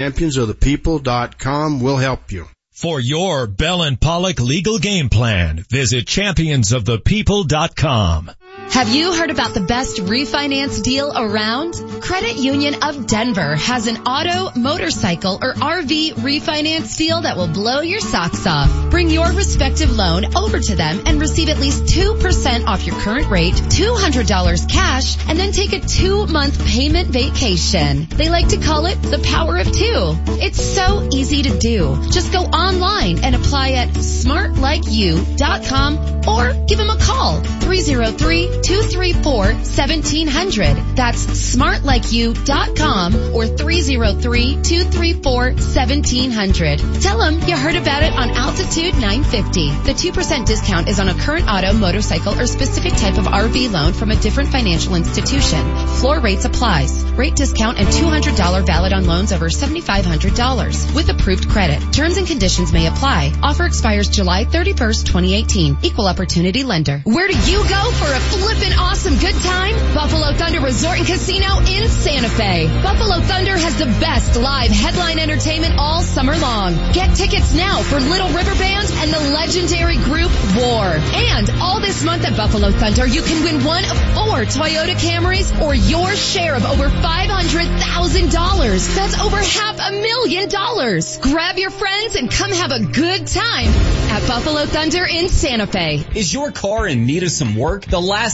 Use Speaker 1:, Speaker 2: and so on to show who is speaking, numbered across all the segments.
Speaker 1: Championsofthepeople.com will help you.
Speaker 2: For your Bell and Pollock legal game plan, visit championsofthepeople.com.
Speaker 3: Have you heard about the best refinance deal around? Credit Union of Denver has an auto, motorcycle, or RV refinance deal that will blow your socks off. Bring your respective loan over to them and receive at least 2% off your current rate, $200 cash, and then take a two month payment vacation. They like to call it the power of two. It's so easy to do. Just go online and apply at smartlikeyou.com or give them a call 303 234-1700. That's smartlikeyou.com or 303-234-1700. Tell them you heard about it on Altitude 950. The 2% discount is on a current auto, motorcycle, or specific type of RV loan from a different financial institution. Floor rates applies. Rate discount and $200 valid on loans over $7,500 with approved credit. Terms and conditions may apply. Offer expires July 31st, 2018. Equal opportunity lender. Where do you go for a flippin' awesome good time? Buffalo Thunder Resort and Casino in Santa Fe. Buffalo Thunder has the best live headline entertainment all summer long. Get tickets now for Little River Band and the legendary group War. And all this month at Buffalo Thunder, you can win one of four Toyota Camrys or your share of over $500,000. That's over half a million dollars. Grab your friends and come have a good time at Buffalo Thunder in Santa Fe.
Speaker 4: Is your car in need of some work? The last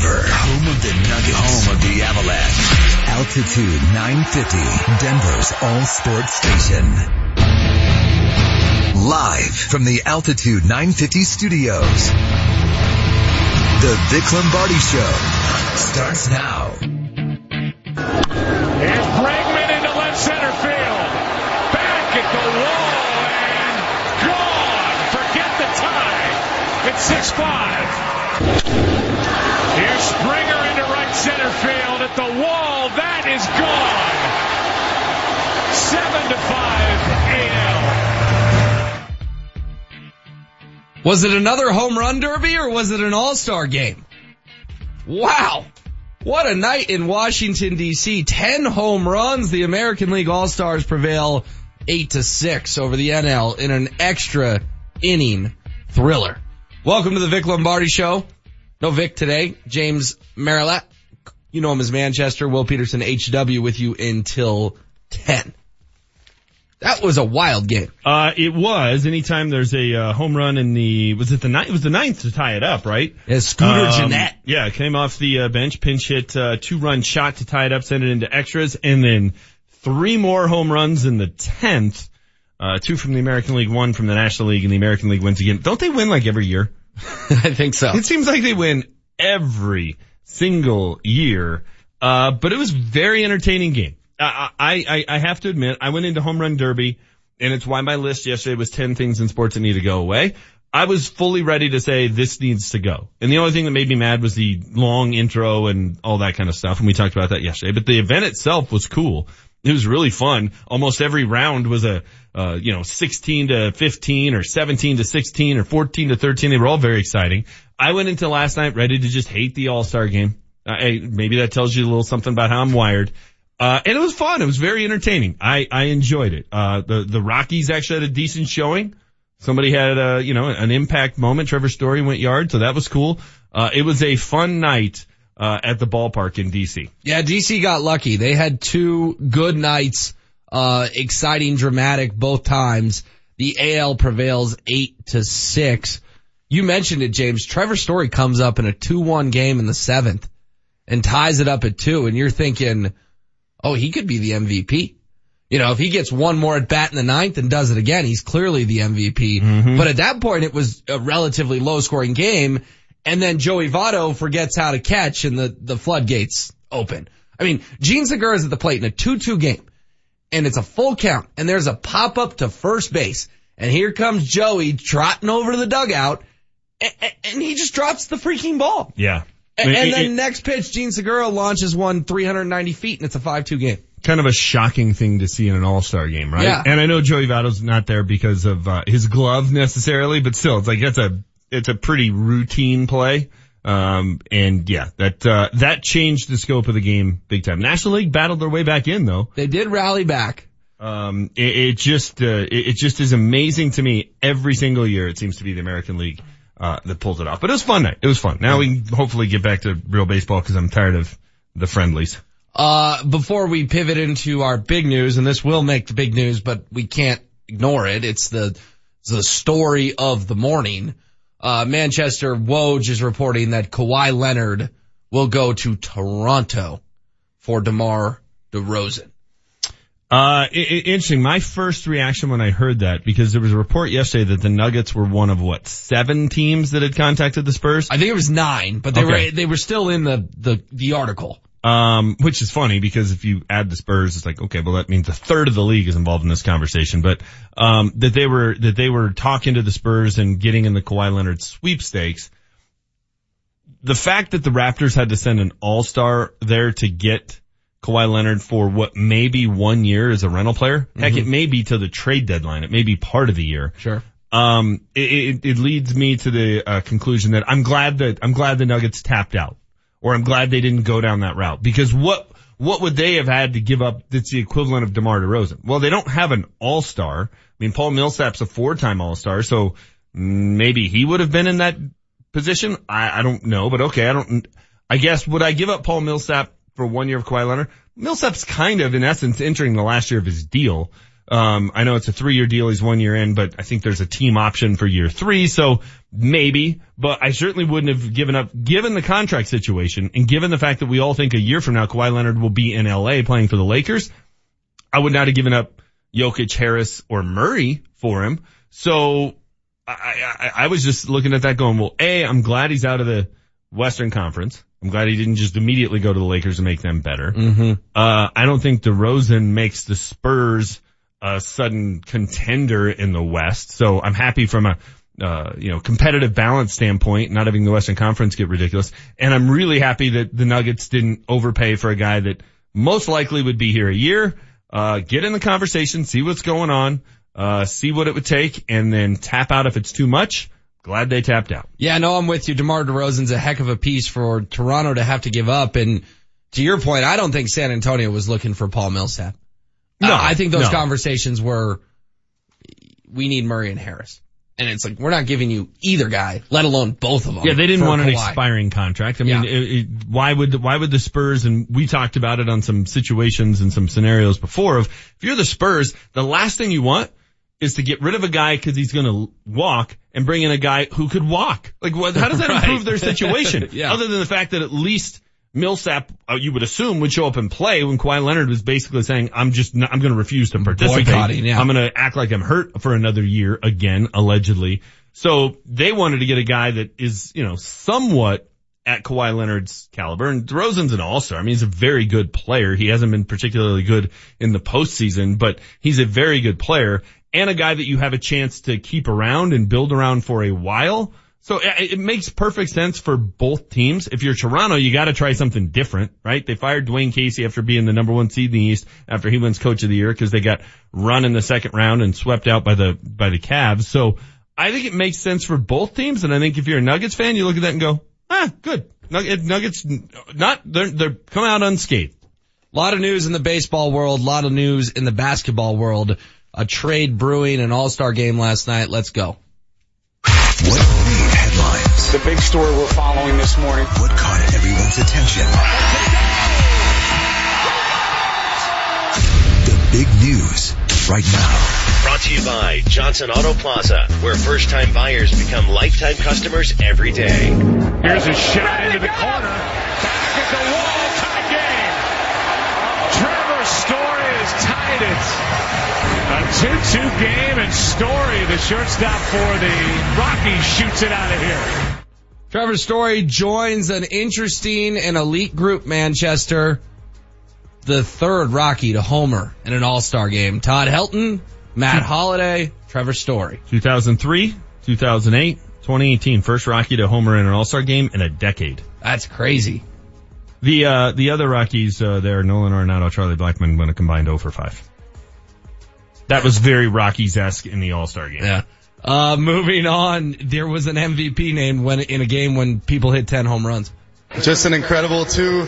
Speaker 5: home of the Nuggets, home of the Avalanche. Altitude 950, Denver's all sports station. Live from the Altitude 950 studios. The Vic Lombardi Show starts now.
Speaker 6: Here's Bregman into left center field. Back at the wall and gone. Forget the tie. It's 6-5. Springer into right center field at the wall. That is gone. 7 to 5 AL.
Speaker 7: Was it another home run derby or was it an all-star game? Wow. What a night in Washington DC. 10 home runs. The American League All-Stars prevail 8 to 6 over the NL in an extra inning thriller. Welcome to the Vic Lombardi show. No Vic today. James Merrilat. You know him as Manchester. Will Peterson HW with you until 10. That was a wild game.
Speaker 8: Uh, it was. Anytime there's a uh, home run in the was it the ninth? It was the ninth to tie it up, right?
Speaker 7: As Scooter
Speaker 8: Um,
Speaker 7: Gennett.
Speaker 8: Yeah, came off the uh, bench, pinch hit, uh, two run shot to tie it up, send it into extras, and then three more home runs in the tenth. Uh, two from the American League, one from the National League, and the American League wins again. Don't they win like every year?
Speaker 7: I think so.
Speaker 8: It seems like they win every single year. Uh, but it was very entertaining game. I, I, I, have to admit, I went into home run derby and it's why my list yesterday was 10 things in sports that need to go away. I was fully ready to say this needs to go. And the only thing that made me mad was the long intro and all that kind of stuff. And we talked about that yesterday, but the event itself was cool. It was really fun. Almost every round was a, uh, you know, 16 to 15 or 17 to 16 or 14 to 13. They were all very exciting. I went into last night ready to just hate the all-star game. Uh, hey, maybe that tells you a little something about how I'm wired. Uh, and it was fun. It was very entertaining. I, I enjoyed it. Uh, the, the Rockies actually had a decent showing. Somebody had a, you know, an impact moment. Trevor Story went yard, so that was cool. Uh, it was a fun night, uh, at the ballpark in DC.
Speaker 7: Yeah, DC got lucky. They had two good nights, uh, exciting, dramatic both times. The AL prevails eight to six. You mentioned it, James. Trevor Story comes up in a 2-1 game in the seventh and ties it up at two and you're thinking, oh, he could be the MVP. You know, if he gets one more at bat in the ninth and does it again, he's clearly the MVP. But at that point, it was a relatively low scoring game. And then Joey Votto forgets how to catch and the, the floodgates open. I mean, Jean Segura is at the plate in a 2-2 game. and it's a full count and there's a pop up to first base and here comes Joey trotting over to the dugout and, and he just drops the freaking ball.
Speaker 8: Yeah.
Speaker 7: And,
Speaker 8: It-
Speaker 7: and then
Speaker 8: it-
Speaker 7: next pitch, Jean Segura launches one 390 feet and it's a 5-2 game.
Speaker 8: kind of a shocking thing to see in an all-star game, right?
Speaker 7: Yeah.
Speaker 8: And I know Joey Votto's not there because of uh, his glove necessarily, but still, it's like that's a it's a pretty routine play. Um, and yeah, that uh, that changed the scope of the game big time. National League battled their way back in though.
Speaker 7: They did rally back.
Speaker 8: Um, it, it just uh, it, it just is amazing to me every single year. It seems to be the American League uh, that pulls it off. But it was fun night. It was fun. Now we can hopefully get back to real baseball because I'm tired of the friendlies.
Speaker 7: Uh, before we pivot into our big news, and this will make the big news, but we can't ignore it. It's the, the story of the morning. Uh, Manchester Woj is reporting that Kawhi Leonard will go to Toronto for DeMar DeRozan.
Speaker 8: Uh, interesting. My first reaction when I heard that, because there was a report yesterday that the Nuggets were one of what, seven teams that had contacted the Spurs?
Speaker 7: I think it was nine, but they
Speaker 8: Okay.
Speaker 7: were, they were still in the, the, the article.
Speaker 8: Um, which is funny because if you add the Spurs, it's like, okay, well that means a third of the league is involved in this conversation, but, um, that they were, that they were talking to the Spurs and getting in the Kawhi Leonard sweepstakes. The fact that the Raptors had to send an all-star there to get Kawhi Leonard for what may be one year as a rental player. Heck, it may be to the trade deadline. It may be part of the year.
Speaker 7: Sure.
Speaker 8: Um, it, it, it leads me to the uh, conclusion that I'm glad that I'm glad the Nuggets tapped out, or I'm glad they didn't go down that route because what what would they have had to give up that's the equivalent of DeMar DeRozan? Well, they don't have an All Star. I mean, Paul Millsap's a four time All Star, so maybe he would have been in that position. I, I don't know, but okay, I don't. I guess would I give up Paul Millsap for one year of Kawhi Leonard? Millsap's kind of, in essence, entering the last year of his deal. Um, I know it's a three-year deal. He's one year in, but I think there's a team option for year three. So maybe, but I certainly wouldn't have given up, given the contract situation and given the fact that we all think a year from now Kawhi Leonard will be in LA playing for the Lakers. I would not have given up Jokic, Harris, or Murray for him. So I, I, I was just looking at that going, well, A, I'm glad he's out of the Western Conference. I'm glad he didn't just immediately go to the Lakers and make them better.
Speaker 7: Mm-hmm.
Speaker 8: Uh, I don't think DeRozan makes the Spurs a sudden contender in the West. So I'm happy from a, uh, you know, competitive balance standpoint, not having the Western Conference get ridiculous. And I'm really happy that the Nuggets didn't overpay for a guy that most likely would be here a year. Uh, get in the conversation, see what's going on, uh, see what it would take, and then tap out if it's too much. Glad they tapped out.
Speaker 7: Yeah, no, I'm with you. DeMar DeRozan's a heck of a piece for Toronto to have to give up. And to your point, I don't think San Antonio was looking for Paul Millsap.
Speaker 8: No,
Speaker 7: Uh, I think those
Speaker 8: no.
Speaker 7: conversations were, we need Murray and Harris. And it's like, we're not giving you either guy, let alone both of them.
Speaker 8: Yeah, they didn't want an expiring contract. I mean,
Speaker 7: Yeah.
Speaker 8: it, it, why would why would the Spurs and we talked about it on some situations and some scenarios before of if you're the Spurs, the last thing you want is to get rid of a guy because he's going to walk and bring in a guy who could walk. Like, what, how does that
Speaker 7: Right.
Speaker 8: improve their situation?
Speaker 7: Yeah.
Speaker 8: Other than the fact that at least Millsap, uh, you would assume, would show up and play when Kawhi Leonard was basically saying, "I'm just, not, I'm going to refuse to participate.
Speaker 7: Yeah.
Speaker 8: I'm going to act like I'm hurt for another year again, allegedly." So they wanted to get a guy that is, you know, somewhat at Kawhi Leonard's caliber. And DeRozan's an all-star. I mean, he's a very good player. He hasn't been particularly good in the postseason, but he's a very good player and a guy that you have a chance to keep around and build around for a while. So it, it makes perfect sense for both teams. If you're Toronto, you got to try something different, right? They fired Dwane Casey after being the number one seed in the East after he wins coach of the year because they got run in the second round and swept out by the, by the Cavs. So I think it makes sense for both teams. And I think if you're a Nuggets fan, you look at that and go, ah, good. Nug- Nuggets, not, they're, they're come out unscathed.
Speaker 7: A lot of news in the baseball world, a lot of news in the basketball world. A trade brewing, an all-star game last night. Let's go.
Speaker 5: What made headlines?
Speaker 9: The big story we're following this morning.
Speaker 5: What caught everyone's attention? The big news right now.
Speaker 10: Brought to you by Johnson Auto Plaza, where first time buyers become lifetime customers every day.
Speaker 6: Here's a shot into the corner. Back at the wall. Tie game. Trevor Story has tied it. A 2-2 game and Story, the shortstop for the Rockies, shoots it out of here.
Speaker 7: Trevor Story joins an interesting and elite group, Manchester. the third Rocky to homer in an All-Star game. Todd Helton, Matt Holliday, Trevor Story.
Speaker 8: 2003, 2008, 2018. First Rocky to homer in an All-Star game in a decade.
Speaker 7: That's crazy.
Speaker 8: The, uh, the other Rockies, uh, there, Nolan Arenado, Charlie Blackmon went a combined 0 for 5. That was very Rockies-esque in the All-Star game.
Speaker 7: Yeah. Uh, moving on, there was an MVP named when in a game when people hit 10 home runs.
Speaker 11: Just an incredible two,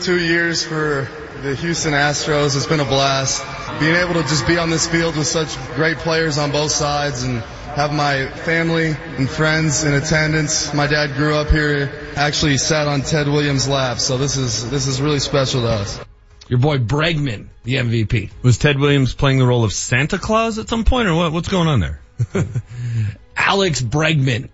Speaker 11: two years for the Houston Astros. It's been a blast. Being able to just be on this field with such great players on both sides and have my family and friends in attendance. My dad grew up here, actually sat on Ted Williams' lap, so this is, this is really special to us.
Speaker 7: Your boy Bregman, the MVP.
Speaker 8: Was Ted Williams playing the role of Santa Claus at some point or what? What's going on there?
Speaker 7: Alex Bregman.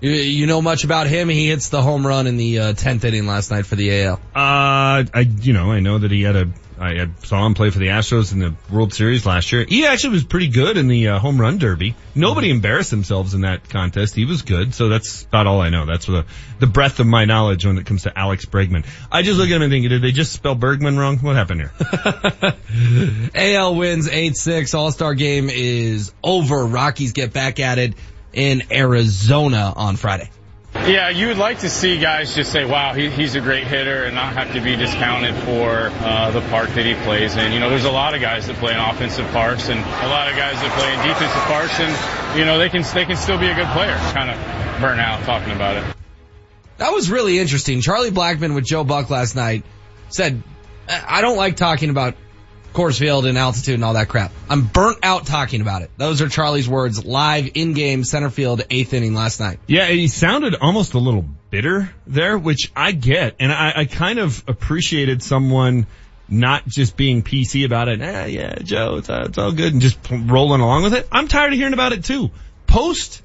Speaker 7: You, know much about him? He hits the home run in the uh, 10th inning last night for the AL.
Speaker 8: Uh, I, you know, I know that he had a, I saw him play for the Astros in the World Series last year. He actually was pretty good in the uh, home run derby. Nobody embarrassed themselves in that contest. He was good. So that's about all I know. That's the, the breadth of my knowledge when it comes to Alex Bregman. I just look at him and think, did they just spell Bergman wrong? What happened here?
Speaker 7: AL wins 8-6. All-Star game is over. Rockies get back at it in Arizona on Friday.
Speaker 9: Yeah, you would like to see guys just say, wow, he, he's a great hitter and not have to be discounted for uh, the park that he plays in. You know, there's a lot of guys that play in offensive parks and a lot of guys that play in defensive parks and, you know, they can, they can still be a good player. Kind of burn out talking about it.
Speaker 7: That was really interesting. Charlie Blackmon with Joe Buck last night said, I don't like talking about Coors Field and altitude and all that crap. I'm burnt out talking about it. Those are Charlie's words live in game center field eighth inning last night.
Speaker 8: Yeah, he sounded almost a little bitter there, which I get. And I, I kind of appreciated someone not just being PC about it. Ah, yeah, Joe, it's, uh, it's all good and just rolling along with it. I'm tired of hearing about it too. Post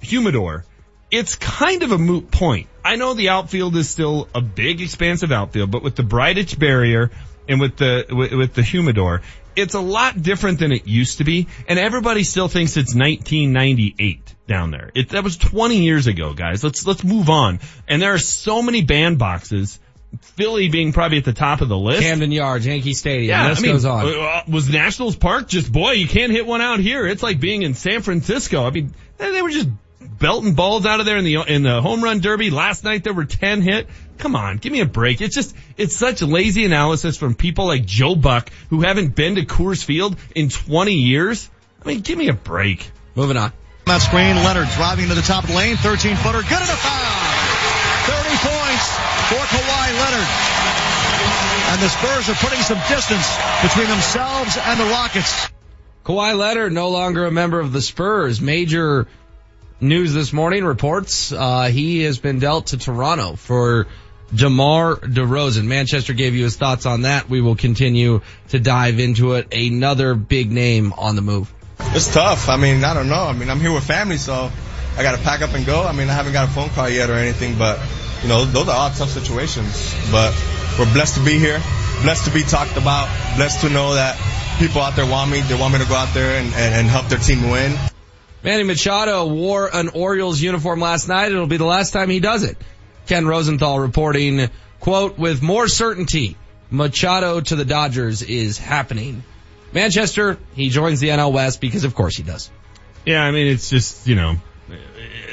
Speaker 8: humidor, it's kind of a moot point. I know the outfield is still a big expansive outfield, but with the Bridich barrier and with the with, the humidor, it's a lot different than it used to be, and everybody still thinks it's 1998 down there. It, that was 20 years ago, guys. Let's let's move on. And there are so many bandboxes. Philly being probably at the top of the list.
Speaker 7: Camden Yards, Yankee Stadium.
Speaker 8: Yeah,
Speaker 7: list
Speaker 8: I mean,
Speaker 7: goes on.
Speaker 8: uh, was Nationals Park just boy? You can't hit one out here. It's like being in San Francisco. I mean, they, they were just belting balls out of there in the in the home run derby last night. There were 10 hit. Come on, give me a break. It's just, it's such lazy analysis from people like Joe Buck who haven't been to Coors Field in 20 years. I mean, give me a break.
Speaker 7: Moving on.
Speaker 12: That screen, Leonard driving to the top of the lane, 13 footer, good enough foul. 30 points for Kawhi Leonard. And the Spurs are putting some distance between themselves and the Rockets.
Speaker 7: Kawhi Leonard no longer a member of the Spurs. Major news this morning reports uh, he has been dealt to Toronto for DeMar DeRozan. Manchester gave you his thoughts on that. We will continue to dive into it. Another big name on the move.
Speaker 13: It's tough. I mean, I don't know. I mean, I'm here with family, so I got to pack up and go. I mean, I haven't got a phone call yet or anything, but you know, those are all tough situations. But we're blessed to be here, blessed to be talked about, blessed to know that people out there want me. They want me to go out there and, and, and help their team win.
Speaker 7: Manny Machado wore an Orioles uniform last night. It'll be the last time he does it. Ken Rosenthal reporting, quote, with more certainty, Machado to the Dodgers is happening. Manchester, he joins the NL West because of course he does.
Speaker 8: Yeah, I mean, it's just, you know,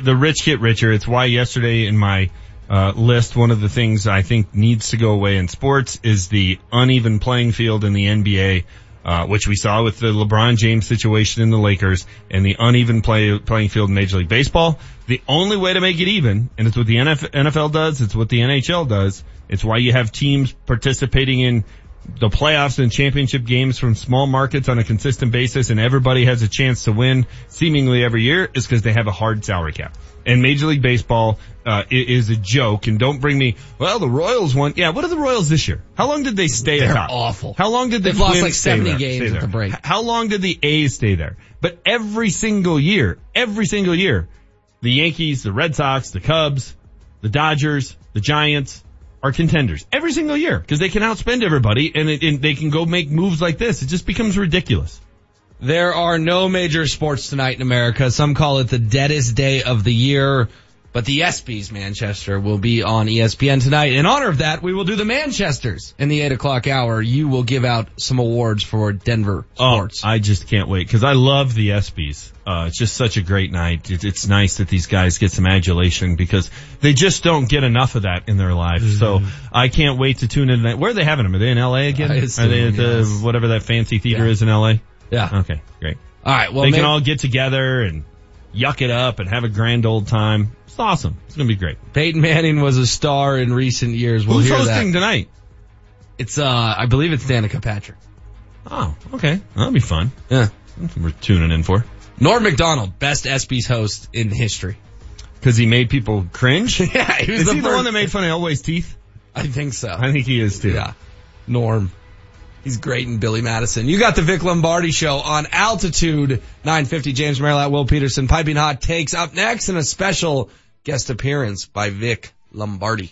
Speaker 8: the rich get richer. It's why yesterday in my uh, list, one of the things I think needs to go away in sports is the uneven playing field in the NBA. Uh, which we saw with the LeBron James situation in the Lakers and the uneven play, playing field in Major League Baseball. The only way to make it even, and it's what the NFL does, it's what the NHL does, it's why you have teams participating in the playoffs and championship games from small markets on a consistent basis and everybody has a chance to win seemingly every year is because they have a hard salary cap. And Major League Baseball uh, is a joke. And don't bring me. Well, the Royals won. Yeah, what are the Royals this year? How long did they stay
Speaker 7: They're
Speaker 8: atop?
Speaker 7: awful.
Speaker 8: How long did the
Speaker 7: They've lost like 70
Speaker 8: there?
Speaker 7: games at the break.
Speaker 8: How long did the A's stay there? But every single year, every single year, the Yankees, the Red Sox, the Cubs, the Dodgers, the Giants are contenders every single year because they can outspend everybody and, it, and they can go make moves like this. It just becomes ridiculous.
Speaker 7: There are no major sports tonight in America. Some call it the deadest day of the year. But the ESPYs Manchester will be on ESPN tonight. In honor of that, we will do the Manchesters in the eight o'clock hour. You will give out some awards for Denver sports.
Speaker 8: Oh, I just can't wait because I love the ESPYs. Uh, it's just such a great night. It, it's nice that these guys get some adulation because they just don't get enough of that in their life. So I can't wait to tune in. Where are they having them? Are they in LA again?
Speaker 7: I
Speaker 8: are
Speaker 7: assume,
Speaker 8: they at the
Speaker 7: yes.
Speaker 8: whatever that fancy theater
Speaker 7: Yeah.
Speaker 8: is in LA?
Speaker 7: Yeah.
Speaker 8: Okay, great.
Speaker 7: All right. Well,
Speaker 8: they can all get together and yuck it up and have a grand old time. It's awesome. It's gonna be great.
Speaker 7: Peyton Manning was a star in recent years. We'll
Speaker 8: Who's
Speaker 7: hear
Speaker 8: hosting
Speaker 7: that.
Speaker 8: tonight?
Speaker 7: It's uh, I believe it's Danica Patrick.
Speaker 8: Oh, okay. That'll be fun.
Speaker 7: Yeah.
Speaker 8: That's what we're tuning in for.
Speaker 7: Norm Macdonald, best ESPYS host in history.
Speaker 8: Because he made people cringe?
Speaker 7: yeah, he was
Speaker 8: Is
Speaker 7: the
Speaker 8: he the one that made fun of Elway's teeth?
Speaker 7: I think so.
Speaker 8: I think he is too.
Speaker 7: Yeah. Norm. He's great in Billy Madison. You got the Vic Lombardi show on Altitude 950. James Merrilat, Will Peterson, Piping Hot takes up next and a special guest appearance by Vic Lombardi.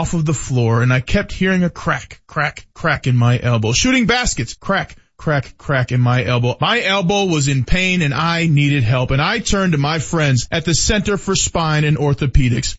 Speaker 14: off of the floor, and I kept hearing a crack, crack, crack in my elbow. Shooting baskets, crack, crack, crack in my elbow. My elbow was in pain and I needed help, and I turned to my friends at the Center for Spine and Orthopedics.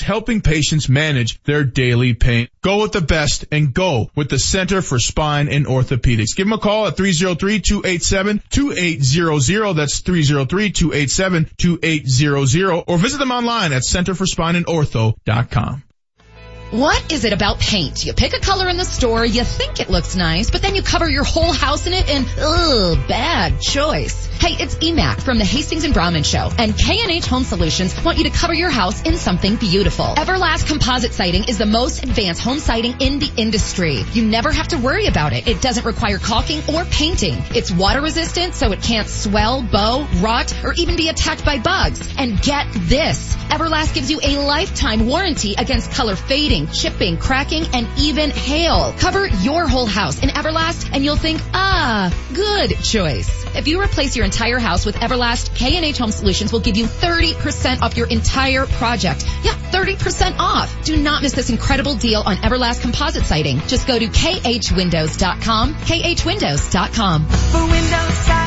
Speaker 14: helping patients manage their daily pain. Go with the best and go with the Center for Spine and Orthopedics. Give them a call at 303-287-2800. That's 303-287-2800 or visit them online at centerforspineandortho.com.
Speaker 3: What is it about paint? You pick a color in the store, you think it looks nice, but then you cover your whole house in it and, ugh, bad choice. Hey, it's EMAC from the Hastings and Browman Show, and K&H Home Solutions want you to cover your house in something beautiful. Everlast Composite Siding is the most advanced home siding in the industry. You never have to worry about it. It doesn't require caulking or painting. It's water resistant, so it can't swell, bow, rot, or even be attacked by bugs. And get this, Everlast gives you a lifetime warranty against color fading, chipping, cracking, and even hail. Cover your whole house in Everlast and you'll think, ah, good choice. If you replace your entire house with Everlast, K&H Home Solutions will give you 30% off your entire project. Yeah, 30% off. Do not miss this incredible deal on Everlast composite siding. Just go to khwindows.com, khwindows.com.
Speaker 15: For window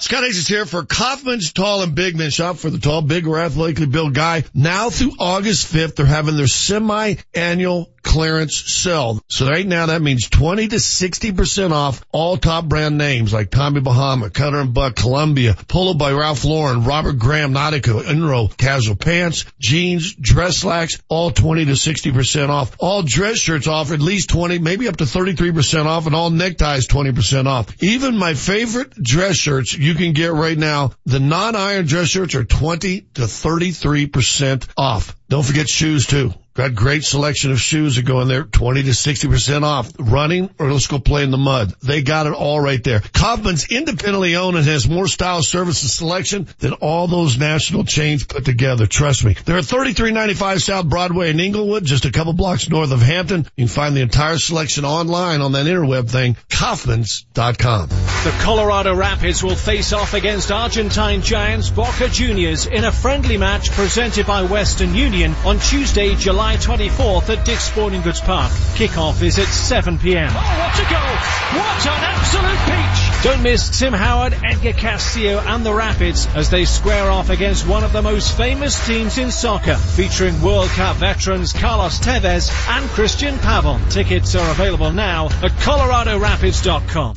Speaker 16: Scott Hayes is here for Kaufman's Tall and Big Men Shop for the tall, big, or athletically built guy. Now through August 5th, they're having their semi-annual clearance sale. So right now that means 20 to 60% off all top brand names like Tommy Bahama, Cutter and Buck, Columbia, Polo by Ralph Lauren, Robert Graham, Nautica, Enro, casual pants, jeans, dress slacks, all 20 to 60% off. All dress shirts off at least 20, maybe up to 33% off and all neckties 20% off. Even my favorite dress shirts you can get right now, the non-iron dress shirts are 20 to 33% off. Don't forget shoes too. Got great selection of shoes that go in there, 20 to 60% off. Running or let's go play in the mud. They got it all right there. Kaufman's independently owned and has more style, service, and selection than all those national chains put together. Trust me. They're at 3395 South Broadway in Englewood, just a couple blocks north of Hampton. You can find the entire selection online on that interweb thing, Kaufman's.com.
Speaker 17: The Colorado Rapids will face off against Argentine giants Boca Juniors in a friendly match presented by Western Union on Tuesday, July 24th at Dick's Sporting Goods Park. Kickoff is at 7 p.m.
Speaker 18: Oh, what a goal! What an absolute peach!
Speaker 19: Don't miss Tim Howard, Edgar Castillo and the Rapids as they square off against one of the most famous teams in soccer, featuring World Cup veterans Carlos Tevez and Christian Pavel. Tickets are available now at coloradorapids.com.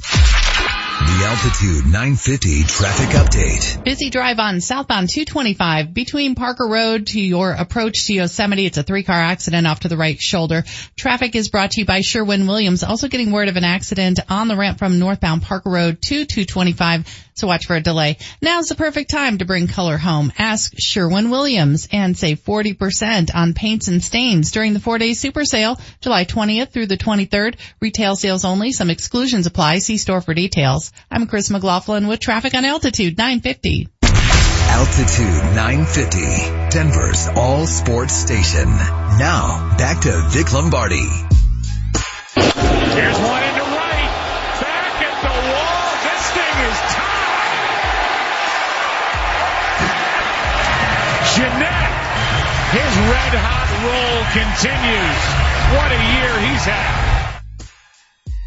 Speaker 5: The Altitude 950 traffic update.
Speaker 20: Busy drive on southbound 225 between Parker Road to your approach to Yosemite. It's a three car accident off to the right shoulder. Traffic is brought to you by Sherwin Williams. Also getting word of an accident on the ramp from northbound Parker Road to 225. So watch for a delay. Now's the perfect time to bring color home. Ask Sherwin Williams and save 40% on paints and stains during the four day super sale, July 20th through the 23rd. Retail sales only. Some exclusions apply. See store for details. I'm Chris McLaughlin with traffic on Altitude 950.
Speaker 5: Altitude 950, Denver's all sports station. Now, back to Vic Lombardi.
Speaker 6: Here's one his red hot roll continues. What a year he's had.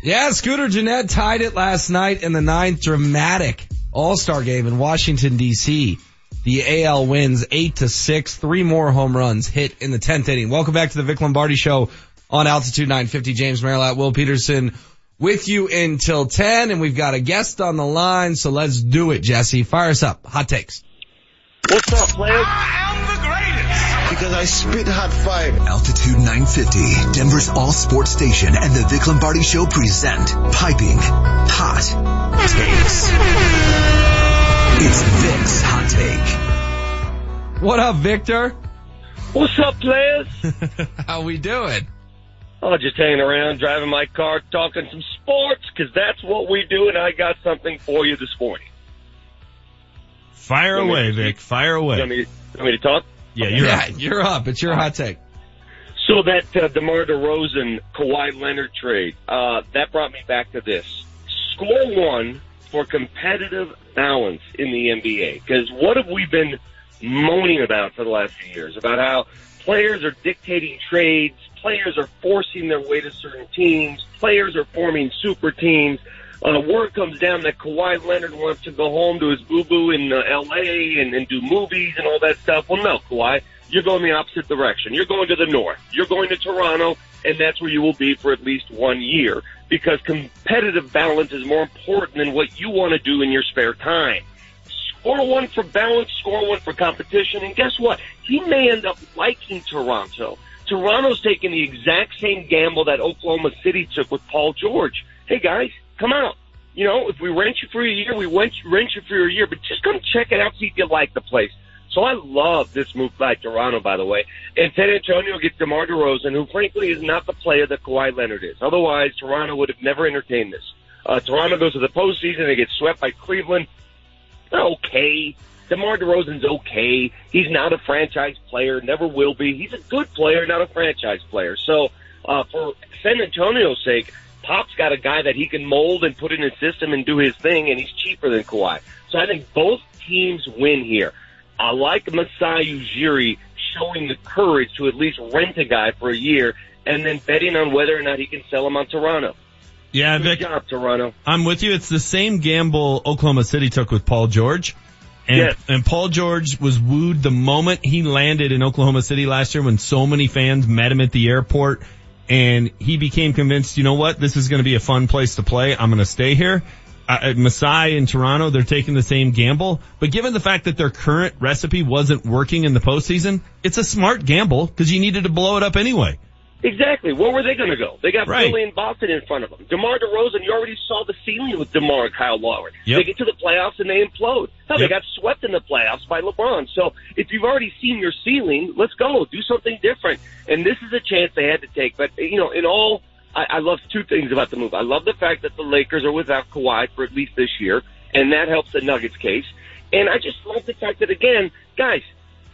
Speaker 7: Yeah, Scooter Gennett tied it last night in the ninth dramatic All-Star game in Washington DC. The AL wins eight to six, three more home runs hit in the tenth inning. Welcome back to the Vic Lombardi show on Altitude 950. James Merrilat, Will Peterson with you until 10 and we've got a guest on the line. So let's do it, Jesse. Fire us up. Hot takes.
Speaker 21: What's up, players? Ah, Because I spit hot fire.
Speaker 5: Altitude 950, Denver's all sports station and the Vic Lombardi show present Piping Hot Takes. It's Vic's Hot Take.
Speaker 7: What up, Victor?
Speaker 21: What's up, players?
Speaker 7: How we doing?
Speaker 21: Oh, just hanging around, driving my car, talking some sports, because that's what we do, and I got something for you this morning.
Speaker 8: Fire away, Vic. Fire away.
Speaker 21: You want me to, you want me to talk?
Speaker 8: Yeah, you're
Speaker 7: yeah,
Speaker 8: up.
Speaker 7: you're up. It's your hot take.
Speaker 21: So that uh, DeMar DeRozan, Kawhi Leonard trade, uh, that brought me back to this. Score one for competitive balance in the NBA. Because what have we been moaning about for the last few years? About how players are dictating trades, players are forcing their way to certain teams, players are forming super teams. Uh, word comes down that Kawhi Leonard wants to go home to his boo-boo in uh, L.A. And, and do movies and all that stuff. Well, no, Kawhi, you're going the opposite direction. You're going to the north. You're going to Toronto, and that's where you will be for at least one year because competitive balance is more important than what you want to do in your spare time. Score one for balance, score one for competition, and guess what? He may end up liking Toronto. Toronto's taking the exact same gamble that Oklahoma City took with Paul George. Hey guys, come out. You know, if we rent you for a year, we rent rent you for a year, but just come check it out, see if you like the place. So I love this move by Toronto, by the way. And San Antonio gets DeMar DeRozan, who frankly is not the player that Kawhi Leonard is. Otherwise, Toronto would have never entertained this. Uh, Toronto goes to the postseason, they get swept by Cleveland. They're okay. DeMar DeRozan's okay. He's not a franchise player, never will be. He's a good player, not a franchise player. So, uh, for San Antonio's sake, Pop's got a guy that he can mold and put in his system and do his thing, and he's cheaper than Kawhi. So I think both teams win here. I like Masai Ujiri showing the courage to at least rent a guy for a year and then betting on whether or not he can sell him on Toronto.
Speaker 8: Yeah,
Speaker 21: Good
Speaker 8: Vic.
Speaker 21: job, Toronto.
Speaker 8: I'm with you. It's the same gamble Oklahoma City took with Paul George. And,
Speaker 21: Yes.
Speaker 8: and Paul George was wooed the moment he landed in Oklahoma City last year when so many fans met him at the airport and he became convinced, you know what, this is going to be a fun place to play. I'm going to stay here. Uh, uh, Masai in Toronto, they're taking the same gamble, but given the fact that their current recipe wasn't working in the postseason, it's a smart gamble because you needed to blow it up anyway.
Speaker 21: Exactly. Where were they going to go? They got
Speaker 8: Right.
Speaker 21: Philly and Boston in front of them. DeMar DeRozan, you already saw the ceiling with DeMar and Kyle Lowry.
Speaker 8: Yep.
Speaker 21: They get to the playoffs and they implode. Hell,
Speaker 8: Yep.
Speaker 21: they got swept in the playoffs by LeBron. So if you've already seen your ceiling, let's go. Do something different. And this is a chance they had to take. But, you know, in all, I, I love two things about the move. I love the fact that the Lakers are without Kawhi for at least this year, and that helps the Nuggets case. And I just love the fact that, again, guys,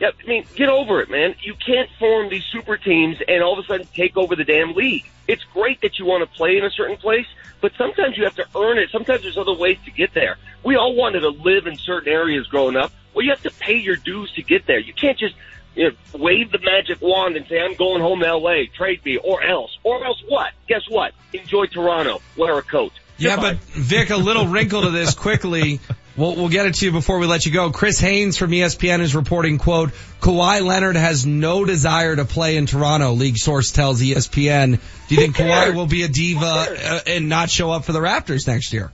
Speaker 21: yeah, I mean, get over it, man. You can't form these super teams and all of a sudden take over the damn league. It's great that you want to play in a certain place, but sometimes you have to earn it. Sometimes there's other ways to get there. We all wanted to live in certain areas growing up. Well, you have to pay your dues to get there. You can't just you know, wave the magic wand and say, I'm going home to LA, trade me, or else. Or else what? Guess what? Enjoy Toronto. Wear a coat.
Speaker 7: Yeah,
Speaker 21: Goodbye.
Speaker 7: but Vic, a little wrinkle to this quickly. We'll, we'll get it to you before we let you go. Chris Haynes from ESPN is reporting, quote, Kawhi Leonard has no desire to play in Toronto, league source tells ESPN. Do you think Kawhi will be a diva uh, and not show up for the Raptors next year?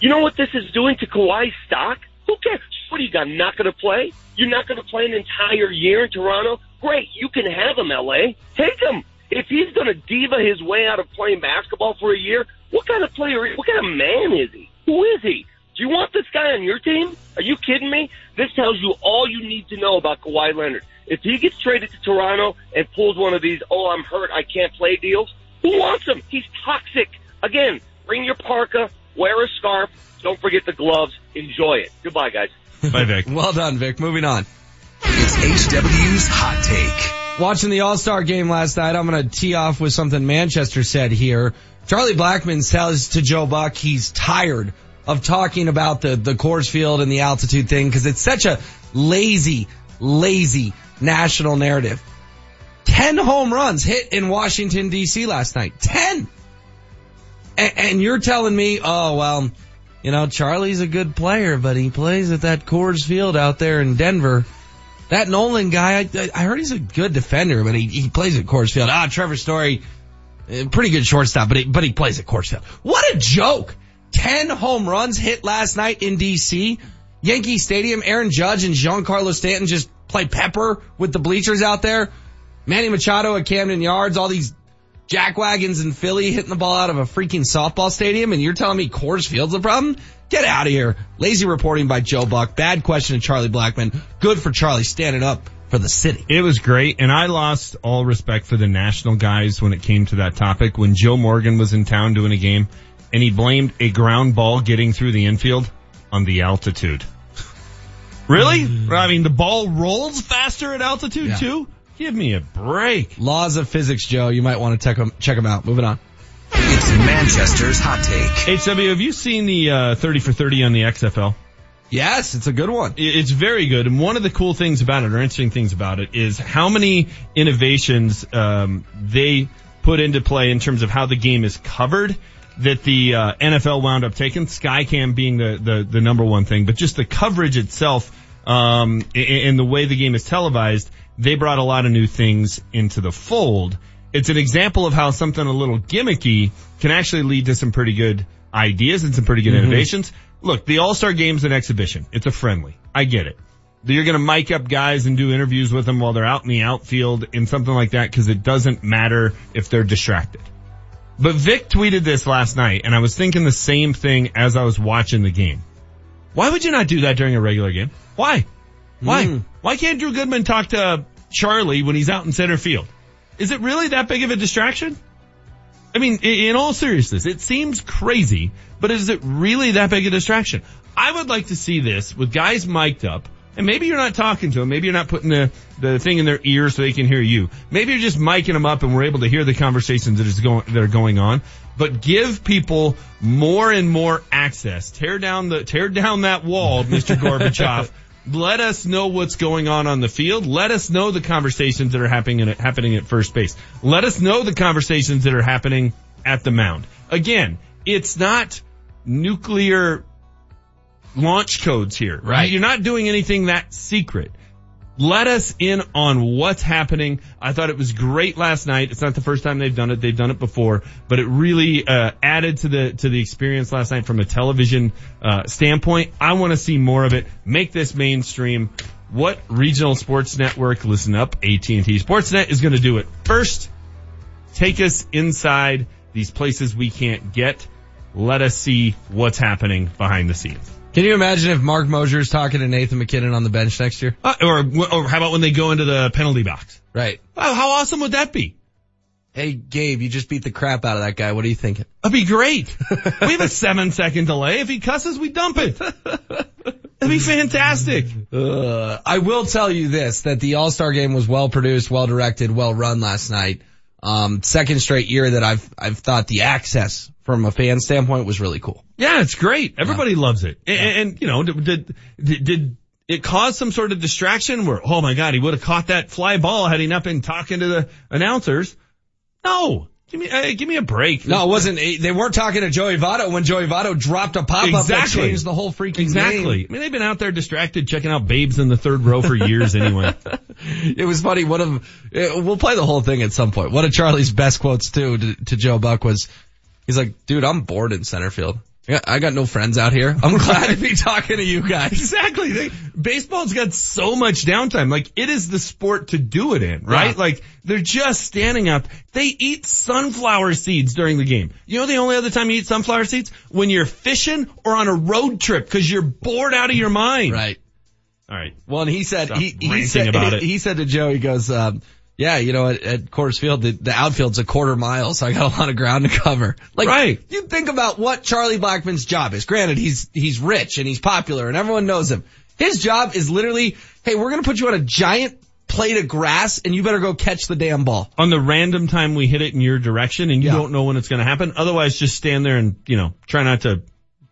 Speaker 21: You know what this is doing to Kawhi's stock? Who cares? What do you got? Not going to play? You're not going to play an entire year in Toronto? Great, you can have him, LA. Take him. If he's going to diva his way out of playing basketball for a year, what kind of player? What kind of man is he? Who is he? Do you want this guy on your team? Are you kidding me? This tells you all you need to know about Kawhi Leonard. If he gets traded to Toronto and pulls one of these, oh, I'm hurt, I can't play deals, who wants him? He's toxic. Again, bring your parka, wear a scarf, don't forget the gloves, enjoy it. Goodbye, guys.
Speaker 8: Bye, Vic.
Speaker 7: Well done, Vic. Moving on.
Speaker 5: It's HW's Hot Take.
Speaker 7: Watching the All-Star game last night, I'm going to tee off with something Manchester said here. Charlie Blackmon says to Joe Buck he's tired of talking about the, the Coors Field and the altitude thing because it's such a lazy, lazy national narrative. 10 home runs hit in Washington DC last night. 10! And, and you're telling me, oh, well, you know, Charlie's a good player, but he plays at that Coors Field out there in Denver. That Nolan guy, I, I heard he's a good defender, but he, he plays at Coors Field. Ah, Trevor Story, eh, pretty good shortstop, but he, but he plays at Coors Field. What a joke! 10 home runs hit last night in DC. Yankee Stadium, Aaron Judge and Giancarlo Stanton just play pepper with the bleachers out there. Manny Machado at Camden Yards, all these jackwagons in Philly hitting the ball out of a freaking softball stadium, and you're telling me Coors Field's the problem? Get out of here. Lazy reporting by Joe Buck. Bad question to Charlie Blackmon. Good for Charlie standing up for the city.
Speaker 8: It was great, and I lost all respect for the national guys when it came to that topic. When Joe Morgan was in town doing a game, and he blamed a ground ball getting through the infield on the altitude. Really? I mean, the ball rolls faster at altitude
Speaker 7: Yeah.
Speaker 8: too? Give me a break.
Speaker 7: Laws of physics, Joe. You might want to check them, check 'em out. Moving on.
Speaker 5: It's Manchester's Hot Take.
Speaker 8: HW, have you seen the uh, 30 for 30 on the XFL?
Speaker 7: Yes, it's a good one.
Speaker 8: It's very good. And one of the cool things about it, or interesting things about it, is how many innovations um, they put into play in terms of how the game is covered that the uh, NFL wound up taking. Skycam being the, the, the number one thing, but just the coverage itself um, and, and the way the game is televised, they brought a lot of new things into the fold. It's an example of how something a little gimmicky can actually lead to some pretty good ideas and some pretty good innovations. Look, the All-Star Game's an exhibition. It's a friendly. I get it. You're going to mic up guys and do interviews with them while they're out in the outfield and something like that because it doesn't matter if they're distracted. But Vic tweeted this last night and I was thinking the same thing as I was watching the game. Why would you not do that during a regular game? Why? Why?
Speaker 7: Hmm.
Speaker 8: Why can't Drew Goodman talk to Charlie when he's out in center field? Is it really that big of a distraction? I mean, in all seriousness, it seems crazy, but is it really that big a distraction? I would like to see this with guys mic'd up, and maybe you're not talking to them, maybe you're not putting the, the thing in their ear so they can hear you. Maybe you're just micing them up and we're able to hear the conversations that is going, that are going on, but give people more and more access. Tear down the, tear down that wall, Mr. Gorbachev. Let us know what's going on on the field. Let us know the conversations that are happening at, happening at first base. Let us know the conversations that are happening at the mound. Again, it's not nuclear launch codes here.
Speaker 7: Right.
Speaker 8: You're not doing anything that secret. Let us in on what's happening. I thought it was great last night. It's not the first time they've done it. They've done it before, but it really uh, added to the to the experience last night from a television uh, standpoint. I want to see more of it. Make this mainstream. What regional sports network? Listen up, AT&T Sportsnet is going to do it first. Take us inside these places we can't get. Let us see what's happening behind the scenes.
Speaker 7: Can you imagine if Marc Moser's talking to Nathan MacKinnon on the bench next year?
Speaker 8: Uh, or, or how about when they go into the penalty box?
Speaker 7: Right.
Speaker 8: Wow, how awesome would that be?
Speaker 7: Hey, Gabe, you just beat the crap out of that guy. What are you thinking?
Speaker 8: That'd be great. we have a seven second delay. If he cusses, we dump it. That'd be fantastic.
Speaker 7: Uh, I will tell you this, that the All-Star game was well produced, well directed, well run last night. Um, second straight year that I've, I've thought the access from a fan standpoint was really cool.
Speaker 8: Yeah, it's great. Everybody loves it. And, and, you know, did, did, did it cause some sort of distraction where, oh my God, he would have caught that fly ball had he not been talking to the announcers? No. Give me, uh, give me a break.
Speaker 7: No, it wasn't. They weren't talking to Joey Votto when Joey Votto dropped a pop up that changed the whole freaking
Speaker 8: Exactly.
Speaker 7: game. Exactly.
Speaker 8: I mean, they've been out there distracted checking out babes in the third row for years anyway.
Speaker 7: It was funny. One of uh, we'll play the whole thing at some point. One of Charlie's best quotes too to, to Joe Buck was, he's like, "Dude, I'm bored in center field. I got, I got no friends out here. I'm glad to be talking to you guys."
Speaker 8: Exactly. They, baseball's got so much downtime. Like it is the sport to do it in, right?
Speaker 7: Right.
Speaker 8: Like they're just standing up. They eat sunflower seeds during the game. You know the only other time you eat sunflower seeds? When you're fishing or on a road trip because you're bored out of your mind.
Speaker 7: Right.
Speaker 8: All right.
Speaker 7: Well, and he said
Speaker 8: Stop
Speaker 7: he, he said
Speaker 8: about
Speaker 7: he,
Speaker 8: it.
Speaker 7: he said to Joe, he goes, um, "Yeah, you know, at, at Coors Field, the, the outfield's a quarter mile, so I got a lot of ground to cover." Like,
Speaker 8: Right.
Speaker 7: you think about what Charlie Blackmon's job is. Granted, he's he's rich and he's popular and everyone knows him. His job is literally, hey, we're gonna put you on a giant plate of grass and you better go catch the damn ball.
Speaker 8: On the random time we hit it in your direction and you
Speaker 7: Yeah.
Speaker 8: don't know when it's going to happen. Otherwise just stand there and, you know, try not to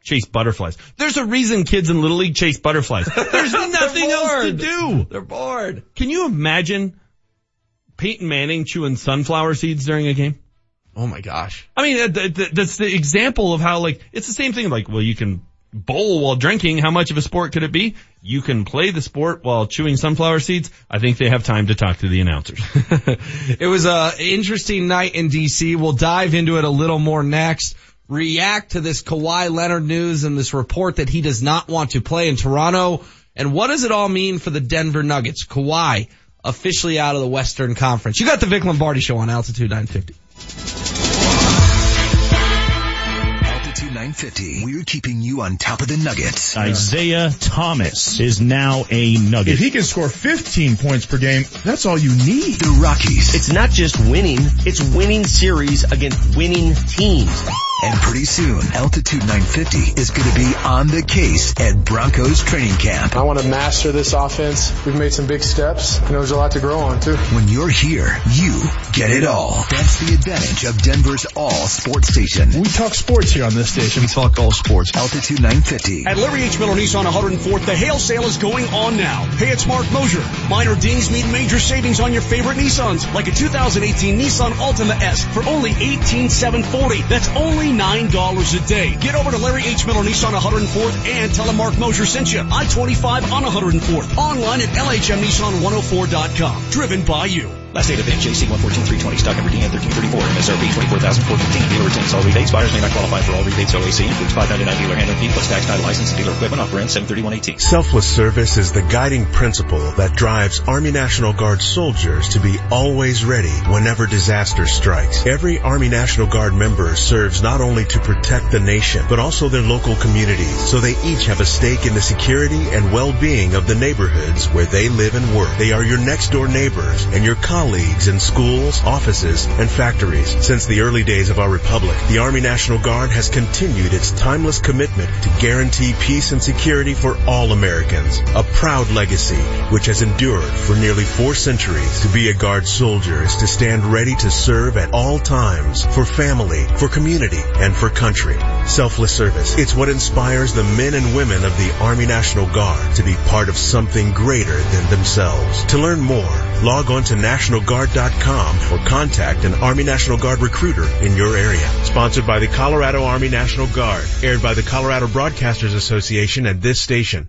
Speaker 8: chase butterflies. There's a reason kids in Little League chase butterflies. There's nothing else to do.
Speaker 7: They're bored.
Speaker 8: Can you imagine Peyton Manning chewing sunflower seeds during a game?
Speaker 7: Oh my gosh.
Speaker 8: I mean, uh, that, that, that's the example of how like, it's the same thing like, well, you can bowl while drinking. How much of a sport could it be? You can play the sport while chewing sunflower seeds. I think they have time to talk to the announcers.
Speaker 7: It was a interesting night in DC. We'll dive into it a little more next. React to this Kawhi Leonard news and this report that he does not want to play in Toronto. And what does it all mean for the Denver Nuggets? Kawhi officially out of the Western Conference. You got the Vic Lombardi show on Altitude 950.
Speaker 5: Altitude 950. We're keeping you on top of the nuggets.
Speaker 22: Isaiah Thomas is now a Nugget.
Speaker 14: If he can score 15 points per game, that's all you need.
Speaker 5: The Rockies.
Speaker 22: It's not just winning, it's winning series against winning teams.
Speaker 5: And pretty soon, Altitude 950 is going to be on the case at Broncos training camp.
Speaker 23: I want to master this offense. We've made some big steps, and there's a lot to grow on too.
Speaker 5: When you're here, you get it all. That's the advantage of Denver's all sports station.
Speaker 14: We talk sports here on this station.
Speaker 5: We talk all sports. Altitude 950.
Speaker 24: At Larry H. Miller Nissan 104th, the hail sale is going on now. Hey, it's Marc Moser. Minor dings mean major savings on your favorite Nissans, like a 2018 Nissan Altima S for only 18,740. That's only $9 a day. Get over to Larry H. Miller Nissan 104th and tell him Marc Moser sent you. I-25 on 104th. Online at LHMNissan104.com. Driven by you.
Speaker 22: Last date of VIN JC 114320 stock number DN 1334 MSRP 24415 Dealer retains all rebates. Buyers may not qualify for all rebates. OAC includes 599 dealer handling fee plus tax title license and dealer equipment. Offer ends 73118.
Speaker 25: Selfless service is the guiding principle that drives Army National Guard soldiers to be always ready whenever disaster strikes. Every Army National Guard member serves not only to protect the nation, but also their local communities, so they each have a stake in the security and well-being of the neighborhoods where they live and work. They are your next door neighbors and your colleagues in schools, offices, and factories. Since the early days of our republic, the Army National Guard has continued its timeless commitment to guarantee peace and security for all Americans. A proud legacy which has endured for nearly four centuries. To be a Guard soldier is to stand ready to serve at all times for family, for community, and for country. Selfless service. It's what inspires the men and women of the Army National Guard to be part of something greater than themselves. To learn more, log on to nationalguard.com or contact an Army National Guard recruiter in your area. Sponsored by the Colorado Army National Guard. Aired by the Colorado Broadcasters Association and this station.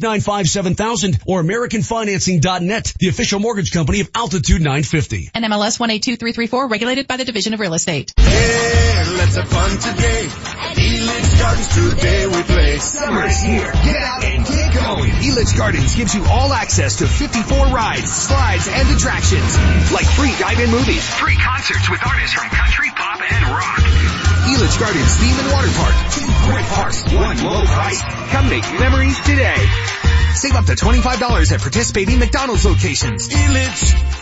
Speaker 24: 1-866-957-7000 or AmericanFinancing.net, the official mortgage company of Altitude 950.
Speaker 20: And MLS 182334, regulated by the Division of Real Estate.
Speaker 26: Yeah, let's have fun today. At Elitch Gardens today we play. Summer is here. Get out and get going.
Speaker 5: Elitch Gardens gives you all access to 54 rides, slides, and attractions. Like free drive-in movies, free concerts with artists from country, pop, and rock. Elitch Gardens Theme and Water Park. Two great parks, one low price. Come make memories today. Save up to $25 at participating McDonald's locations.
Speaker 26: Elitch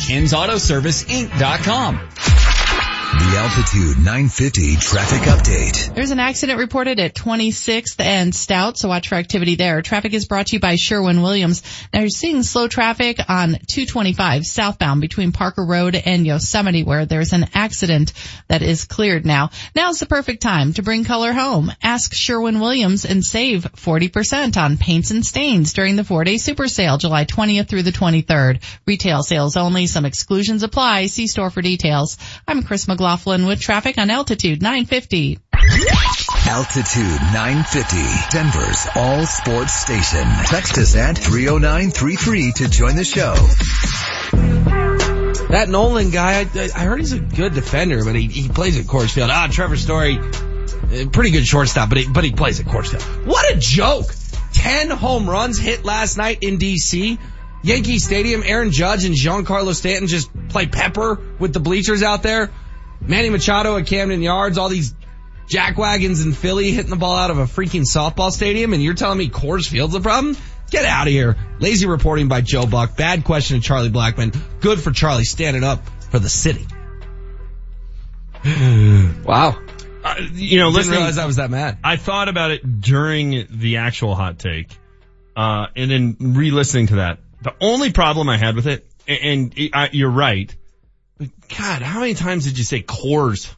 Speaker 27: Ken'sAutoServiceInc.com.
Speaker 5: The Altitude 950 traffic update.
Speaker 20: There's an accident reported at 26th and Stout, so watch for activity there. Traffic is brought to you by Sherwin-Williams. Now you're seeing slow traffic on 225 southbound between Parker Road and Yosemite where there's an accident that is cleared now. Now's the perfect time to bring color home. Ask Sherwin-Williams and save 40% on paints and stains during the four-day super sale July 20th through the 23rd. Retail sales only. Some exclusions apply. See store for details. I'm Chris McLaughlin with traffic on Altitude 950.
Speaker 5: Altitude 950, Denver's all sports station. Text us at 30933 to join the show.
Speaker 7: That Nolan guy, I, I heard he's a good defender, but he, he plays at Coors Field. Ah, Trevor Story, eh, pretty good shortstop, but he, but he plays at Coors Field. What a joke! Ten home runs hit last night in DC. Yankee Stadium, Aaron Judge and Giancarlo Stanton just play pepper with the bleachers out there. Manny Machado at Camden Yards, all these jackwagons in Philly hitting the ball out of a freaking softball stadium, and you're telling me Coors Field's the problem? Get out of here. Lazy reporting by Joe Buck. Bad question to Charlie Blackmon. Good for Charlie standing up for the city. wow.
Speaker 8: Uh, you know,
Speaker 7: Didn't
Speaker 8: listen,
Speaker 7: realize I was that mad.
Speaker 8: I thought about it during the actual hot take, uh, and then re-listening to that. The only problem I had with it, and, and I, you're right, God, how many times did you say Coors?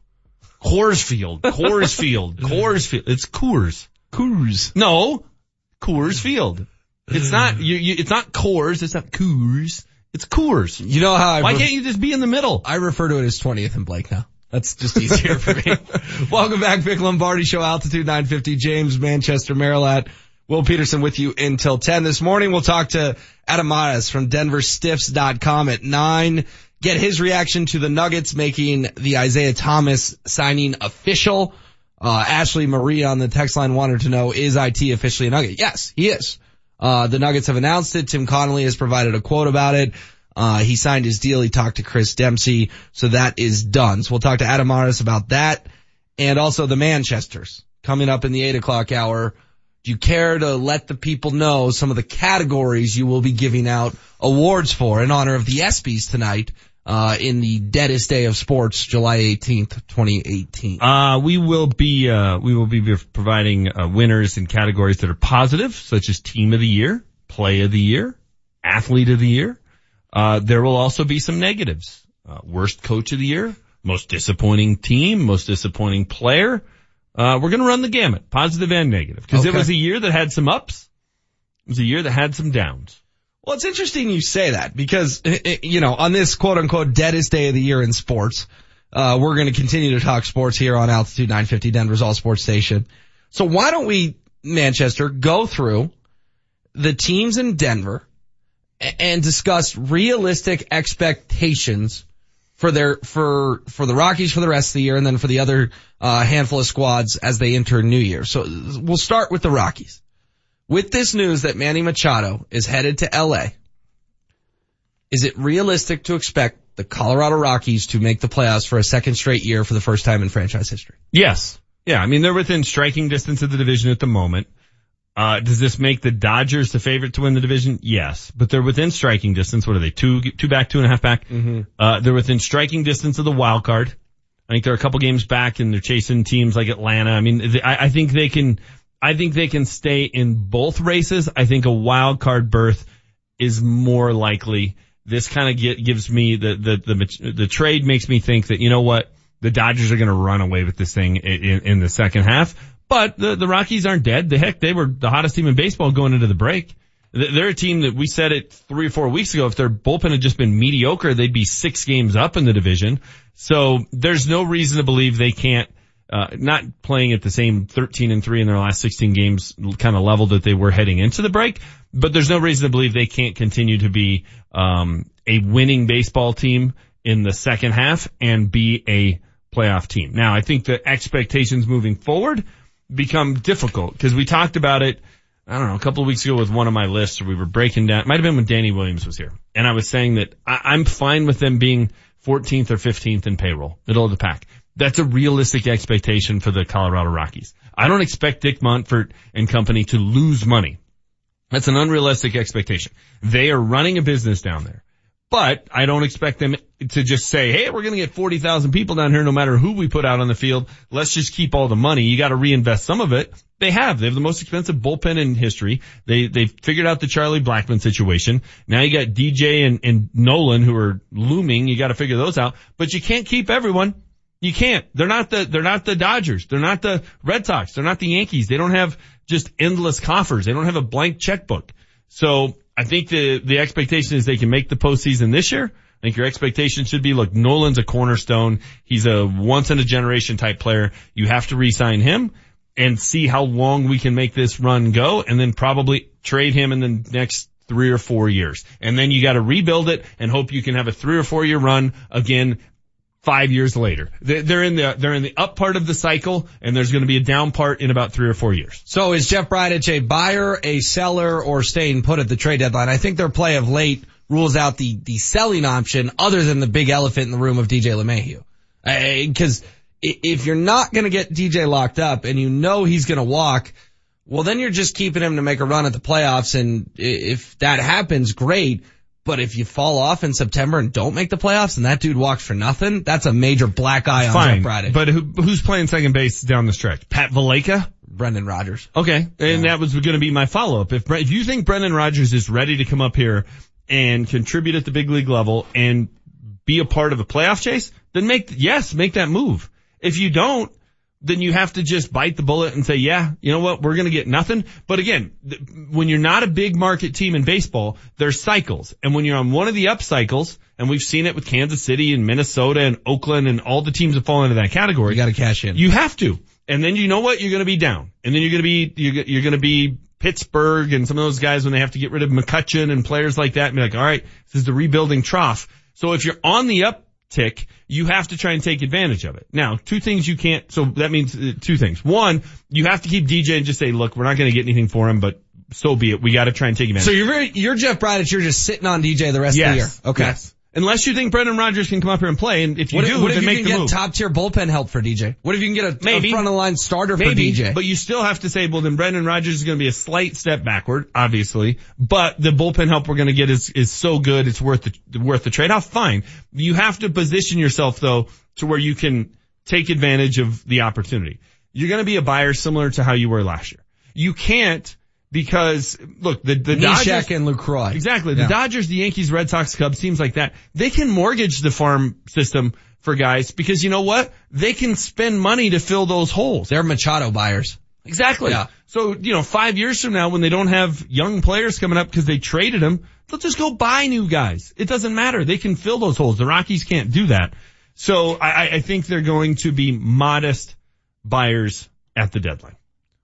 Speaker 8: Coors Field, Coors Field, Coors Field. It's Coors.
Speaker 7: Coors.
Speaker 8: No, Coors Field. It's not, you, you, it's not Coors, it's not Coors. It's Coors.
Speaker 7: You know how I
Speaker 8: Why
Speaker 7: ref-
Speaker 8: can't you just be in the middle?
Speaker 7: I refer to it as 20th and Blake now. That's just easier for me. Welcome back, Vic Lombardi Show, Altitude 950, James, Manchester, Maryland. Will Peterson with you until 10 this morning. We'll talk to Adam Mares from DenverStiffs.com at 9. Get his reaction to the Nuggets making the Isaiah Thomas signing official. Uh, Ashley Marie on the text line wanted to know, is IT officially a Nugget? Yes, he is. Uh, the Nuggets have announced it. Tim Connolly has provided a quote about it. Uh, he signed his deal. He talked to Chris Dempsey. So that is done. So we'll talk to Adam Mares about that and also the Manchesters coming up in the eight o'clock hour. Do you care to let the people know some of the categories you will be giving out awards for in honor of the ESPYs tonight, uh, in the deadest day of sports, July 18th, 2018?
Speaker 8: Uh, we will be, uh, we will be providing uh, winners in categories that are positive, such as team of the year, play of the year, athlete of the year. Uh, there will also be some negatives. Uh, worst coach of the year, most disappointing team, most disappointing player. Uh, we're going to run the gamut, positive and negative, because it was a year that had some ups. It was a year that had some downs.
Speaker 7: Well, it's interesting you say that because, eh, eh, you know, on this quote unquote deadest day of the year in sports, uh, we're going to continue to talk sports here on Altitude 950, Denver's all sports station. So why don't we, Manchester, go through the teams in Denver and discuss realistic expectations for their, for, for the Rockies for the rest of the year and then for the other, uh, handful of squads as they enter New Year. So we'll start with the Rockies. With this news that Manny Machado is headed to LA, is it realistic to expect the Colorado Rockies to make the playoffs for a second straight year for the first time in franchise history?
Speaker 8: Yes. Yeah. I mean, they're within striking distance of the division at the moment. Uh, does this make the Dodgers the favorite to win the division? Yes, but they're within striking distance. What are they? Two, two back, two and a half back.
Speaker 7: Mm-hmm.
Speaker 8: Uh, they're within striking distance of the wild card. I think they're a couple games back and they're chasing teams like Atlanta. I mean, they, I, I think they can, I think they can stay in both races. I think a wild card berth is more likely. This kind of gives me the, the, the, the trade makes me think that, you know what? The Dodgers are going to run away with this thing in, in the second half. But the, the Rockies aren't dead. The heck, they were the hottest team in baseball going into the break. They're a team that we said it three or four weeks ago. If their bullpen had just been mediocre, they'd be six games up in the division. So there's no reason to believe they can't, uh, not playing at the same 13 and 3 in their last 16 games kind of level that they were heading into the break. But there's no reason to believe they can't continue to be, um, a winning baseball team in the second half and be a playoff team. Now I think the expectations moving forward become difficult because we talked about it I don't know, a couple of weeks ago with one of my lists where we were breaking down, might have been when Danny Williams was here. And I was saying that I, I'm fine with them being 14th or 15th in payroll, middle of the pack. That's a realistic expectation for the Colorado Rockies. I don't expect Dick Montfort and company to lose money. That's an unrealistic expectation. They are running a business down there. But I don't expect them to just say, hey, we're going to get 40,000 people down here no matter who we put out on the field. Let's just keep all the money. You got to reinvest some of it. They have. They have the most expensive bullpen in history. They, they've figured out the Charlie Blackmon situation. Now you got DJ and, and Nolan who are looming. You got to figure those out, but you can't keep everyone. You can't. They're not the, they're not the Dodgers. They're not the Red Sox. They're not the Yankees. They don't have just endless coffers. They don't have a blank checkbook. So I think the, the expectation is they can make the postseason this year. I think your expectation should be, look, Nolan's a cornerstone. He's a once in a generation type player. You have to re-sign him and see how long we can make this run go and then probably trade him in the next three or four years. And then you got to rebuild it and hope you can have a three or four year run again five years later. They're in the, they're in the up part of the cycle and there's going to be a down part in about three or four years.
Speaker 7: So is Jeff Bridich a buyer, a seller, or staying put at the trade deadline? I think their play of late rules out the, the selling option other than the big elephant in the room of DJ LeMahieu. Uh, uh, because if you're not going to get DJ locked up and you know he's going to walk, well then you're just keeping him to make a run at the playoffs and if that happens, great. But if you fall off in September and don't make the playoffs and that dude walks for nothing, that's a major black eye on
Speaker 8: Fine,
Speaker 7: Jeff Bridich.
Speaker 8: but who, who's playing second base down the stretch? Pat Valaika?
Speaker 7: Brendan Rodgers.
Speaker 8: Okay. And that was going to be my follow up. If, if you think Brendan Rodgers is ready to come up here and contribute at the big league level and be a part of a playoff chase, then make, yes, make that move. If you don't, then you have to just bite the bullet and say, yeah, you know what, we're going to get nothing. But again, th- when you're not a big market team in baseball, there's cycles. And when you're on one of the up cycles, and we've seen it with Kansas City and Minnesota and Oakland and all the teams that fall into that category.
Speaker 7: You got to cash in.
Speaker 8: You have to. And then you know what? You're going to be down. And then you're going to be, you're, you're going to be Pittsburgh and some of those guys when they have to get rid of McCutcheon and players like that and be like, all right, this is the rebuilding trough. So if you're on the uptick, you have to try and take advantage of it. Now, two things you can't, so that means uh, two things. One, you have to keep DJ and just say, look, we're not going to get anything for him, but so be it. We got to try and take advantage.
Speaker 7: So you're you're Jeff Bridich. You're just sitting on DJ the rest
Speaker 8: yes.
Speaker 7: of the year. Okay.
Speaker 8: Yes. Unless you think Brendan Rodgers can come up here and play, and if you
Speaker 7: What,
Speaker 8: do,
Speaker 7: if, what if you
Speaker 8: make
Speaker 7: can get
Speaker 8: move.
Speaker 7: top tier bullpen help for DJ? What if you can get a,
Speaker 8: Maybe.
Speaker 7: a front of line starter
Speaker 8: Maybe,
Speaker 7: for DJ?
Speaker 8: but you still have to say, well, then Brendan Rodgers is going to be a slight step backward, obviously. But the bullpen help we're going to get is is so good, it's worth the worth the trade off. Fine. You have to position yourself though to where you can take advantage of the opportunity. You're going to be a buyer similar to how you were last year. You can't because look, the the
Speaker 7: Neshek
Speaker 8: Dodgers
Speaker 7: and Lucroy.
Speaker 8: Exactly. The
Speaker 7: Yeah.
Speaker 8: Dodgers, the Yankees, Red Sox, Cubs, teams like that, they can mortgage the farm system for guys because you know what? They can spend money to fill those holes.
Speaker 7: They're Machado buyers.
Speaker 8: Exactly.
Speaker 7: Yeah.
Speaker 8: So, you know, five years from now when they don't have young players coming up because they traded them, they'll just go buy new guys. It doesn't matter. They can fill those holes. The Rockies can't do that. So I, I think they're going to be modest buyers at the deadline.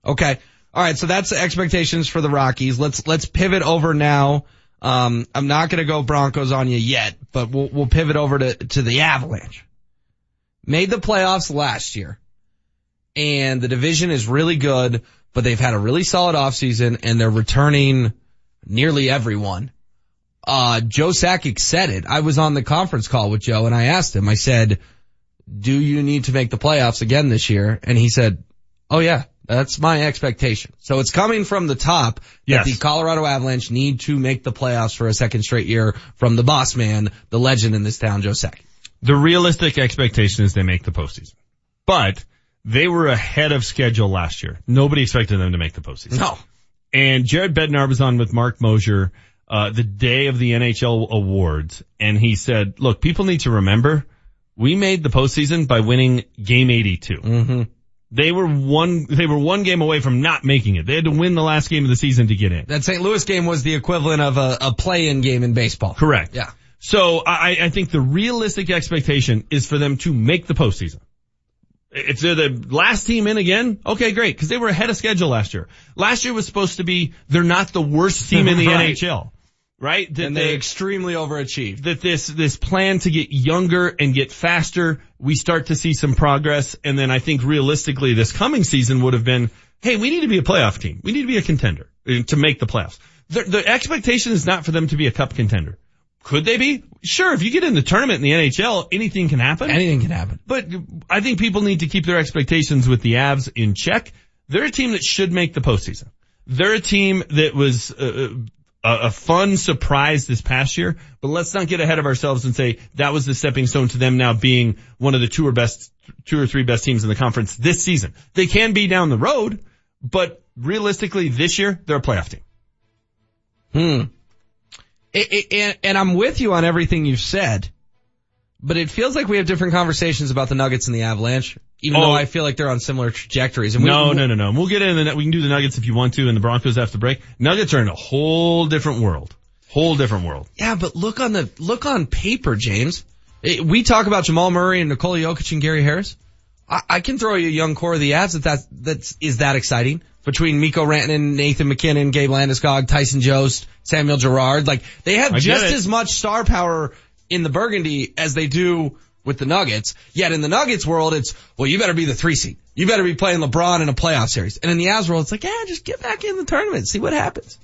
Speaker 7: Okay. All right. So that's the expectations for the Rockies. Let's, let's pivot over now. Um, I'm not going to go Broncos on you yet, but we'll, we'll pivot over to, to the Avalanche. Made the playoffs last year and the division is really good, but they've had a really solid offseason and they're returning nearly everyone. Uh, Joe Sakic said it. I was on the conference call with Joe and I asked him, I said, do you need to make the playoffs again this year? And he said, oh yeah, that's my expectation. So it's coming from the top
Speaker 8: Yes.
Speaker 7: that the Colorado Avalanche need to make the playoffs for a second straight year from the boss man, the legend in this town, Joe Sakic.
Speaker 8: The realistic expectation is they make the postseason. But They were ahead of schedule last year. Nobody expected them to make the postseason.
Speaker 7: No.
Speaker 8: And Jared Bednar was on with Marc Moser, uh, the day of the NHL awards. And he said, look, people need to remember we made the postseason by winning game 82.
Speaker 7: Mm-hmm.
Speaker 8: They were one, they were one game away from not making it. They had to win the last game of the season to get in.
Speaker 7: That St. Louis game was the equivalent of a, a play-in game in baseball.
Speaker 8: Correct.
Speaker 7: Yeah.
Speaker 8: So I, I think the realistic expectation is for them to make the postseason. If they're the last team in again, okay, great, because they were ahead of schedule last year. Last year was supposed to be they're not the worst team in the
Speaker 7: Right.
Speaker 8: NHL, right? That
Speaker 7: and they extremely overachieved.
Speaker 8: that this this plan to get younger and get faster, we start to see some progress, and then I think realistically this coming season would have been, hey, we need to be a playoff team, we need to be a contender uh, to make the playoffs. The, the expectation is not for them to be a cup contender. Could they be? Sure, if you get in the tournament in the NHL, anything can happen.
Speaker 7: Anything can happen.
Speaker 8: But I think people need to keep their expectations with the Avs in check. They're a team that should make the postseason. They're a team that was uh, a, a fun surprise this past year, but let's not get ahead of ourselves and say that was the stepping stone to them now being one of the two or best, two or three best teams in the conference this season. They can be down the road, but realistically this year, they're a playoff team.
Speaker 7: Hmm. It, it, and, and I'm with you on everything you've said, but it feels like we have different conversations about the Nuggets and the Avalanche, even
Speaker 8: Oh.
Speaker 7: though I feel like they're on similar trajectories. And we,
Speaker 8: no, no, no, no. We'll get into the, we can do the Nuggets if you want to and the Broncos after break. Nuggets are in a whole different world. Whole different world.
Speaker 7: Yeah, but look on the look on paper, James. Eh, We talk about Jamal Murray and Nikola Jokic and Gary Harris. I, I can throw you a young core of the Avs that that that's is that exciting between Mikko Rantanen, Nathan MacKinnon, Gabe Landeskog, Tyson Jost, Samuel Girard. Like they have
Speaker 8: I
Speaker 7: just
Speaker 8: it.
Speaker 7: as much star power in the Burgundy as they do with the Nuggets. Yet in the Nuggets world, it's well, you better be the three seed. You better be playing LeBron in a playoff series. And in the Avs world, it's like, yeah, just get back in the tournament, see what happens.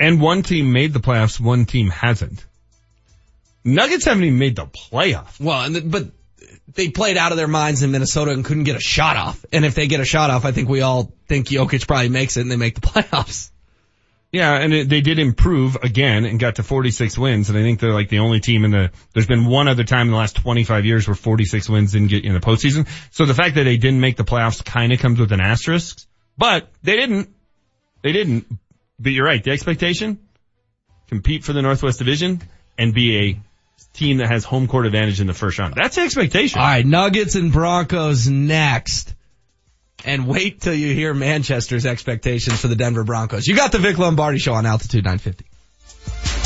Speaker 8: And one team made the playoffs, one team hasn't. Nuggets haven't even made the playoffs.
Speaker 7: Well, and the, but they played out of their minds in Minnesota and couldn't get a shot off. And if they get a shot off, I think we all think Jokic probably makes it and they make the playoffs.
Speaker 8: Yeah, and it, they did improve again and got to 46 wins. And I think they're like the only team in the, there's been one other time in the last 25 years where 46 wins didn't get in the postseason. So the fact that they didn't make the playoffs kind of comes with an asterisk, but they didn't. They didn't. But you're right. The expectation, compete for the Northwest Division and be a team that has home court advantage in the first round. That's the expectation.
Speaker 7: All right, Nuggets and Broncos next. And wait till you hear Manchester's expectations for the Denver Broncos. You got the Vic Lombardi show on Altitude 950.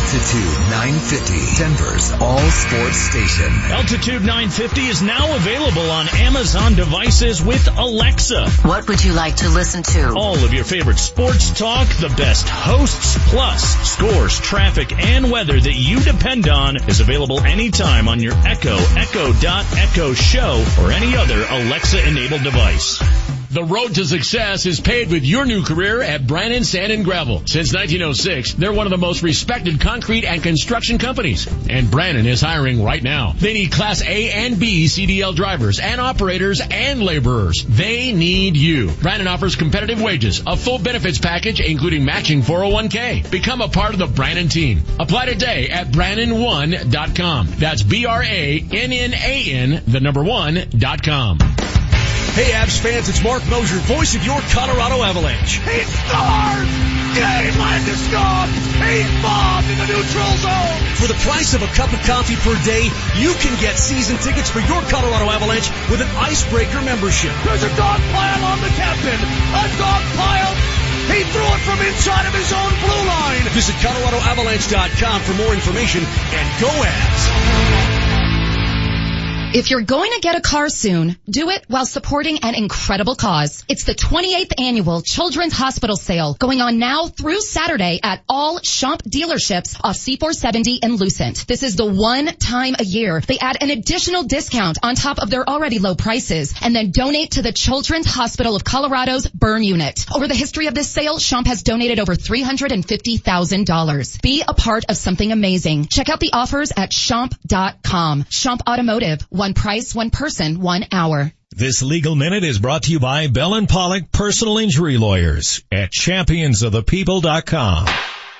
Speaker 5: Altitude 950, Denver's all sports station.
Speaker 28: Altitude 950 is now available on Amazon devices with Alexa.
Speaker 29: What would you like to listen to?
Speaker 28: All of your favorite sports talk, the best hosts, plus scores, traffic, and weather that you depend on is available anytime on your Echo, Echo Dot Echo Show, or any other Alexa-enabled device. The road to success is paved with your new career at Brannan Sand and Gravel. Since 1906, they're one of the most respected concrete and construction companies. And Brannan is hiring right now. They need Class A and B CDL drivers and operators and laborers. They need you. Brannan offers competitive wages, a full benefits package including matching 401k. Become a part of the Brannan team. Apply today at Brannan1.com. That's B-R-A-N-N-A-N, the number one, dot com.
Speaker 24: Hey, Avs fans, it's Marc Moser, voice of your Colorado Avalanche.
Speaker 26: He scores! Gabe Landeskog! He's bombed in the neutral zone!
Speaker 24: For the price of a cup of coffee per day, you can get season tickets for your Colorado Avalanche with an Icebreaker membership.
Speaker 26: There's a dog pile on the captain! A dog pile! He threw it from inside of his own blue line!
Speaker 24: Visit ColoradoAvalanche.com for more information and go Avs!
Speaker 3: If you're going to get a car soon, do it while supporting an incredible cause. It's the 28th annual Children's Hospital Sale going on now through Saturday at all Schomp dealerships off C470 and Lucent. This is the one time a year they add an additional discount on top of their already low prices and then donate to the Children's Hospital of Colorado's burn unit. Over the history of this sale, Schomp has donated over $350,000. Be a part of something amazing. Check out the offers at Schomp.com. Schomp Automotive. One price, one person, one hour.
Speaker 30: This legal minute is brought to you by Bell and Pollock Personal Injury Lawyers at championsofthepeople.com.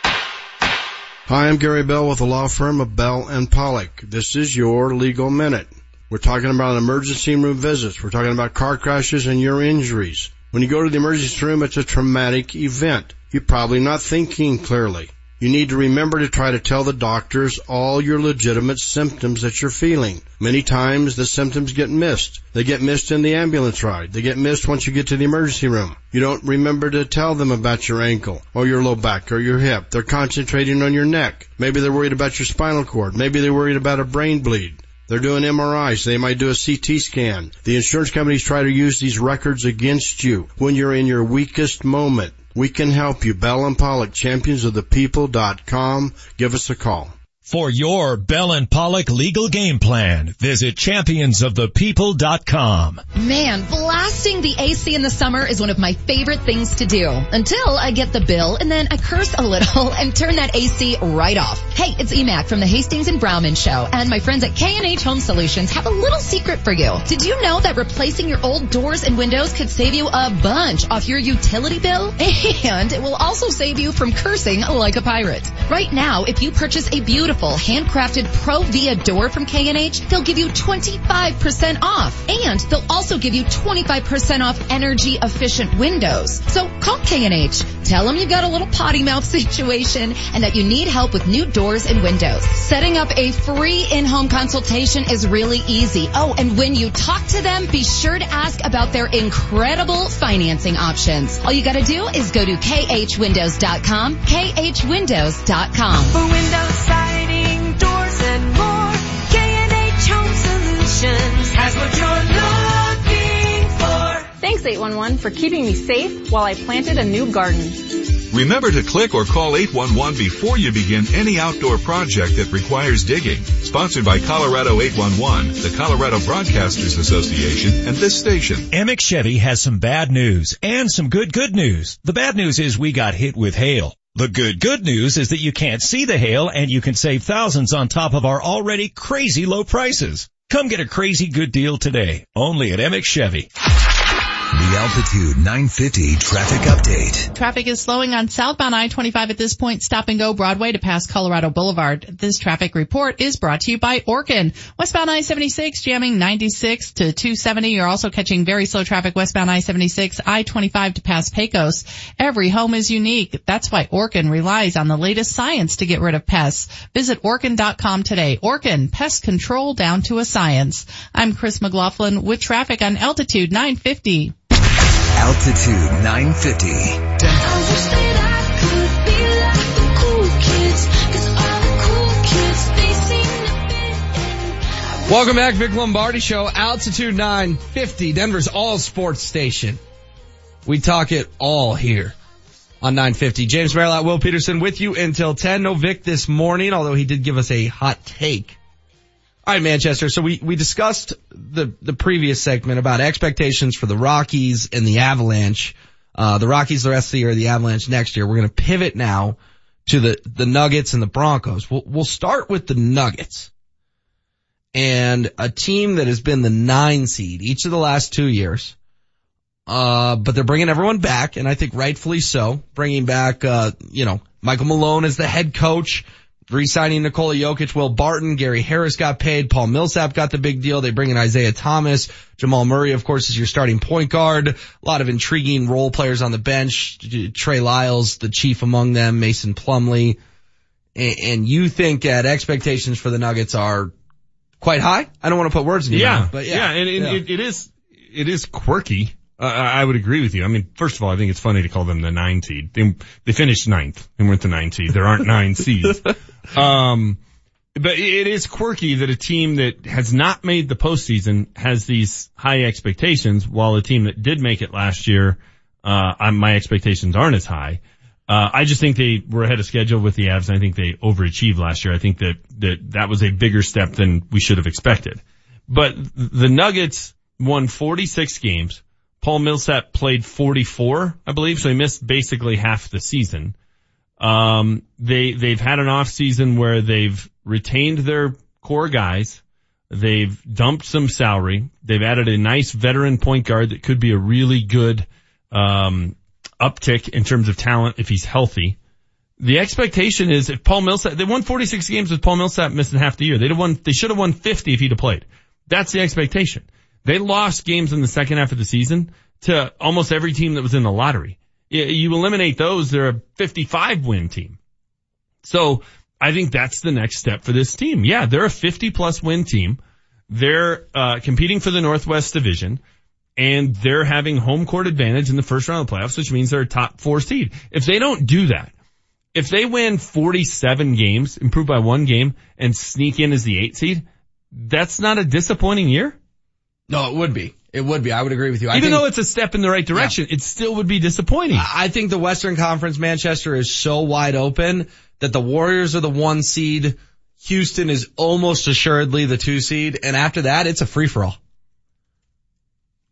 Speaker 31: Hi, I'm Gary Bell with the law firm of Bell and Pollock. This is your legal minute. We're talking about emergency room visits. We're talking about car crashes and your injuries. When you go to the emergency room, it's a traumatic event. You're probably not thinking clearly. You need to remember to try to tell the doctors all your legitimate symptoms that you're feeling. Many times the symptoms get missed. They get missed in the ambulance ride. They get missed once you get to the emergency room. You don't remember to tell them about your ankle or your low back or your hip. They're concentrating on your neck. Maybe they're worried about your spinal cord. Maybe they're worried about a brain bleed. They're doing MRIs. They might do a CT scan. The insurance companies try to use these records against you when you're in your weakest moment. We can help you. Bell and Pollock, champions of the people.com. Give us a call.
Speaker 28: For your Bell and Pollock legal game plan, visit championsofthepeople.com.
Speaker 3: Man, blasting the AC in the summer is one of my favorite things to do. Until I get the bill and then I curse a little and turn that AC right off. Hey, it's EMAC from the Hastings and Browman Show and my friends at K&H Home Solutions have a little secret for you. Did you know that replacing your old doors and windows could save you a bunch off your utility bill? And it will also save you from cursing like a pirate. Right now, if you purchase a beautiful handcrafted ProVia door from K&H, they'll give you 25% off. And they'll also give you 25% off energy efficient windows. So call K&H. Tell them you've got a little potty mouth situation and that you need help with new doors and windows. Setting up a free in-home consultation is really easy. Oh, and when you talk to them, be sure to ask about their incredible financing options. All you gotta do is go to khwindows.com, khwindows.com.
Speaker 15: For windows, Solutions has what you're looking for.
Speaker 32: Thanks 811 for keeping me safe while I planted a new garden.
Speaker 33: Remember to click or call 811 before you begin any outdoor project that requires digging. Sponsored by Colorado 811, the Colorado Broadcasters Association, and this station.
Speaker 28: Emich Chevy has some bad news and some good good news. The bad news is we got hit with hail. The good good news is that you can't see the hail and you can save thousands on top of our already crazy low prices. Come get a crazy good deal today, only at Emich Chevy.
Speaker 5: The Altitude 950 traffic update.
Speaker 20: Traffic is slowing on southbound I-25 at this point, stop and go Broadway to pass Colorado Boulevard. This traffic report is brought to you by Orkin. Westbound I-76 jamming 96 to 270. You're also catching very slow traffic westbound I-76, I-25 to pass Pecos. Every home is unique. That's why Orkin relies on the latest science to get rid of pests. Visit Orkin.com today. Orkin, pest control down to a science. I'm Chris McLaughlin with traffic on Altitude 950.
Speaker 5: Altitude 950.
Speaker 7: Welcome back, Vic Lombardi Show, Altitude 950, Denver's all sports station. We talk it all here on 950. James Merrilat, Will Peterson with you until 10. No Vic this morning, although he did give us a hot take. All right, Manchester. So we, we discussed the, the previous segment about expectations for the Rockies and the Avalanche. Uh, the Rockies the rest of the year, the Avalanche next year. We're going to pivot now to the, the Nuggets and the Broncos. We'll, we'll start with the Nuggets and a team that has been the nine seed each of the last two years. Uh, but they're bringing everyone back and I think rightfully so. Bringing back, uh, you know, Michael Malone as the head coach, re-signing Nikola Jokic, Will Barton, Gary Harris got paid, Paul Millsap got the big deal. They bring in Isaiah Thomas, Jamal Murray, of course, is your starting point guard. A lot of intriguing role players on the bench. Trey Lyles, the chief among them, Mason Plumlee. And, you think that expectations for the Nuggets are quite high? I don't want to put words in your
Speaker 8: Yeah,
Speaker 7: mouth, but yeah.
Speaker 8: yeah, and, and
Speaker 7: Yeah.
Speaker 8: It, it is it is quirky. Uh, I I would agree with you. I mean, first of all, I think it's funny to call them the nine seed. They they finished ninth and weren't the nine seed. There aren't nine seeds. Um, but it is quirky that a team that has not made the postseason has these high expectations, while a team that did make it last year, uh, my expectations aren't as high. Uh, I just think they were ahead of schedule with the Avs. and I think they overachieved last year. I think that, that that was a bigger step than we should have expected. But the Nuggets won 46 games. Paul Millsap played 44, I believe, so he missed basically half the season. Um, they, they've had an off season where they've retained their core guys. They've dumped some salary. They've added a nice veteran point guard that could be a really good, um, uptick in terms of talent if he's healthy. The expectation is if Paul Millsap, they won 46 games with Paul Millsap missing half the year. They'd have won, they should have won 50 if he'd have played. That's the expectation. They lost games in the second half of the season to almost every team that was in the lottery. You, eliminate those, they're a 55 win team. So I think that's the next step for this team. Yeah, they're a 50 plus win team. They're uh, competing for the Northwest Division and they're having home court advantage in the first round of the playoffs, which means they're a top four seed. If they don't do that, if they win 47 games, improve by one game and sneak in as the eight seed, that's not a disappointing year.
Speaker 7: No, it would be. It would be. I would agree with you. I
Speaker 8: Even
Speaker 7: think-
Speaker 8: though it's a step in the right direction, it still would be disappointing.
Speaker 7: I think the Western Conference Manchester is so wide open that the Warriors are the one seed. Houston is almost assuredly the two seed. And after that, it's a free for all.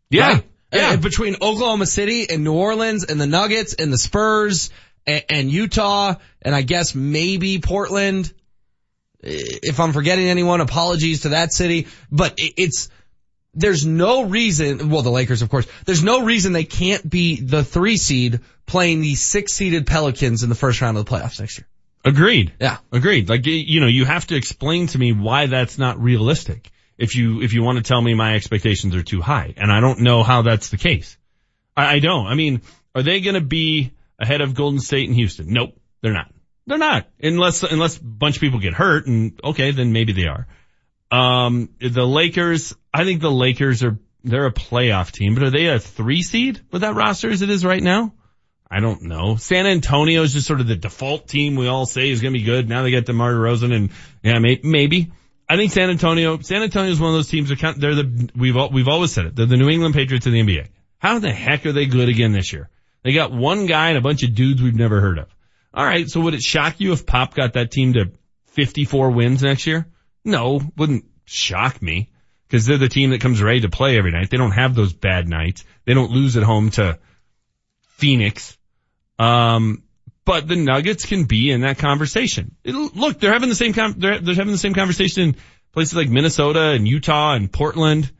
Speaker 8: Yeah.
Speaker 7: Yeah. between Oklahoma City and New Orleans and the Nuggets and the Spurs and, and Utah and I guess maybe Portland. If I'm forgetting anyone, apologies to that city, but it- it's, there's no reason, well the Lakers of course, there's no reason they can't be the three seed playing the six seeded Pelicans in the first round of the playoffs next year.
Speaker 8: Agreed.
Speaker 7: Yeah.
Speaker 8: Agreed. Like, you know, you have to explain to me why that's not realistic. If you, if you want to tell me my expectations are too high. And I don't know how that's the case. I, I don't. I mean, are they going to be ahead of Golden State and Houston? Nope. They're not. They're not. Unless, unless a bunch of people get hurt and okay, then maybe they are. Um, the Lakers, I think the Lakers are, they're a playoff team, but are they a three seed with that roster as it is right now? I don't know. San Antonio is just sort of the default team we all say is going to be good. Now they get DeMar DeRozan and yeah, may, maybe. I think San Antonio, San Antonio is one of those teams that count, they're the, we've all, we've always said it. They're the New England Patriots of the NBA. How the heck are they good again this year? They got one guy and a bunch of dudes we've never heard of. All right. So would it shock you if Pop got that team to 54 wins next year? No, wouldn't shock me because they're the team that comes ready to play every night. They don't have those bad nights. They don't lose at home to Phoenix. Um, but the Nuggets can be in that conversation. It'll, look, they're having the same con- they're, they're having the same conversation in places like Minnesota and Utah and Portland,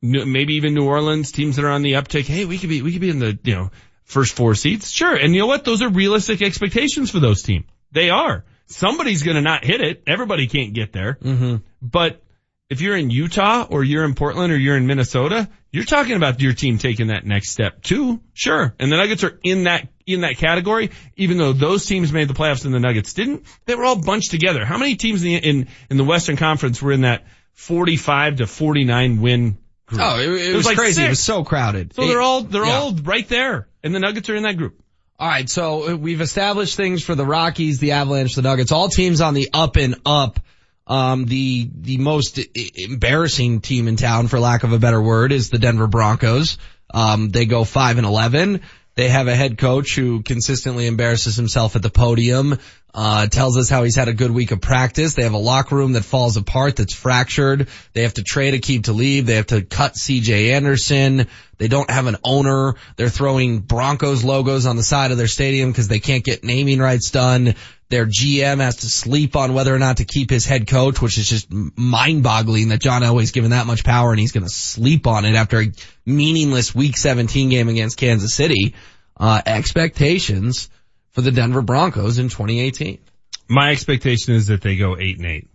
Speaker 8: maybe even New Orleans, teams that are on the uptick. Hey, we could be we could be in the you know first four seats. Sure, and you know what? Those are realistic expectations for those teams. They are. Somebody's going to not hit it. Everybody can't get there.
Speaker 7: Mm-hmm.
Speaker 8: But if you're in Utah or you're in Portland or you're in Minnesota, you're talking about your team taking that next step too. Sure. And the Nuggets are in that, in that category, even though those teams made the playoffs and the Nuggets didn't. They were all bunched together. How many teams in the, in, in the Western Conference were in that 45 to 49 win group?
Speaker 7: Oh, it, it was,
Speaker 8: like
Speaker 7: crazy. It was so crowded.
Speaker 8: So they're all, they're
Speaker 7: Yeah.
Speaker 8: all right there. And the Nuggets are in that group.
Speaker 7: All right, so we've established things for the Rockies, the Avalanche, the Nuggets, all teams on the up and up. Um, the the most embarrassing team in town, for lack of a better word, is the Denver Broncos. Um, they go five and eleven. They have a head coach who consistently embarrasses himself at the podium. Uh, tells us how he's had a good week of practice. They have a locker room that falls apart, that's fractured. They have to trade a Akeem to leave. They have to cut C.J. Anderson. They don't have an owner. They're throwing Broncos logos on the side of their stadium because they can't get naming rights done. Their GM has to sleep on whether or not to keep his head coach, which is just mind boggling that John Elway's given that much power and he's going to sleep on it after a meaningless week 17 game against Kansas City. Uh, expectations for the Denver Broncos in 2018.
Speaker 8: My expectation is that they go eight and eight.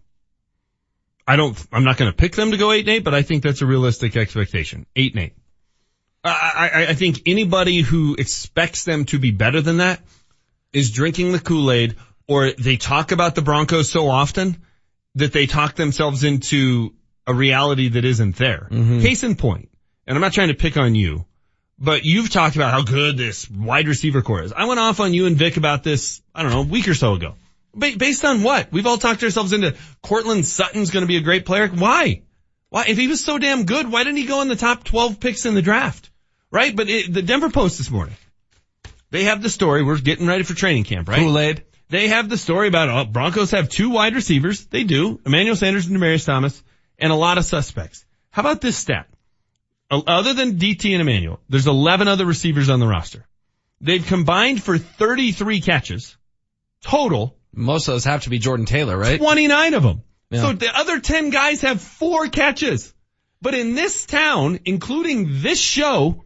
Speaker 8: I don't, I'm not going to pick them to go eight and eight, but I think that's a realistic expectation. Eight and eight. I, I, I think anybody who expects them to be better than that is drinking the Kool-Aid or they talk about the Broncos so often that they talk themselves into a reality that isn't there. Mm-hmm. Case in point, and I'm not trying to pick on you, but you've talked about how good this wide receiver core is. I went off on you and Vic about this, I don't know, a week or so ago. Ba- based on what? We've all talked ourselves into Courtland Sutton's going to be a great player. Why? Why? If he was so damn good, why didn't he go in the top 12 picks in the draft? Right? But it, the Denver Post this morning, they have the story. We're getting ready for training camp, right?
Speaker 7: Kool-Aid.
Speaker 8: They have the story about uh, Broncos have two wide receivers. They do. Emmanuel Sanders and Demaryius Thomas and a lot of suspects. How about this stat? Other than DT and Emmanuel, there's 11 other receivers on the roster. They've combined for 33 catches total.
Speaker 7: Most of those have to be Jordan Taylor, right?
Speaker 8: 29 of them.
Speaker 7: Yeah.
Speaker 8: So the other 10 guys have four catches. But in this town, including this show,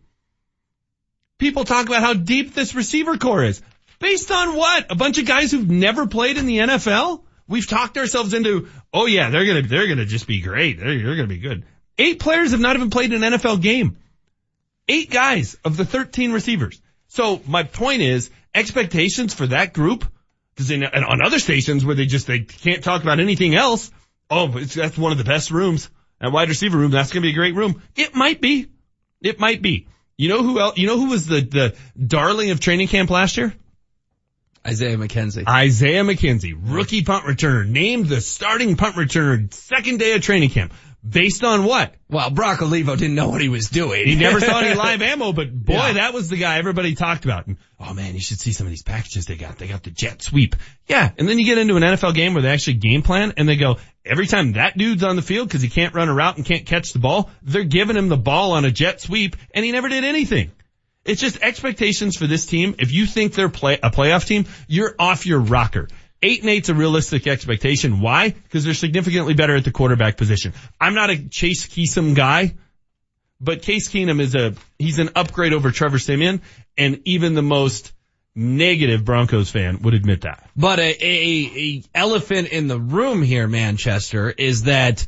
Speaker 8: people talk about how deep this receiver core is. Based on what? A bunch of guys who've never played in the NFL? We've talked ourselves into, oh yeah, they're gonna, they're gonna just be great. They're, they're gonna be good. Eight players have not even played an NFL game. Eight guys of the 13 receivers. So my point is expectations for that group, because in on other stations where they just, they can't talk about anything else. Oh, that's one of the best rooms. That wide receiver room, that's gonna be a great room. It might be. It might be. You know who else, you know who was the, the darling of training camp last year?
Speaker 7: Isaiah McKenzie.
Speaker 8: Isaiah McKenzie, rookie punt returner, named the starting punt returner second day of training camp. Based on what?
Speaker 7: Well, Brock Olivo didn't know what he was doing.
Speaker 8: He never saw any live ammo, but boy,
Speaker 7: Yeah.
Speaker 8: that was the guy everybody talked about. And, oh man, you should see some of these packages they got. They got the jet sweep. Yeah. And then you get into an NFL game where they actually game plan and they go, every time that dude's on the field because he can't run a route and can't catch the ball, they're giving him the ball on a jet sweep and he never did anything. It's just expectations for this team. If you think they're play, a playoff team, you're off your rocker. Eight and eight's a realistic expectation. Why? Because they're significantly better at the quarterback position. I'm not a Case Keenum guy, but Case Keenum is a, he's an upgrade over Trevor Siemian and even the most negative Broncos fan would admit that.
Speaker 7: But a, a, a elephant in the room here, Manchester, is that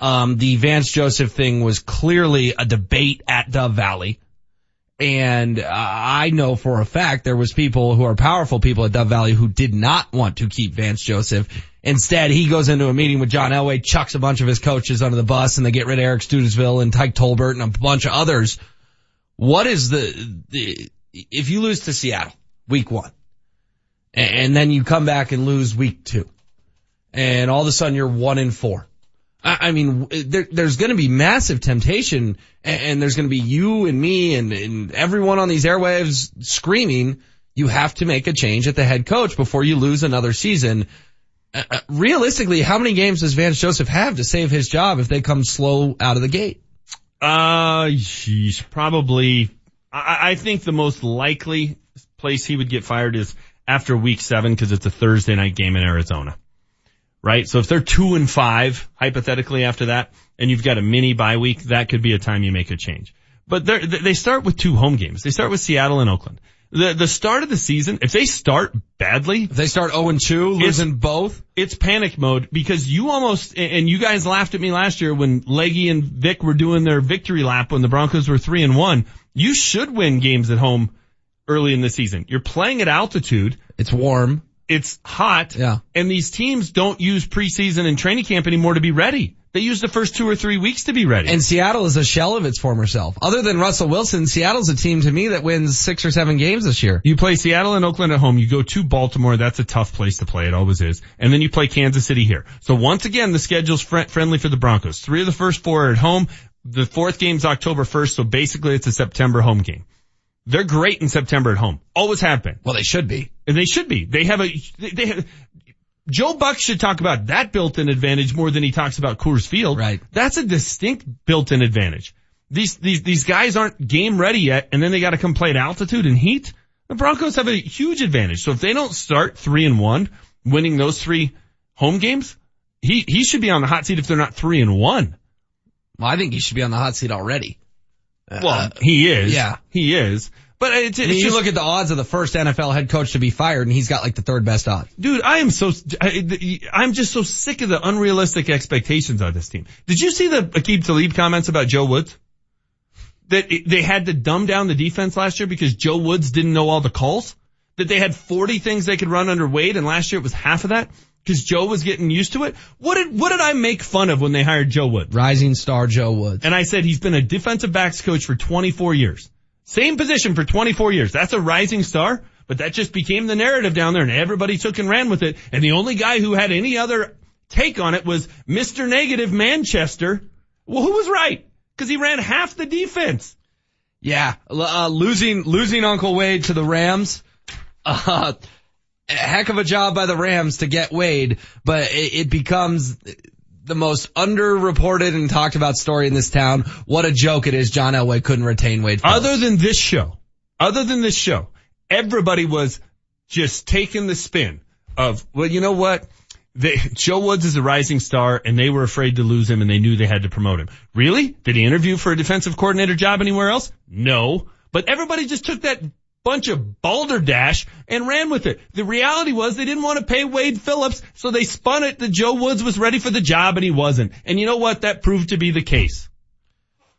Speaker 7: um, the Vance Joseph thing was clearly a debate at Dove Valley. And I know for a fact there was people who are powerful people at Dove Valley who did not want to keep Vance Joseph. Instead, he goes into a meeting with John Elway, chucks a bunch of his coaches under the bus, and they get rid of Eric Studesville and Tyke Tolbert and a bunch of others. What is the, the if you lose to Seattle week one, and then you come back and lose week two, and all of a sudden you're one in four. I, mean, there, there's going to be massive temptation, and, and there's going to be you and me and, and everyone on these airwaves screaming, you have to make a change at the head coach before you lose another season. Uh, uh, realistically, how many games does Vance Joseph have to save his job if they come slow out of the gate?
Speaker 8: Uh, sheesh, probably. I, I think the most likely place he would get fired is after week seven because it's a Thursday night game in Arizona. Right? So if they're two and five, hypothetically after that, and you've got a mini bye week, that could be a time you make a change. But they're, they start with two home games. They start with Seattle and Oakland. The, the start of the season, if they start badly,
Speaker 7: if they start 0 and 2, losing both,
Speaker 8: it's panic mode because you almost, and you guys laughed at me last year when Leggy and Vic were doing their victory lap when the Broncos were 3 and 1. You should win games at home early in the season. You're playing at altitude.
Speaker 7: It's warm.
Speaker 8: It's hot.
Speaker 7: Yeah.
Speaker 8: And these teams don't use preseason and training camp anymore to be ready. They use the first two or three weeks to be ready.
Speaker 7: And Seattle is a shell of its former self. Other than Russell Wilson, Seattle's a team to me that wins six or seven games this year.
Speaker 8: You play Seattle and Oakland at home. You go to Baltimore. That's a tough place to play. It always is. And then you play Kansas City here. So once again, the schedule's fr- friendly for the Broncos. Three of the first four are at home. The fourth game's October 1st. So basically it's a September home game. They're great in September at home. Always have been.
Speaker 7: Well, they should be.
Speaker 8: And they should be. They have a, they, have, Joe Buck should talk about that built-in advantage more than he talks about Coors Field.
Speaker 7: Right.
Speaker 8: That's a distinct built-in advantage. These, these, these guys aren't game ready yet and then they gotta come play at altitude and heat. The Broncos have a huge advantage. So if they don't start three and one, winning those three home games, he, he should be on the hot seat if they're not three and one.
Speaker 7: Well, I think he should be on the hot seat already.
Speaker 8: Uh, well, uh, he is.
Speaker 7: yeah.
Speaker 8: He is. But it's,
Speaker 7: I
Speaker 8: it's
Speaker 7: mean, you
Speaker 8: just-
Speaker 7: look at the odds of the first NFL head coach to be fired and he's got like the third best odds.
Speaker 8: Dude, I am so, I, I'm just so sick of the unrealistic expectations of this team. Did you see the Aqib Talib comments about Joe Woods? That it- they had to dumb down the defense last year because Joe Woods didn't know all the calls? That they had 40 things they could run under Wade and last year it was half of that? Because Joe was getting used to it? What did, what did I make fun of when they hired Joe Woods?
Speaker 7: Rising star Joe Woods.
Speaker 8: And I said he's been a defensive backs coach for 24 years. Same position for 24 years. That's a rising star, but that just became the narrative down there and everybody took and ran with it. And the only guy who had any other take on it was Mr. Negative Manchester. Well, who was right? Cause he ran half the defense.
Speaker 7: Yeah, uh, losing losing Uncle Wade to the Rams. Uh, a heck of a job by the Rams to get Wade, but it, it becomes the most underreported and talked about story in this town. What a joke it is John Elway couldn't retain Wade. Phillips.
Speaker 8: Other than this show, other than this show, everybody was just taking the spin of, well, you know what? They, Joe Woods is a rising star and they were afraid to lose him and they knew they had to promote him. Really? Did he interview for a defensive coordinator job anywhere else? No. But everybody just took that bunch of balderdash and ran with it. The reality was they didn't want to pay Wade Phillips, so they spun it that Joe Woods was ready for the job and he wasn't. And you know what? That proved to be the case.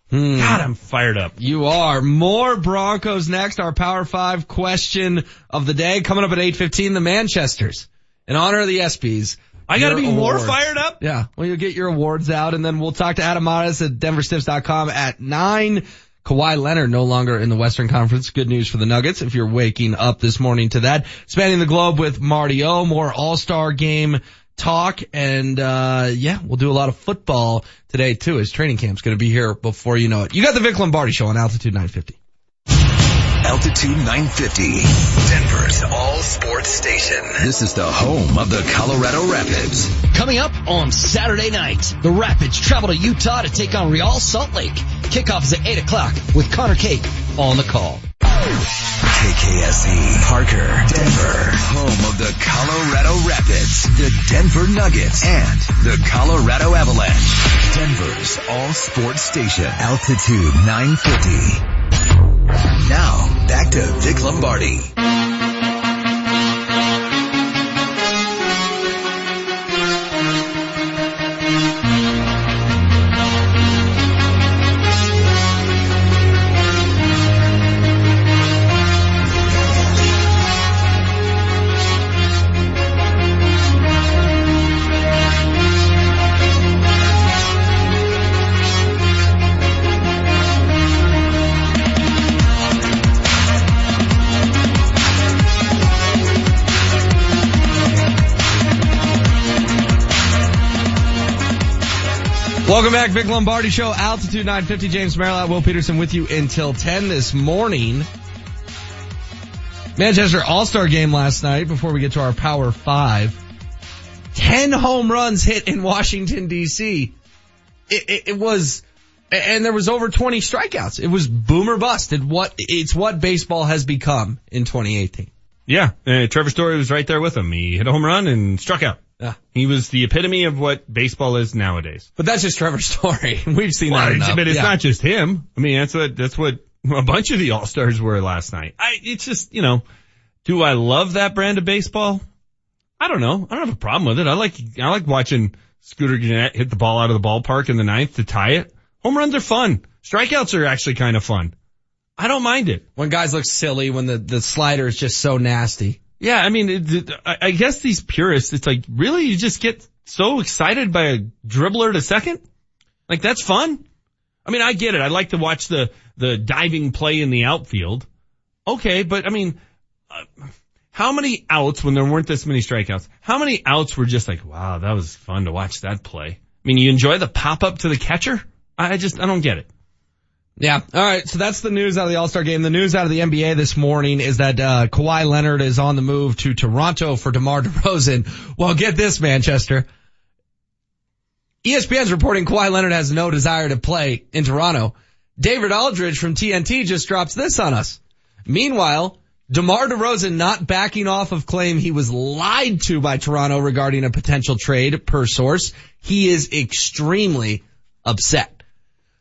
Speaker 8: Hmm. God, I'm fired up.
Speaker 7: You are. More Broncos next. Our Power 5 question of the day coming up at 8.15, the Manchesters. In honor of the ESPYs.
Speaker 8: I gotta be more fired up?
Speaker 7: Yeah. Well, you'll get your awards out and then we'll talk to Adam Mares at denverstiffs.com at 9. Kawhi Leonard no longer in the Western Conference. Good news for the Nuggets if you're waking up this morning to that. Spanning the globe with Marty O. More All-Star game talk and uh yeah, we'll do a lot of football today too His training camp's gonna be here before you know it. You got the Vic Lombardi show on Altitude 950.
Speaker 5: Altitude 950, Denver's all sports station. This is the home of the Colorado Rapids.
Speaker 34: Coming up on Saturday night, the Rapids travel to Utah to take on Real Salt Lake. Kickoff is at 8 o'clock with Connor Cake on the call.
Speaker 5: KKSE, Parker, Denver, home of the Colorado Rapids, the Denver Nuggets, and the Colorado Avalanche. Denver's all sports station, Altitude 950. Now, back to Vic Lombardi.
Speaker 7: Welcome back, Vic Lombardi Show, Altitude 950. James Merrilat, Will Peterson with you until 10 this morning. Manchester All-Star game last night before we get to our Power 5. 10 home runs hit in Washington DC. It, it, it was, and there was over 20 strikeouts. It was boomer bust. It what, it's what baseball has become in 2018.
Speaker 8: Yeah, uh, Trevor Story was right there with him. He hit a home run and struck out.
Speaker 7: Yeah.
Speaker 8: He was the epitome of what baseball is nowadays.
Speaker 7: But that's just Trevor Story. We've seen
Speaker 8: Well,
Speaker 7: that enough.
Speaker 8: but it's
Speaker 7: Yeah.
Speaker 8: not just him. I mean, that's what, that's what a bunch of the All-Stars were last night. I, it's just, you know, do I love that brand of baseball? I don't know. I don't have a problem with it. I like, I like watching Scooter Gennett hit the ball out of the ballpark in the ninth to tie it. Home runs are fun. Strikeouts are actually kind of fun. I don't mind it.
Speaker 7: When guys look silly, when the, the slider is just so nasty.
Speaker 8: Yeah, I mean, it, it- I guess these purists, it's like, really, you just get so excited by a dribbler to second? Like, that's fun? I mean, I get it. I like to watch the, the diving play in the outfield. Okay, but I mean, uh, how many outs when there weren't this many strikeouts? How many outs were just like, wow, that was fun to watch that play? I mean, you enjoy the pop up to the catcher? I just, I don't get it.
Speaker 7: Yeah. All right. So that's the news out of the All-Star game. The news out of the NBA this morning is that, uh, Kawhi Leonard is on the move to Toronto for DeMar DeRozan. Well, get this, Manchester. ESPN's reporting Kawhi Leonard has no desire to play in Toronto. David Aldridge from TNT just drops this on us. Meanwhile, DeMar DeRozan not backing off of claim he was lied to by Toronto regarding a potential trade per source. He is extremely upset.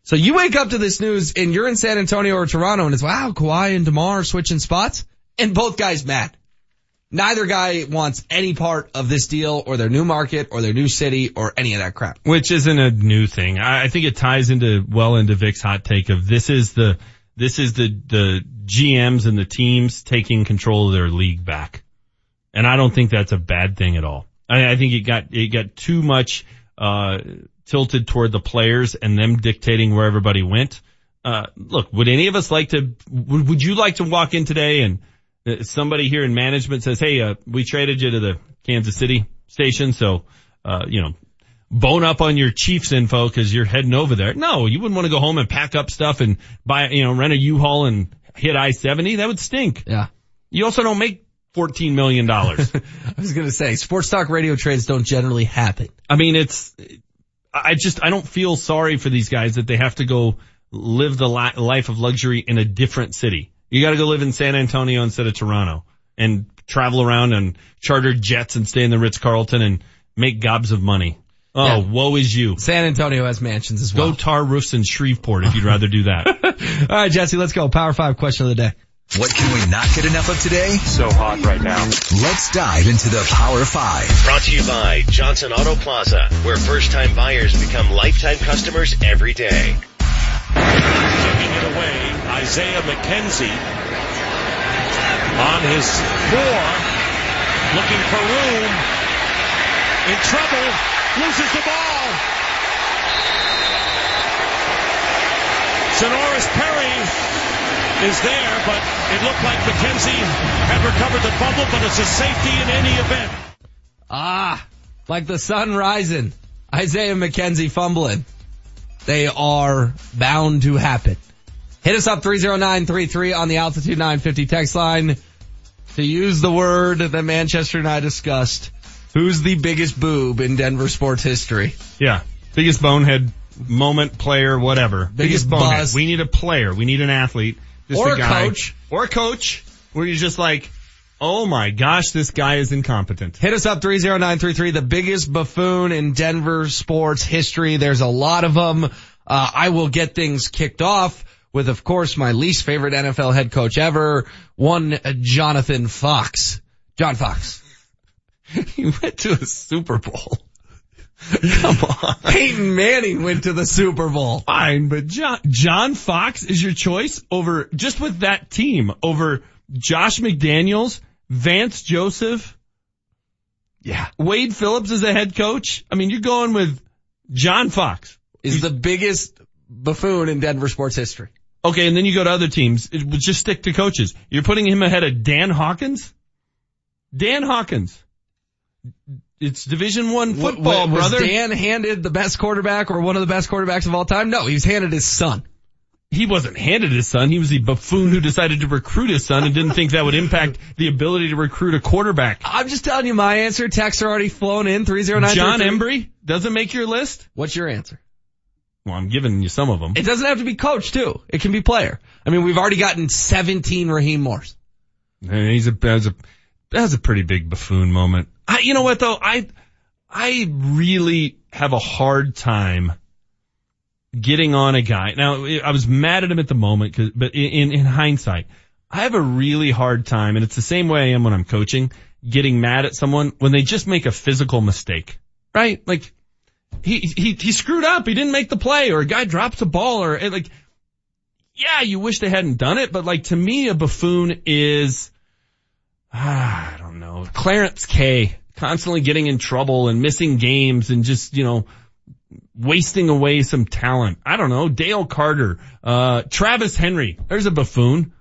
Speaker 7: So you wake up to this news and you're in San Antonio or Toronto and it's wow, Kawhi and DeMar switching spots and both guys mad. Neither guy wants any part of this deal or their new market or their new city or any of that crap.
Speaker 8: Which isn't a new thing. I, I think it ties into well into Vic's hot take of this is the this is the the GMs and the teams taking control of their league back, and I don't think that's a bad thing at all. I, I think it got it got too much uh tilted toward the players and them dictating where everybody went. Uh, look, would any of us like to? Would, would you like to walk in today and uh, somebody here in management says, "Hey, uh, we traded you to the Kansas City station, so uh, you know." bone up on your Chiefs info because you're heading over there. No, you wouldn't want to go home and pack up stuff and buy, you know, rent a U-Haul and hit I-70. That would stink.
Speaker 7: Yeah.
Speaker 8: You also don't make $14 million. I
Speaker 7: was going to say, sports talk radio trades don't generally happen.
Speaker 8: I mean, it's, I just, I don't feel sorry for these guys that they have to go live the life of luxury in a different city. You got to go live in San Antonio instead of Toronto and travel around and charter jets and stay in the Ritz Carlton and make gobs of money. Oh,
Speaker 7: Yeah.
Speaker 8: woe is you.
Speaker 7: San Antonio has mansions as well.
Speaker 8: Go tar roofs in Shreveport if you'd rather do that.
Speaker 7: All right, Jesse, let's go. Power five question of the day.
Speaker 5: What can we not get enough of today?
Speaker 35: So hot right now.
Speaker 5: Let's dive into the Power 5.
Speaker 36: Brought to you by Johnson Auto Plaza, where first time buyers become lifetime customers every day.
Speaker 37: Taking it away, Isaiah McKenzie on his four, looking for room, in trouble, loses the ball. Sonoris Perry is there, but it looked like McKenzie had recovered the fumble, but it's a safety in any event.
Speaker 7: Ah, like the sun rising. Isaiah McKenzie fumbling. They are bound to happen. Hit us up 30933 on the altitude 950 text line to use the word that Manchester and I discussed. Who's the biggest boob in Denver sports history?
Speaker 8: Yeah. Biggest bonehead moment, player, whatever.
Speaker 7: Biggest
Speaker 8: bonehead.
Speaker 7: bust.
Speaker 8: We need a player. We need an athlete. Just
Speaker 7: Or a
Speaker 8: guy.
Speaker 7: coach.
Speaker 8: Or a coach where you're just like, oh my gosh, this guy is incompetent.
Speaker 7: Hit us up 30933, the biggest buffoon in Denver sports history. There's a lot of them. Uh, I will get things kicked off with, of course, my least favorite NFL head coach ever, one uh, Jonathan Fox. John Fox. he went to a Super Bowl. Come on. Peyton Manning went to the Super Bowl.
Speaker 8: Fine, but John, John Fox is your choice over, just with that team, over Josh McDaniels, Vance Joseph.
Speaker 7: Yeah.
Speaker 8: Wade Phillips is a head coach. I mean, you're going with John Fox.
Speaker 7: Is the biggest buffoon in Denver sports history.
Speaker 8: Okay, and then you go to other teams. It just stick to coaches. You're putting him ahead of Dan Hawkins? Dan Hawkins. It's Division One football,
Speaker 7: was
Speaker 8: brother.
Speaker 7: Dan handed the best quarterback or one of the best quarterbacks of all time? No, he was handed his son.
Speaker 8: he wasn't handed his son. He was the buffoon who decided to recruit his son and didn't think that would impact the ability to recruit a quarterback.
Speaker 7: I'm just telling you my answer. Texts are already flown in. 309.
Speaker 8: John Embry doesn't make your list?
Speaker 7: What's your answer?
Speaker 8: Well, I'm giving you some of them.
Speaker 7: It doesn't have to be coach too. It can be player. I mean, we've already gotten 17 Rahim Moores.
Speaker 8: And he's a, that's a, that's a pretty big buffoon moment. I, you know what though? I, I really have a hard time getting on a guy. Now, I was mad at him at the moment, but in, in hindsight, I have a really hard time, and it's the same way I am when I'm coaching, getting mad at someone when they just make a physical mistake. Right? Like, he, he, he screwed up. He didn't make the play, or a guy drops a ball, or eh, like, yeah, you wish they hadn't done it, but like to me, a buffoon is, ah, I don't know, Clarence Kay Constantly getting in trouble and missing games and just, you know, wasting away some talent. I don't know, Dale Carter, uh, Travis Henry. There's a buffoon.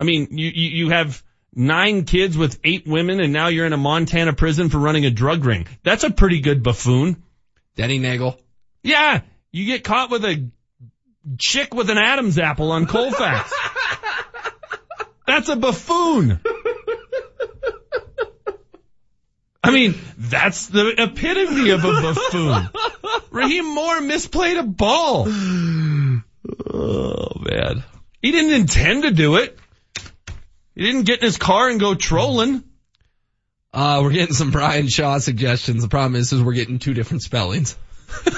Speaker 8: I mean, you, you, you have nine kids with eight women and now you're in a Montana prison for running a drug ring. That's a pretty good buffoon.
Speaker 7: Denny Neagle.
Speaker 8: Yeah, you get caught with a chick with an Adam's apple on Colfax. That's a buffoon. I mean, that's the epitome of a buffoon. Rahim Moore misplayed a ball.
Speaker 7: Oh man.
Speaker 8: He didn't intend to do it. He didn't get in his car and go trolling.
Speaker 7: Uh, we're getting some Brian Shaw suggestions. The problem is, is we're getting two different spellings.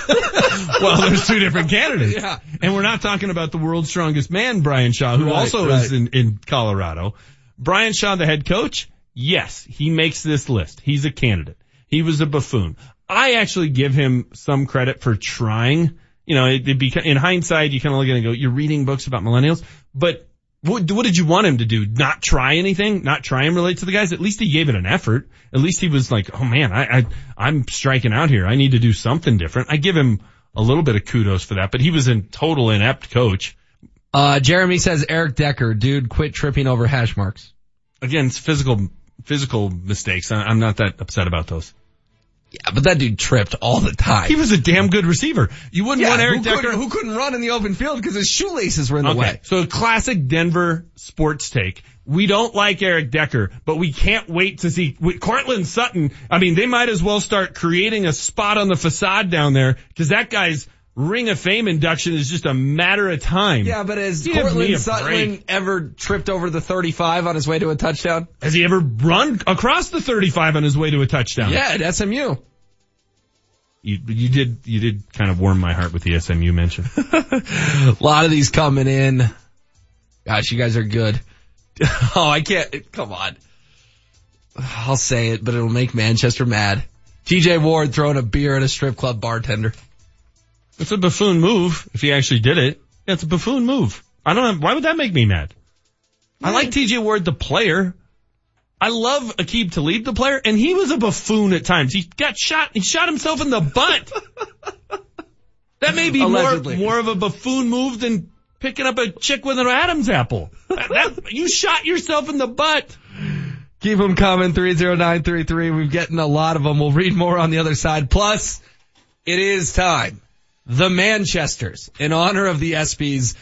Speaker 8: well, there's two different candidates.
Speaker 7: Yeah.
Speaker 8: And we're not talking about the world's strongest man, Brian Shaw, who
Speaker 7: Right,
Speaker 8: also
Speaker 7: right.
Speaker 8: is in, in Colorado. Brian Shaw, the head coach, yes, he makes this list. He's a candidate. He was a buffoon. I actually give him some credit for trying. You know, it, it be, in hindsight, you kind of look at it and go, you're reading books about millennials, but what, what did you want him to do? Not try anything? Not try and relate to the guys? At least he gave it an effort. At least he was like, oh man, I, I, I'm striking out here. I need to do something different. I give him a little bit of kudos for that, but he was a total inept coach.
Speaker 7: Uh, Jeremy says Eric Decker, dude, quit tripping over hash marks.
Speaker 8: Again, it's physical, physical mistakes. I- I'm not that upset about those.
Speaker 7: Yeah, but that dude tripped all the time.
Speaker 8: He was a damn good receiver. You wouldn't
Speaker 7: yeah,
Speaker 8: want Eric
Speaker 7: who
Speaker 8: Decker.
Speaker 7: Couldn't, who couldn't run in the open field because his shoelaces were in the
Speaker 8: Okay,
Speaker 7: way.
Speaker 8: so classic Denver sports take. We don't like Eric Decker, but we can't wait to see with Courtland Sutton. I mean, they might as well start creating a spot on the facade down there because that guy's Ring of Fame induction is just a matter of time.
Speaker 7: Yeah, but has
Speaker 8: Give Courtland
Speaker 7: Sutton
Speaker 8: break.
Speaker 7: ever tripped over the 35 on his way to a touchdown?
Speaker 8: Has he ever run across the 35 on his way to a touchdown?
Speaker 7: Yeah, at SMU.
Speaker 8: You, you did, you did kind of warm my heart with the SMU mention.
Speaker 7: A lot of these coming in. Gosh, you guys are good. Oh, I can't. Come on. I'll say it, but it'll make Manchester mad. TJ Ward throwing a beer at a strip club bartender.
Speaker 8: It's a buffoon move if he actually did it. Yeah, it's a buffoon move. I don't know. Why would that make me mad? I like TJ Ward, the player. I love Aqib Talib, the player, and he was a buffoon at times. He got shot. He shot himself in the butt. that may be more,
Speaker 7: Allegedly.
Speaker 8: more of a buffoon move than picking up a chick with an Adam's apple. That- that- you shot yourself in the butt.
Speaker 7: Keep them coming, 30933. We've getting a lot of them. We'll read more on the other side. Plus, it is time. The Manchesters, in honor of the ESPYs.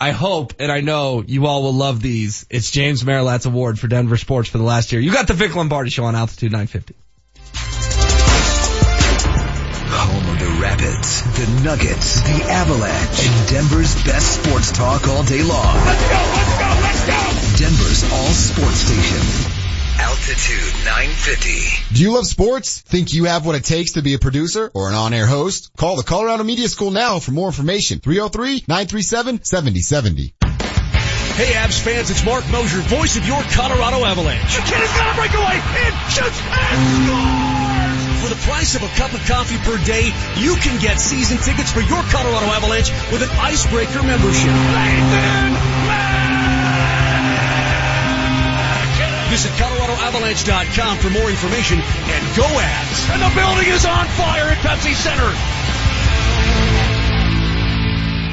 Speaker 7: I hope and I know you all will love these. It's James Merrilat's award for Denver sports for the last year. You got the Vic Lombardi show on Altitude 950.
Speaker 5: Home of the Rapids, the Nuggets, the Avalanche, and Denver's best sports talk all day long. Let's go, let's go, let's go! Denver's all sports station. Altitude 950.
Speaker 35: Do you love sports? Think you have what it takes to be a producer or an on-air host? Call the Colorado Media School now for more information. 303-937-7070.
Speaker 17: Hey, Avs fans, it's Marc Moser, voice of your Colorado Avalanche. The kid is gonna break away and shoots and scores! For the price of a cup of coffee per day, you can get season tickets for your Colorado Avalanche with an Icebreaker membership. Visit ColoradoAvalanche.com for more information and go Avs. And the building is on fire at Pepsi Center!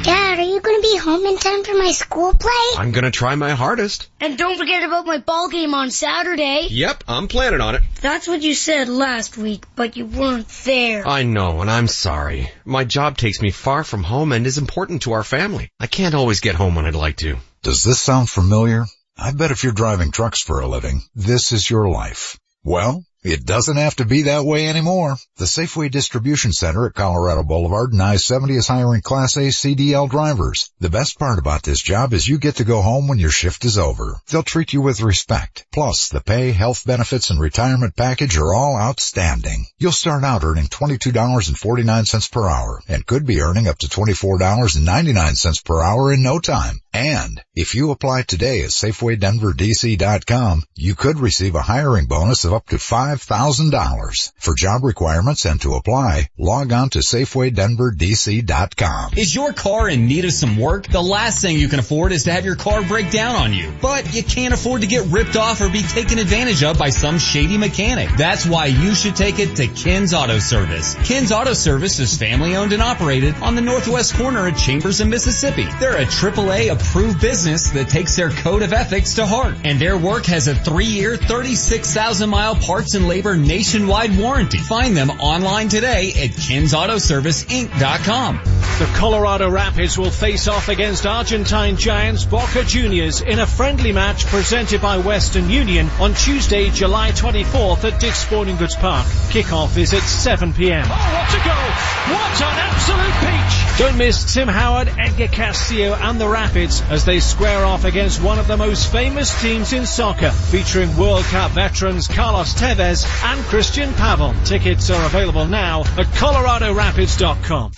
Speaker 38: Dad, are you going to be home in time for my school play?
Speaker 39: I'm gonna try my hardest.
Speaker 38: And don't forget about my ball game on Saturday.
Speaker 39: Yep, I'm planning on it.
Speaker 38: That's what you said last week, but you weren't there.
Speaker 39: I know, and I'm sorry. My job takes me far from home and is important to our family. I can't always get home when I'd like to.
Speaker 40: Does this sound familiar? I bet if you're driving trucks for a living, this is your life. Well, it doesn't have to be that way anymore. The Safeway Distribution Center at Colorado Boulevard and I-70 is hiring Class A CDL drivers. The best part about this job is you get to go home when your shift is over. They'll treat you with respect. Plus, the pay, health benefits, and retirement package are all outstanding. You'll start out earning $22.49 per hour and could be earning up to $24.99 per hour in no time. And if you apply today at SafewayDenverDC.com, you could receive a hiring bonus of up to $5,000. For job requirements and to apply, log on to SafewayDenverDC.com.
Speaker 27: Is your car in need of some work? The last thing you can afford is to have your car break down on you. But you can't afford to get ripped off or be taken advantage of by some shady mechanic. That's why you should take it to Ken's Auto Service. Ken's Auto Service is family owned and operated on the northwest corner of Chambers and Mississippi. They're a AAA approved business that takes their code of ethics to heart. And their work has a three year, 36,000 mile parts and labor nationwide warranty. Find them online today at KensAutoServiceInc.com.
Speaker 17: The Colorado Rapids will face off against Argentine giants Boca Juniors in a friendly match presented by Western Union on Tuesday, July 24th at Dick's Sporting Goods Park. Kickoff is at 7 p.m. Oh, what a goal! What an absolute peach! Don't miss Tim Howard, Edgar Castillo and the Rapids as they square off against one of the most famous teams in soccer, featuring World Cup veterans Carlos Tevez and Christian Pavel. Tickets are available now at coloradorapids.com.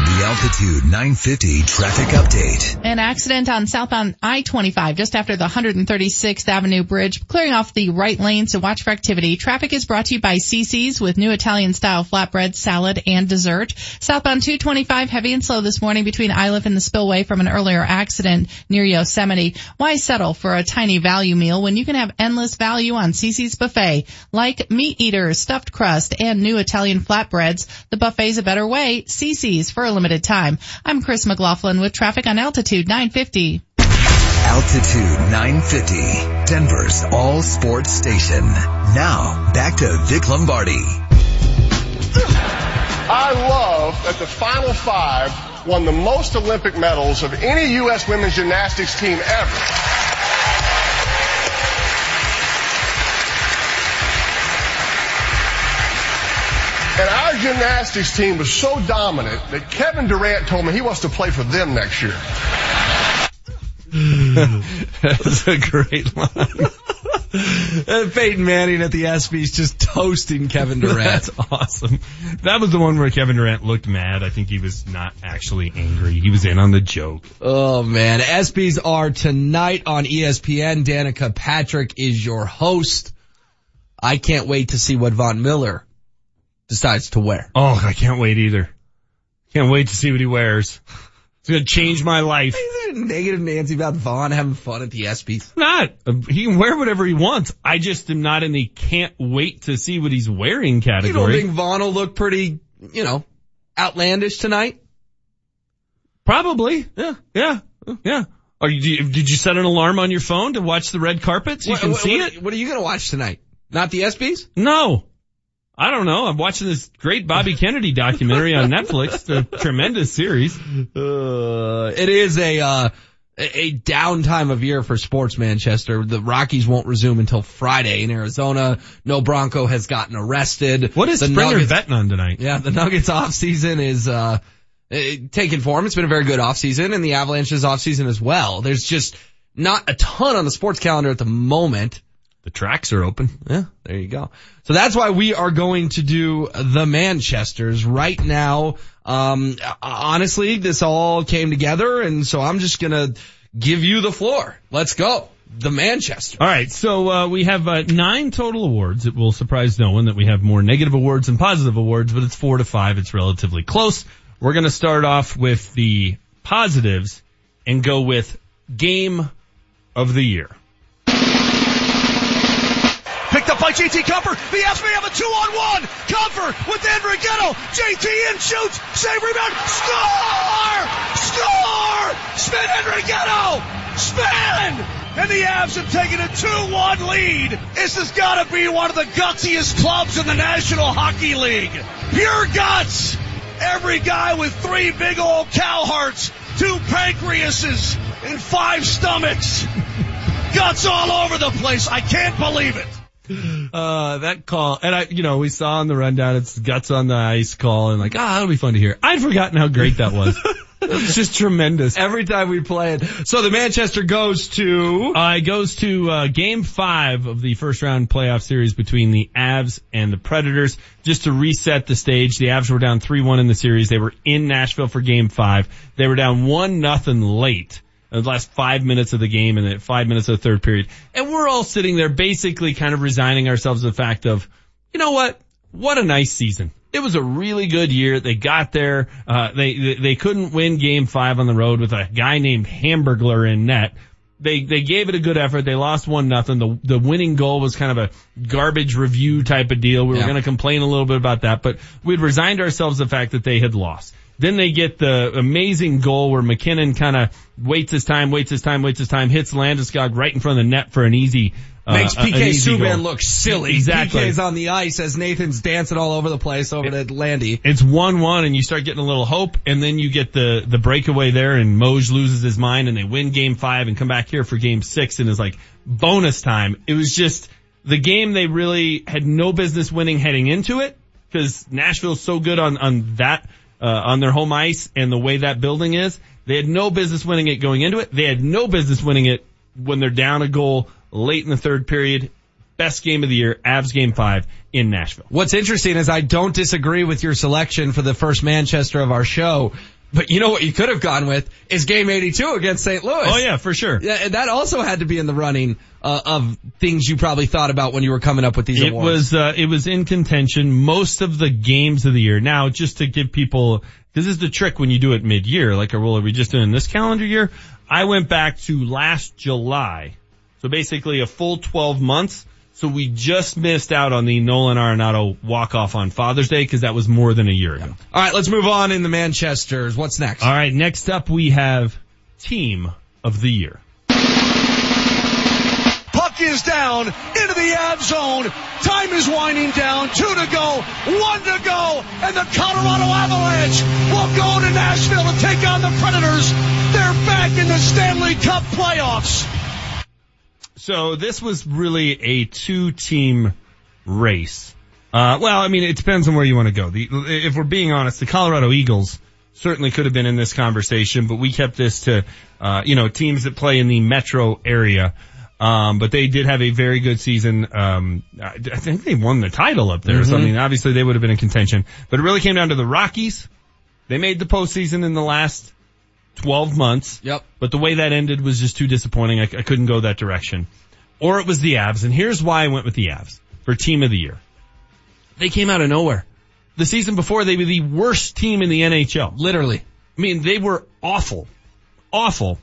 Speaker 5: The Altitude 950 traffic update.
Speaker 20: An accident on southbound I-25 just after the 136th Avenue Bridge, clearing off the right lane, so watch for activity. Traffic is brought to you by CC's with new Italian style flatbread, salad, and dessert. Southbound 225 heavy and slow this morning between Iliff and the spillway from an earlier accident near Yosemite. Why settle for a tiny value meal when you can have endless value on CC's buffet? Like meat eaters, stuffed crust, and new Italian flatbreads, the buffet's a better way. CC's for a limited time. I'm Chris McLaughlin with traffic on Altitude 950.
Speaker 5: Altitude 950, Denver's all sports station. Now, back to Vic Lombardi.
Speaker 16: I love that the Final Five won the most Olympic medals of any U.S. women's gymnastics team ever. And our gymnastics team was so dominant that Kevin Durant told me he wants to play for them next year.
Speaker 8: That's a great line.
Speaker 7: Uh, Peyton Manning at the ESPYs just toasting Kevin Durant.
Speaker 8: That's awesome. That was the one where Kevin Durant looked mad. I think he was not actually angry. He was in on the joke.
Speaker 7: Oh man, ESPYs are tonight on ESPN. Danica Patrick is your host. I can't wait to see what Von Miller decides to wear.
Speaker 8: Oh, I can't wait either. Can't wait to see what he wears. It's gonna change my life.
Speaker 7: Negative Nancy about Von having fun at the ESPYs.
Speaker 8: Not. He can wear whatever he wants. I just am not in the can't wait to see what he's wearing category.
Speaker 7: You don't think Von will look pretty, you know, outlandish tonight?
Speaker 8: Probably. Yeah. Yeah. Yeah. Are you, did you set an alarm on your phone to watch the red carpet so you
Speaker 7: What-
Speaker 8: can
Speaker 7: what-
Speaker 8: see
Speaker 7: what-
Speaker 8: it?
Speaker 7: What are you gonna watch tonight? Not the ESPYs?
Speaker 8: No. I don't know. I'm watching this great Bobby Kennedy documentary on Netflix. A tremendous series.
Speaker 7: Uh, it is a, uh, a a down time of year for sports Manchester. The Rockies won't resume until Friday in Arizona. No Bronco has gotten arrested.
Speaker 8: What is
Speaker 7: the
Speaker 8: Springer
Speaker 7: Nuggets,
Speaker 8: betting on tonight?
Speaker 7: Yeah, the Nuggets off season is, uh, eh, taking form. It's been a very good off season and the Avalanche's off season as well. There's just not a ton on the sports calendar at the moment.
Speaker 8: The tracks are open.
Speaker 7: Yeah, there you go. So that's why we are going to do the Manchesters right now. Um, honestly, this all came together and so I'm just gonna give you the floor. Let's go. The Manchester.
Speaker 8: All right, so uh, we have uh, nine total awards. It will surprise no one that we have more negative awards than positive awards, but it's four to five. It's relatively close. We're going to start off with the positives and go with game of the year.
Speaker 41: Picked up by J.T. Compher. The may have a two on one. Compher with Andrighetto. JT in shoots. Save rebound. Score! Score! Spin Andrighetto! Spin! And the Avs have taken a 2-1 lead. This has got to be one of the gutsiest clubs in the National Hockey League. Pure guts. Every guy with three big old cow hearts, two pancreases, and five stomachs. Guts all over the place. I can't believe it.
Speaker 8: Uh, that call, and I, you know, we saw on the rundown, it's guts on the ice call, and like, ah, that'll be fun to hear. I'd forgotten how great that was. it's just tremendous.
Speaker 7: Every time we play it. So the Manchester goes to,
Speaker 8: Uh, it goes to uh, game five of the first round playoff series between the Avs and the Predators. Just to reset the stage, the Avs were down 3-1 in the series. They were in Nashville for game five. They were down one nothing late the last five minutes of the game and then five minutes of the third period. And we're all sitting there basically kind of resigning ourselves to the fact of, you know what? What a nice season. It was a really good year. They got there. Uh, they, they, couldn't win game five on the road with a guy named Hamburglar in net. They, they gave it a good effort. They lost one nothing. The, the winning goal was kind of a garbage review type of deal. We were
Speaker 7: Yeah.
Speaker 8: going to complain a little bit about that, but we'd resigned ourselves to the fact that they had lost. Then they get the amazing goal where MacKinnon kind of waits his time, waits his time, waits his time, hits Landeskog right in front of the net for an easy, uh,
Speaker 7: makes PK Subban
Speaker 8: goal.
Speaker 7: look silly.
Speaker 8: Exactly.
Speaker 7: PK's on the ice as Nathan's dancing all over the place over to Landy.
Speaker 8: It's one one and you start getting a little hope and then you get the, the breakaway there and Moj loses his mind and they win game five and come back here for game six and is like bonus time. It was just the game they really had no business winning heading into it because Nashville's so good on, on that, uh, on their home ice and the way that building is. They had no business winning it going into it. They had no business winning it when they're down a goal late in the third period. Best game of the year, Avs game five in Nashville.
Speaker 7: What's interesting is I don't disagree with your selection for the first Manchester of our show. But you know what you could have gone with is game 82 against St. Louis.
Speaker 8: Oh yeah, for sure.
Speaker 7: Yeah, and that also had to be in the running uh, of things you probably thought about when you were coming up with these
Speaker 8: It
Speaker 7: awards.
Speaker 8: was uh, it was in contention most of the games of the year. Now, just to give people, this is the trick when you do it mid-year. Like, a well, are we just doing this calendar year? I went back to last July, so basically a full 12 months. So we just missed out on the Nolan Arenado walk-off on Father's Day because that was more than a year ago.
Speaker 7: All right, let's move on in the Manchesters. What's next?
Speaker 8: All right, next up we have Team of the Year.
Speaker 41: Puck is down into the ab zone. Time is winding down. Two to go. One to go. And the Colorado Avalanche will go to Nashville to take on the Predators. They're back in the Stanley Cup playoffs.
Speaker 8: So this was really a two-team race. Uh, well, I mean, it depends on where you want to go. The, if we're being honest, the Colorado Eagles certainly could have been in this conversation, but we kept this to, uh, you know, teams that play in the metro area. Um, but they did have a very good season. Um, I think they won the title up there. So I mean, obviously they would have been in contention, but it really came down to the Rockies. They made the postseason in the last 12 months.
Speaker 7: Yep.
Speaker 8: But the way that ended was just too disappointing. I, I couldn't go that direction. Or it was the Avs. And here's why I went with the Avs for team of the year. They came out of nowhere. The season before they were the worst team in the NHL.
Speaker 7: Literally.
Speaker 8: I mean, they were awful. Awful.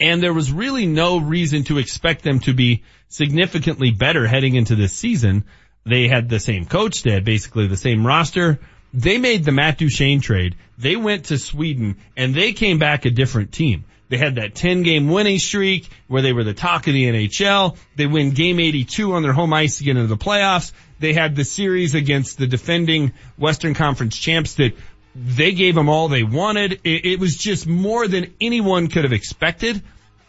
Speaker 8: And there was really no reason to expect them to be significantly better heading into this season. They had the same coach. They had basically the same roster. They made the Matt Duchene trade. They went to Sweden and they came back a different team. They had that 10 game winning streak where they were the talk of the NHL. They win game 82 on their home ice to get into the playoffs. They had the series against the defending Western Conference champs that they gave them all they wanted. It, it was just more than anyone could have expected.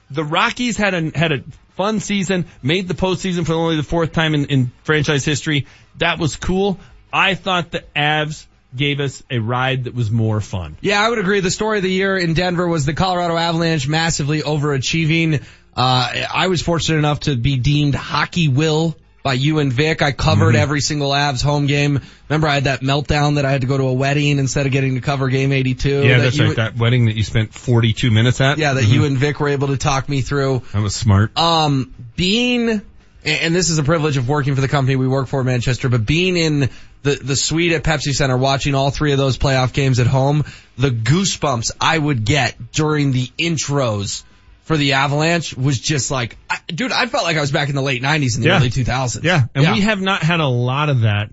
Speaker 8: The Rockies had a had a fun season, made the postseason for only the fourth time in, in franchise history. That was cool. I thought the Avs gave us a ride that was more fun.
Speaker 7: Yeah, I would agree. The story of the year in Denver was the Colorado Avalanche massively overachieving. Uh, I was fortunate enough to be deemed hockey will by you and Vic. I covered
Speaker 8: Mm-hmm.
Speaker 7: every single Avs home game. Remember I had that meltdown that I had to go to a wedding instead of getting to cover game 82.
Speaker 8: Yeah,
Speaker 7: that
Speaker 8: that's
Speaker 7: you,
Speaker 8: right. That wedding that you spent 42 minutes at.
Speaker 7: Yeah, that
Speaker 8: Mhm.
Speaker 7: you and Vic were able to talk me through.
Speaker 8: That was smart.
Speaker 7: Um, being, and this is a privilege of working for the company we work for, Manchester, but being in the, the suite at Pepsi Center, watching all three of those playoff games at home, the goosebumps I would get during the intros for the Avalanche was just like, I, dude, I felt like I was back in the late 90s and the
Speaker 8: Yeah.
Speaker 7: early 2000s.
Speaker 8: Yeah, and we have not had a lot of that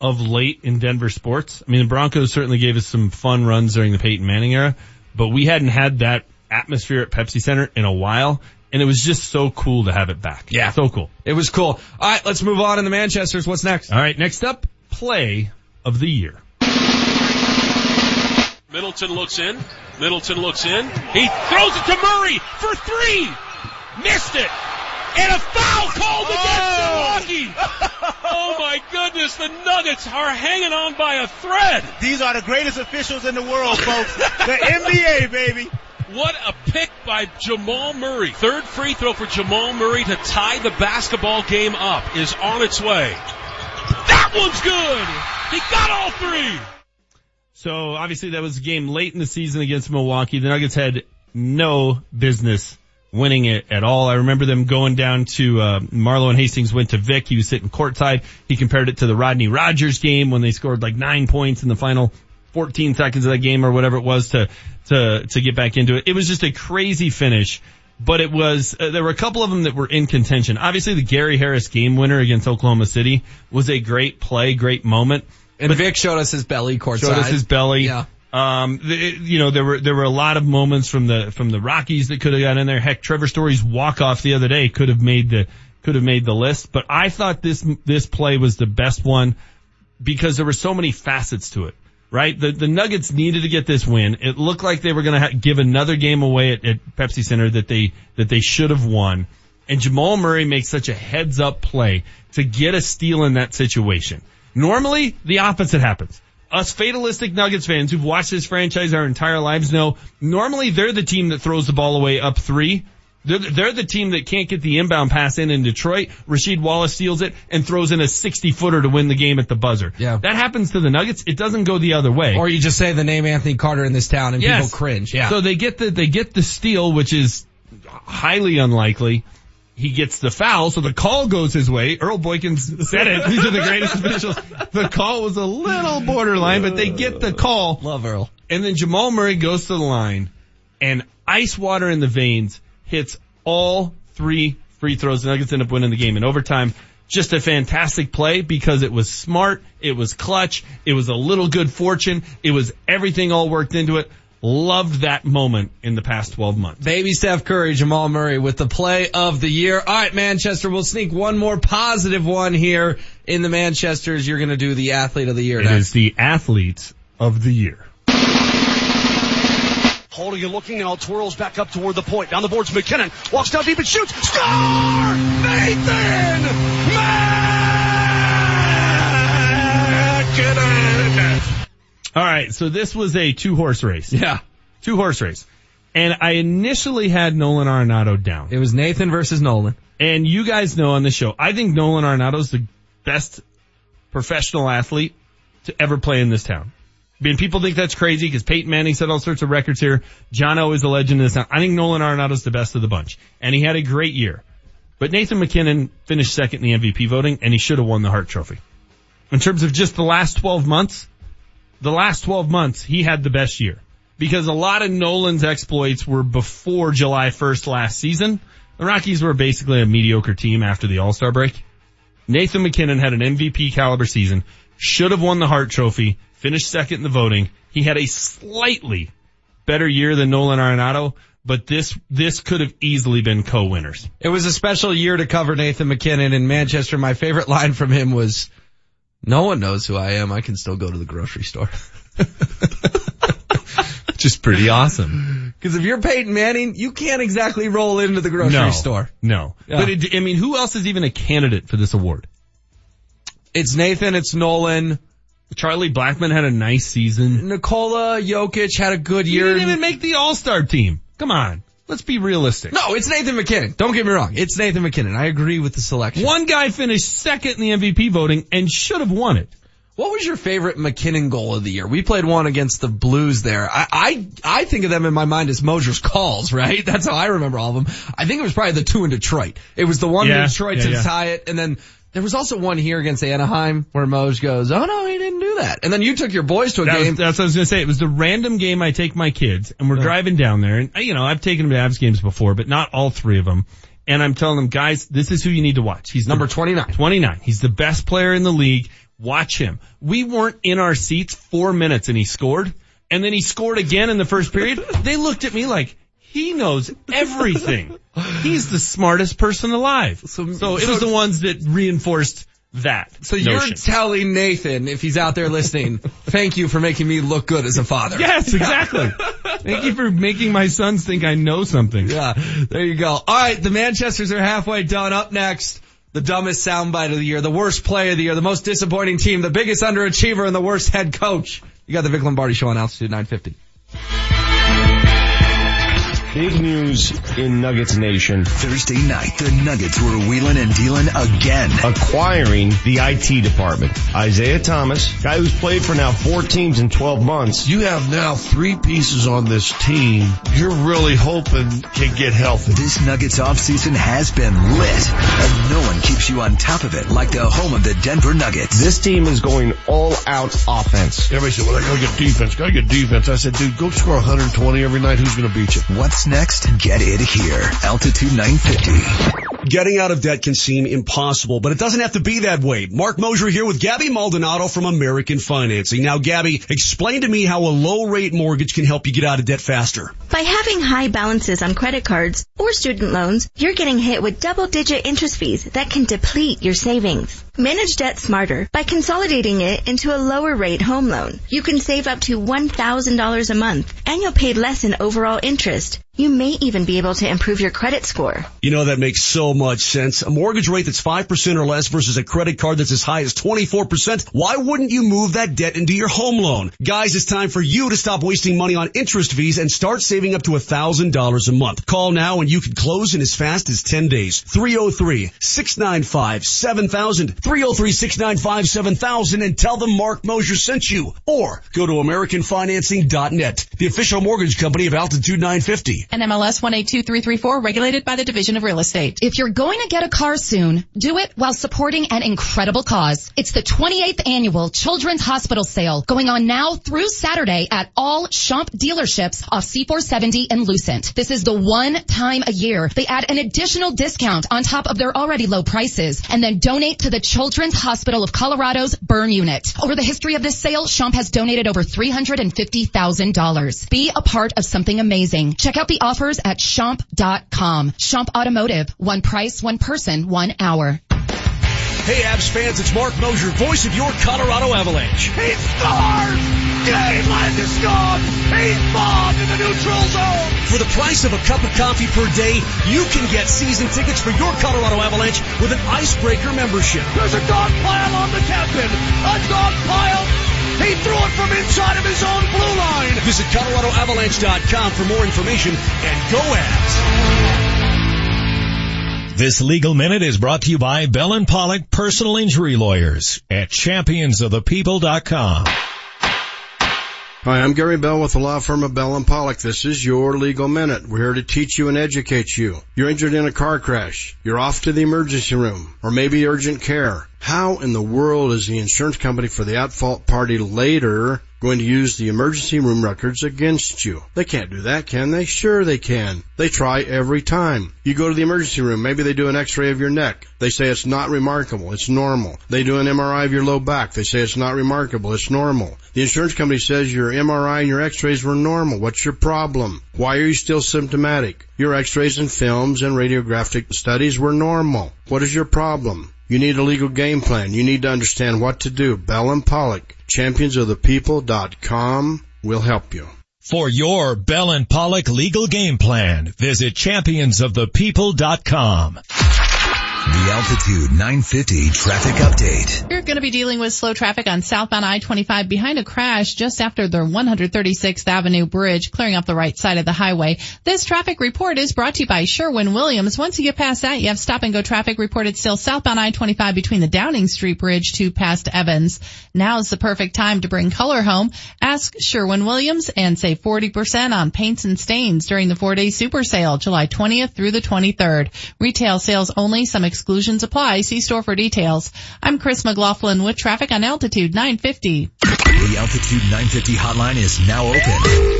Speaker 8: of late in Denver sports. I mean, the Broncos certainly gave us some fun runs during the Peyton Manning era, but we hadn't had that atmosphere at Pepsi Center in a while, and it was just so cool to have it back.
Speaker 7: Yeah.
Speaker 8: So cool.
Speaker 7: It was cool. All right, let's move on in the Manchesters. What's next?
Speaker 8: All right, next up, play of the year.
Speaker 42: Middleton looks in. Middleton looks in. He throws it to Murray for three. Missed it. And a foul called against Milwaukee. oh, oh my goodness, the Nuggets are hanging on by a thread.
Speaker 41: These are the greatest officials in the world, folks. the NBA, baby.
Speaker 42: What a pick by Jamal Murray. Third free throw for Jamal Murray to tie the basketball game up is on its way. That one's good. He got all three.
Speaker 8: So obviously that was a game late in the season against Milwaukee. The Nuggets had no business winning it at all. I remember them going down to uh, and Hastings went to Vic. He was sitting courtside. He compared it to the Rodney Rogers game when they scored like nine points in the final 14 seconds of that game or whatever it was to to to get back into it. It was just a crazy finish. But it was, uh, there were a couple of them that were in contention. Obviously the Gary Harris game winner against Oklahoma City was a great play, great moment.
Speaker 7: And Vic showed us his belly courtside.
Speaker 8: Showed us his belly.
Speaker 7: Yeah.
Speaker 8: Um, the, you know, there were, there were a lot of moments from the, from the Rockies that could have got in there. Heck, Trevor Story's walk off the other day could have made the, could have made the list, but I thought this, this play was the best one because there were so many facets to it, right? The, the Nuggets needed to get this win. It looked like they were going to ha- give another game away at, at Pepsi Center that they, that they should have won. And Jamal Murray makes such a heads up play to get a steal in that situation. Normally, the opposite happens. Us fatalistic Nuggets fans who've watched this franchise our entire lives know, normally they're the team that throws the ball away up three. They're, they're the team that can't get the inbound pass in in Detroit. Rasheed Wallace steals it and throws in a 60 footer to win the game at the buzzer.
Speaker 7: Yeah.
Speaker 8: That happens to the Nuggets. It doesn't go the other way.
Speaker 7: Or you just say the name Anthony Carter in this town and
Speaker 8: Yes.
Speaker 7: people cringe. Yeah.
Speaker 8: So they get the they get the steal, which is highly unlikely. He gets the foul, so the call goes his way. Earl Boykins said it. These are the greatest officials. The call was a little borderline, but they get the call.
Speaker 7: Love Earl.
Speaker 8: And then Jamal Murray goes to the line and ice water in the veins hits all three free throws. The Nuggets end up winning the game in overtime. Just a fantastic play because it was smart. It was clutch. It was a little good fortune. It was everything all worked into it. Loved that moment in the past 12 months.
Speaker 7: Baby Steph Curry, Jamal Murray with the play of the year. All right, Manchester, we'll sneak one more positive one here in the Manchesters. You're going to do the athlete of the year.
Speaker 8: It
Speaker 7: next.
Speaker 8: is the athlete of the year.
Speaker 41: Holding and looking, and all twirls back up toward the point. Down the boards, MacKinnon walks down deep and shoots. Score! Nathan MacKinnon!
Speaker 8: All right, so this was a two horse race.
Speaker 7: Yeah.
Speaker 8: Two horse race. And I initially had Nolan Arenado down.
Speaker 7: It was Nathan versus Nolan.
Speaker 8: And you guys know on the show, I think Nolan Arenado's the best professional athlete to ever play in this town. I people think that's crazy because Peyton Manning set all sorts of records here. John O is a legend in this. I think Nolan Arenado's the best of the bunch. And he had a great year. But Nathan MacKinnon finished second in the MVP voting and he should have won the Hart Trophy. In terms of just the last 12 months, the last 12 months, he had the best year. Because a lot of Nolan's exploits were before July 1st last season. The Rockies were basically a mediocre team after the All-Star break. Nathan MacKinnon had an MVP caliber season, should have won the Hart Trophy, finished second in the voting. He had a slightly better year than Nolan Arenado, but this, this could have easily been co-winners.
Speaker 7: It was a special year to cover Nathan MacKinnon in Manchester. My favorite line from him was, no one knows who I am. I can still go to the grocery store.
Speaker 8: Just pretty awesome.
Speaker 7: Cause if you're Peyton Manning, you can't exactly roll into the grocery
Speaker 8: no,
Speaker 7: store.
Speaker 8: No.
Speaker 7: Yeah.
Speaker 8: But it, I mean, who else is even a candidate for this award?
Speaker 7: It's Nathan, it's Nolan.
Speaker 8: Charlie Blackmon had a nice season.
Speaker 7: Nikola Jokic had a good year.
Speaker 8: He didn't even make the All-Star team. Come on. Let's be realistic.
Speaker 7: no, it's Nathan MacKinnon. Don't get me wrong. It's Nathan MacKinnon. I agree with the selection.
Speaker 8: One guy finished second in the MVP voting and should have won it.
Speaker 7: What was your favorite MacKinnon goal of the year? We played one against the Blues there. I, I, I think of them in my mind as Moser's calls, right? That's how I remember all of them. I think it was probably the two in Detroit. It was the one
Speaker 8: Yeah,
Speaker 7: in Detroit
Speaker 8: yeah,
Speaker 7: to
Speaker 8: yeah.
Speaker 7: tie it, and then there was also one here against Anaheim where Mose goes, "Oh no, he didn't do that." And then you took your boys to a
Speaker 8: That was-
Speaker 7: game.
Speaker 8: that's what I was going to say. It was the random game I take my kids and we're driving down there and you know, I've taken them to Avs games before, but not all three of them. And I'm telling them, guys, this is who you need to watch. He's
Speaker 7: Number 29.
Speaker 8: 29. He's the best player in the league. Watch him. We weren't in our seats four minutes and he scored. And then he scored again in the first period. They looked at me like, he knows everything. He's the smartest person alive. So, it was the ones that reinforced that.
Speaker 7: so you're telling Nathan, if he's out there listening, thank you for making me look good as a father.
Speaker 8: Yes, exactly. Thank you for making my sons think I know something.
Speaker 7: Yeah, there you go. All right, the Manchesters are halfway done. Up next, the dumbest soundbite of the year, the worst play of the year, the most disappointing team, the biggest underachiever, and the worst head coach. You got the Vic Lombardi Show on Altitude 950.
Speaker 28: Big news in Nuggets Nation.
Speaker 5: Thursday night, the Nuggets were wheeling and dealing again.
Speaker 28: Acquiring the IT department. Isaiah Thomas, guy who's played for now four teams in 12 months.
Speaker 16: You have now three pieces on this team you're really hoping can get healthy.
Speaker 5: This Nuggets offseason has been lit, and no one keeps you on top of it like the home of the Denver Nuggets.
Speaker 28: This team is going all out offense.
Speaker 16: Everybody said, well, I gotta get defense, gotta get defense. I said, dude, go score 120 every night. Who's gonna beat you?
Speaker 5: What's next? Get it here. Altitude 950.
Speaker 24: Getting out of debt can seem impossible, but it doesn't have to be that way. Marc Moser here with Gabby Maldonado from American Financing. Now, Gabby, explain to me how a low rate mortgage can help you get out of debt faster.
Speaker 43: By having high balances on credit cards or student loans, you're getting hit with double digit interest fees that can deplete your savings. Manage debt smarter by consolidating it into a lower rate home loan. You can save up to $1,000 a month and you'll pay less in overall interest. You may even be able to improve your credit score.
Speaker 24: You know, that makes so much sense. A mortgage rate that's 5% or less versus a credit card that's as high as 24%. Why wouldn't you move that debt into your home loan? Guys, it's time for you to stop wasting money on interest fees and start saving up to $1,000 a month. Call now and you can close in as fast as 10 days. 303-695-7000. 303-695-7000 and tell them Marc Moser sent you. Or go to AmericanFinancing.net, the official mortgage company of Altitude 950.
Speaker 20: NMLS 182334, regulated by the Division of Real Estate.
Speaker 3: If you're going to get a car soon, do it while supporting an incredible cause. It's the 28th annual Children's Hospital Sale going on now through Saturday at all Schomp dealerships off C470 and Lucent. This is the one time a year they add an additional discount on top of their already low prices and then donate to the Children's Hospital of Colorado's burn unit. Over the history of this sale, Schomp has donated over $350,000. Be a part of something amazing. Check out the offers at Schomp.com. Schomp Automotive. One price, one person, one hour.
Speaker 24: Hey, Avs fans, it's Marc Moser, voice of your Colorado Avalanche.
Speaker 6: He scores! Game is gone! He's bombed in the neutral zone!
Speaker 24: For the price of a cup of coffee per day, you can get season tickets for your Colorado Avalanche with an Icebreaker membership.
Speaker 6: There's a dog pile on the captain! A dog pile! He threw it from inside of his own blue line!
Speaker 24: Visit ColoradoAvalanche.com for more information and go Avs!
Speaker 44: This legal minute is brought to you by Bell and Pollock Personal Injury Lawyers at championsofthepeople.com.
Speaker 31: Hi, I'm Gary Bell with the law firm of Bell and Pollock. This is your legal minute. We're here to teach you and educate you. You're injured in a car crash. You're off to the emergency room or maybe urgent care. How in the world is the insurance company for the at fault party later going to use the emergency room records against you? They can't do that, can they? Sure they can. They try every time. You go to the emergency room, maybe they do an x-ray of your neck. They say it's not remarkable, it's normal. They do an MRI of your low back. They say it's not remarkable, it's normal. The insurance company says your MRI and your x-rays were normal. What's your problem? Why are you still symptomatic? Your x-rays and films and radiographic studies were normal. What is your problem? You need a legal game plan. You need to understand what to do. Bell and Pollock, championsofthepeople.com will help you.
Speaker 44: For your Bell and Pollock legal game plan, visit championsofthepeople.com.
Speaker 5: The Altitude 950 traffic update.
Speaker 20: You're going to be dealing with slow traffic on southbound I-25 behind a crash just after the 136th Avenue Bridge, clearing up the right side of the highway. This traffic report is brought to you by Sherwin-Williams. Once you get past that, you have stop and go traffic reported still southbound I-25 between the Downing Street Bridge to past Evans. Now is the perfect time to bring color home. Ask Sherwin-Williams and save 40% on paints and stains during the four-day super sale, July 20th through the 23rd. Retail sales only. Some exclusions apply. See store for details. I'm Chris McLaughlin with traffic on Altitude 950.
Speaker 5: The Altitude 950 hotline is now open.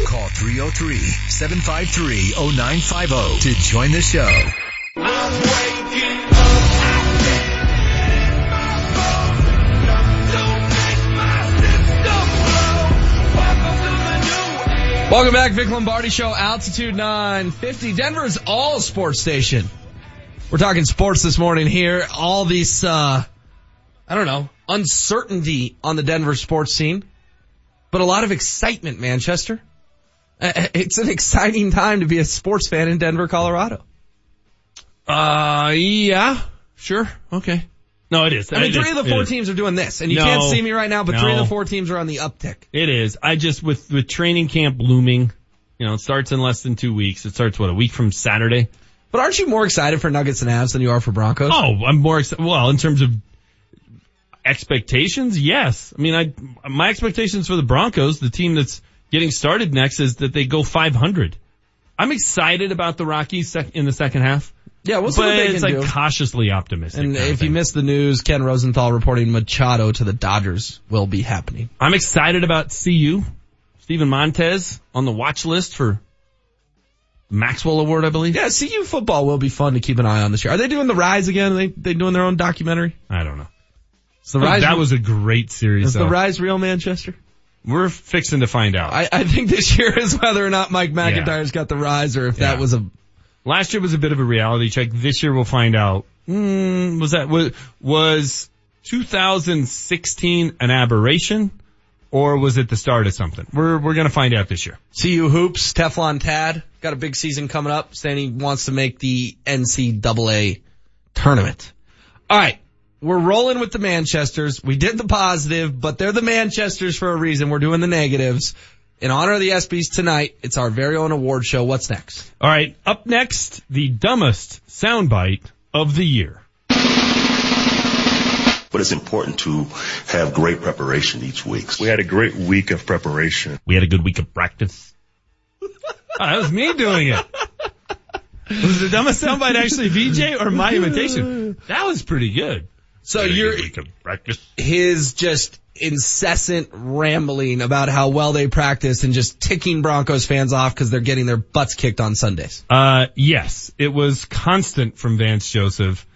Speaker 5: Call 303-753-0950 to join the show.
Speaker 7: Welcome back, Vic Lombardi Show, Altitude 950, Denver's all sports station. We're talking sports this morning here. All these, uh, I don't know, uncertainty on the Denver sports scene, but a lot of excitement, Manchester. Uh, It's an exciting time to be a sports fan in Denver, Colorado.
Speaker 8: Uh, yeah, sure, okay. No, it is.
Speaker 7: I mean,
Speaker 8: It
Speaker 7: three
Speaker 8: is.
Speaker 7: of the four teams are doing this, and you
Speaker 8: No.
Speaker 7: can't see me right now, but three of the four teams are on the uptick.
Speaker 8: It is. I just with with training camp looming, you know, it starts in less than two weeks. It starts what a week from Saturday.
Speaker 7: But aren't you more excited for Nuggets and Avs than you are for Broncos?
Speaker 8: Oh, I'm more excited. Well, in terms of expectations, yes. I mean, I my expectations for the Broncos, the team that's getting started next, is that they go 500. I'm excited about the Rockies sec- in the second half.
Speaker 7: Yeah, we'll see
Speaker 8: but
Speaker 7: what they
Speaker 8: it's
Speaker 7: can
Speaker 8: like
Speaker 7: do.
Speaker 8: cautiously optimistic.
Speaker 7: And if you missed the news, Ken Rosenthal reporting Machado to the Dodgers will be happening.
Speaker 8: I'm excited about CU. Steven Montez on the watch list for Maxwell Award, I believe.
Speaker 7: Yeah, CU football will be fun to keep an eye on this year. Are they doing the Rise again? Are they they doing their own documentary?
Speaker 8: I don't know.
Speaker 7: The Rise
Speaker 8: that was a great series.
Speaker 7: is the. Rise real Manchester?
Speaker 8: We're fixing to find out.
Speaker 7: I, I think this year is whether or not Mike McIntyre's got the Rise or if that was a
Speaker 8: Last year was a bit of a reality check. This year we'll find out. Mm, was that was was 2016 an aberration, or was it the start of something? We're we're gonna find out this year.
Speaker 7: CU hoops. Teflon Tad got a big season coming up, saying he wants to make the NCAA tournament. All right. We're rolling with the Manchesters. We did the positive, but they're the Manchesters for a reason. We're doing the negatives. In honor of the ESPYs tonight, it's our very own award show. What's next?
Speaker 8: All right, up next, the dumbest soundbite of the year.
Speaker 45: But it's important to have great preparation each week.
Speaker 46: We had a great week of preparation.
Speaker 8: We had a good week of practice. oh, that was me doing it. Was the dumbest soundbite actually VJ or my imitation? That was pretty good.
Speaker 7: So
Speaker 8: Had
Speaker 7: you're
Speaker 8: good week of practice.
Speaker 7: his just incessant rambling about how well they practice and just ticking Broncos fans off because they're getting their butts kicked on Sundays.
Speaker 8: Uh, yes, it was constant from Vance Joseph.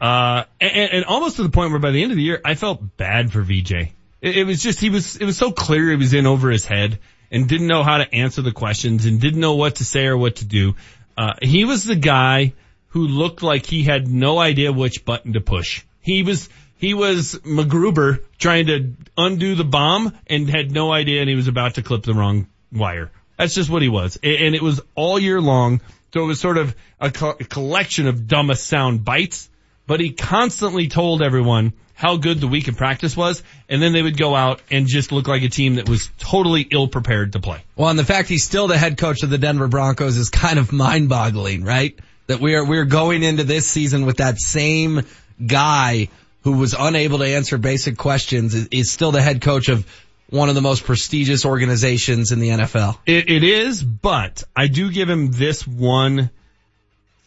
Speaker 8: Uh, and, and almost to the point where by the end of the year, I felt bad for VJ. It, it was just, he was, it was so clear he was in over his head and didn't know how to answer the questions and didn't know what to say or what to do. Uh, he was the guy who looked like he had no idea which button to push. He was, he was MacGruber trying to undo the bomb and had no idea and he was about to clip the wrong wire. That's just what he was. And it was all year long. So it was sort of a, co- a collection of dumbest sound bites, but he constantly told everyone how good the week of practice was. And then they would go out and just look like a team that was totally ill prepared to play.
Speaker 7: Well, and the fact he's still the head coach of the Denver Broncos is kind of mind boggling, right? That we are we're going into this season with that same guy who was unable to answer basic questions is, is still the head coach of one of the most prestigious organizations in the NFL.
Speaker 8: It, it is, but I do give him this one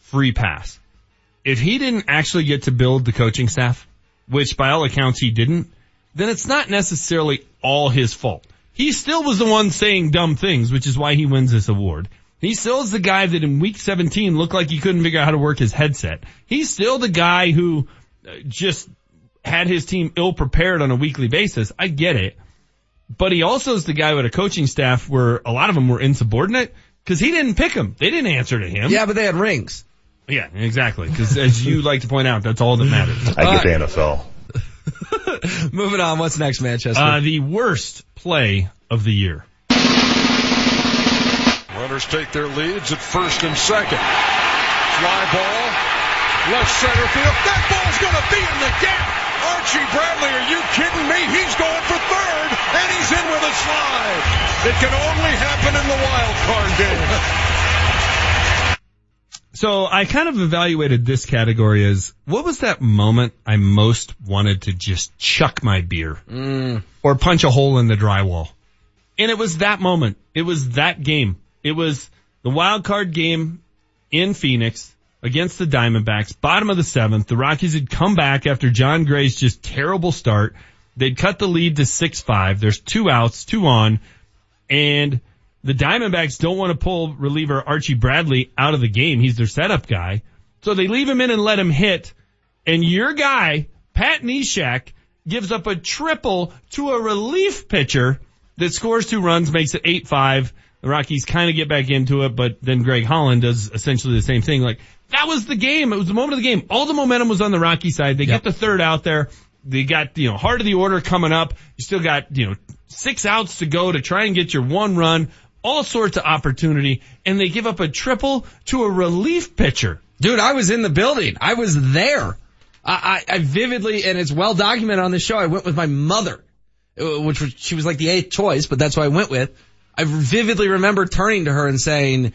Speaker 8: free pass. If he didn't actually get to build the coaching staff, which by all accounts he didn't, then it's not necessarily all his fault. He still was the one saying dumb things, which is why he wins this award. He still is the guy that in week 17 looked like he couldn't figure out how to work his headset. He's still the guy who uh, just had his team ill prepared on a weekly basis. I get it. But he also is the guy with a coaching staff where a lot of them were insubordinate because he didn't pick them. They didn't answer to him.
Speaker 7: Yeah, but they had rings.
Speaker 8: Yeah, exactly. Because as you like to point out, that's all that matters.
Speaker 46: I get the NFL.
Speaker 7: Moving on, what's next, Manchester?
Speaker 8: Uh, the worst play of the year.
Speaker 47: Runners take their leads at first and second. Fly ball, left center field. That ball's going to be in the gap. Archie Bradley, are you kidding me? He's going for third, and he's in with a slide. It can only happen in the wild card game.
Speaker 8: So I kind of evaluated this category as what was that moment I most wanted to just chuck my beer
Speaker 7: Mm.
Speaker 8: or punch a hole in the drywall. And it was that moment. It was that game. It was the wild card game in Phoenix against the Diamondbacks, bottom of the seventh. The Rockies had come back after Jon Gray's just terrible start. They'd cut the lead to 6-5. There's two outs, two on, and the Diamondbacks don't want to pull reliever Archie Bradley out of the game. He's their setup guy. So they leave him in and let him hit. And your guy, Pat Neshek, gives up a triple to a relief pitcher that scores two runs, makes it 8-5. The Rockies kind of get back into it, but then Greg Holland does essentially the same thing. Like, that was the game. It was the moment of the game. All the momentum was on the Rocky side. They
Speaker 7: Yep.
Speaker 8: get the third out there. They got, you know, heart of the order coming up. You still got, you know, six outs to go to try and get your one run. All sorts of opportunity. And they give up a triple to a relief pitcher.
Speaker 7: Dude, I was in the building. I was there. I, I, I vividly, and it's well documented on the show, I went with my mother, uh, which was, she was like the eighth choice, but that's who I went with. I vividly remember turning to her and saying,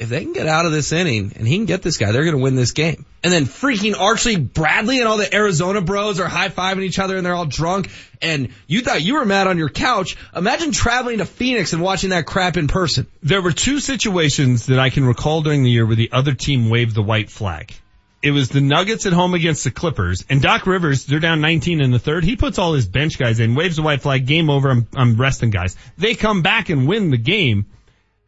Speaker 7: if they can get out of this inning and he can get this guy, they're going to win this game. And then freaking Archie Bradley and all the Arizona bros are high-fiving each other and they're all drunk. And you thought you were mad on your couch. Imagine traveling to Phoenix and watching that crap in person.
Speaker 8: There were two situations that I can recall during the year where the other team waved the white flag. It was the Nuggets at home against the Clippers, and Doc Rivers, they're down 19 in the third. He puts all his bench guys in, waves the white flag, game over, I'm, I'm resting guys. They come back and win the game.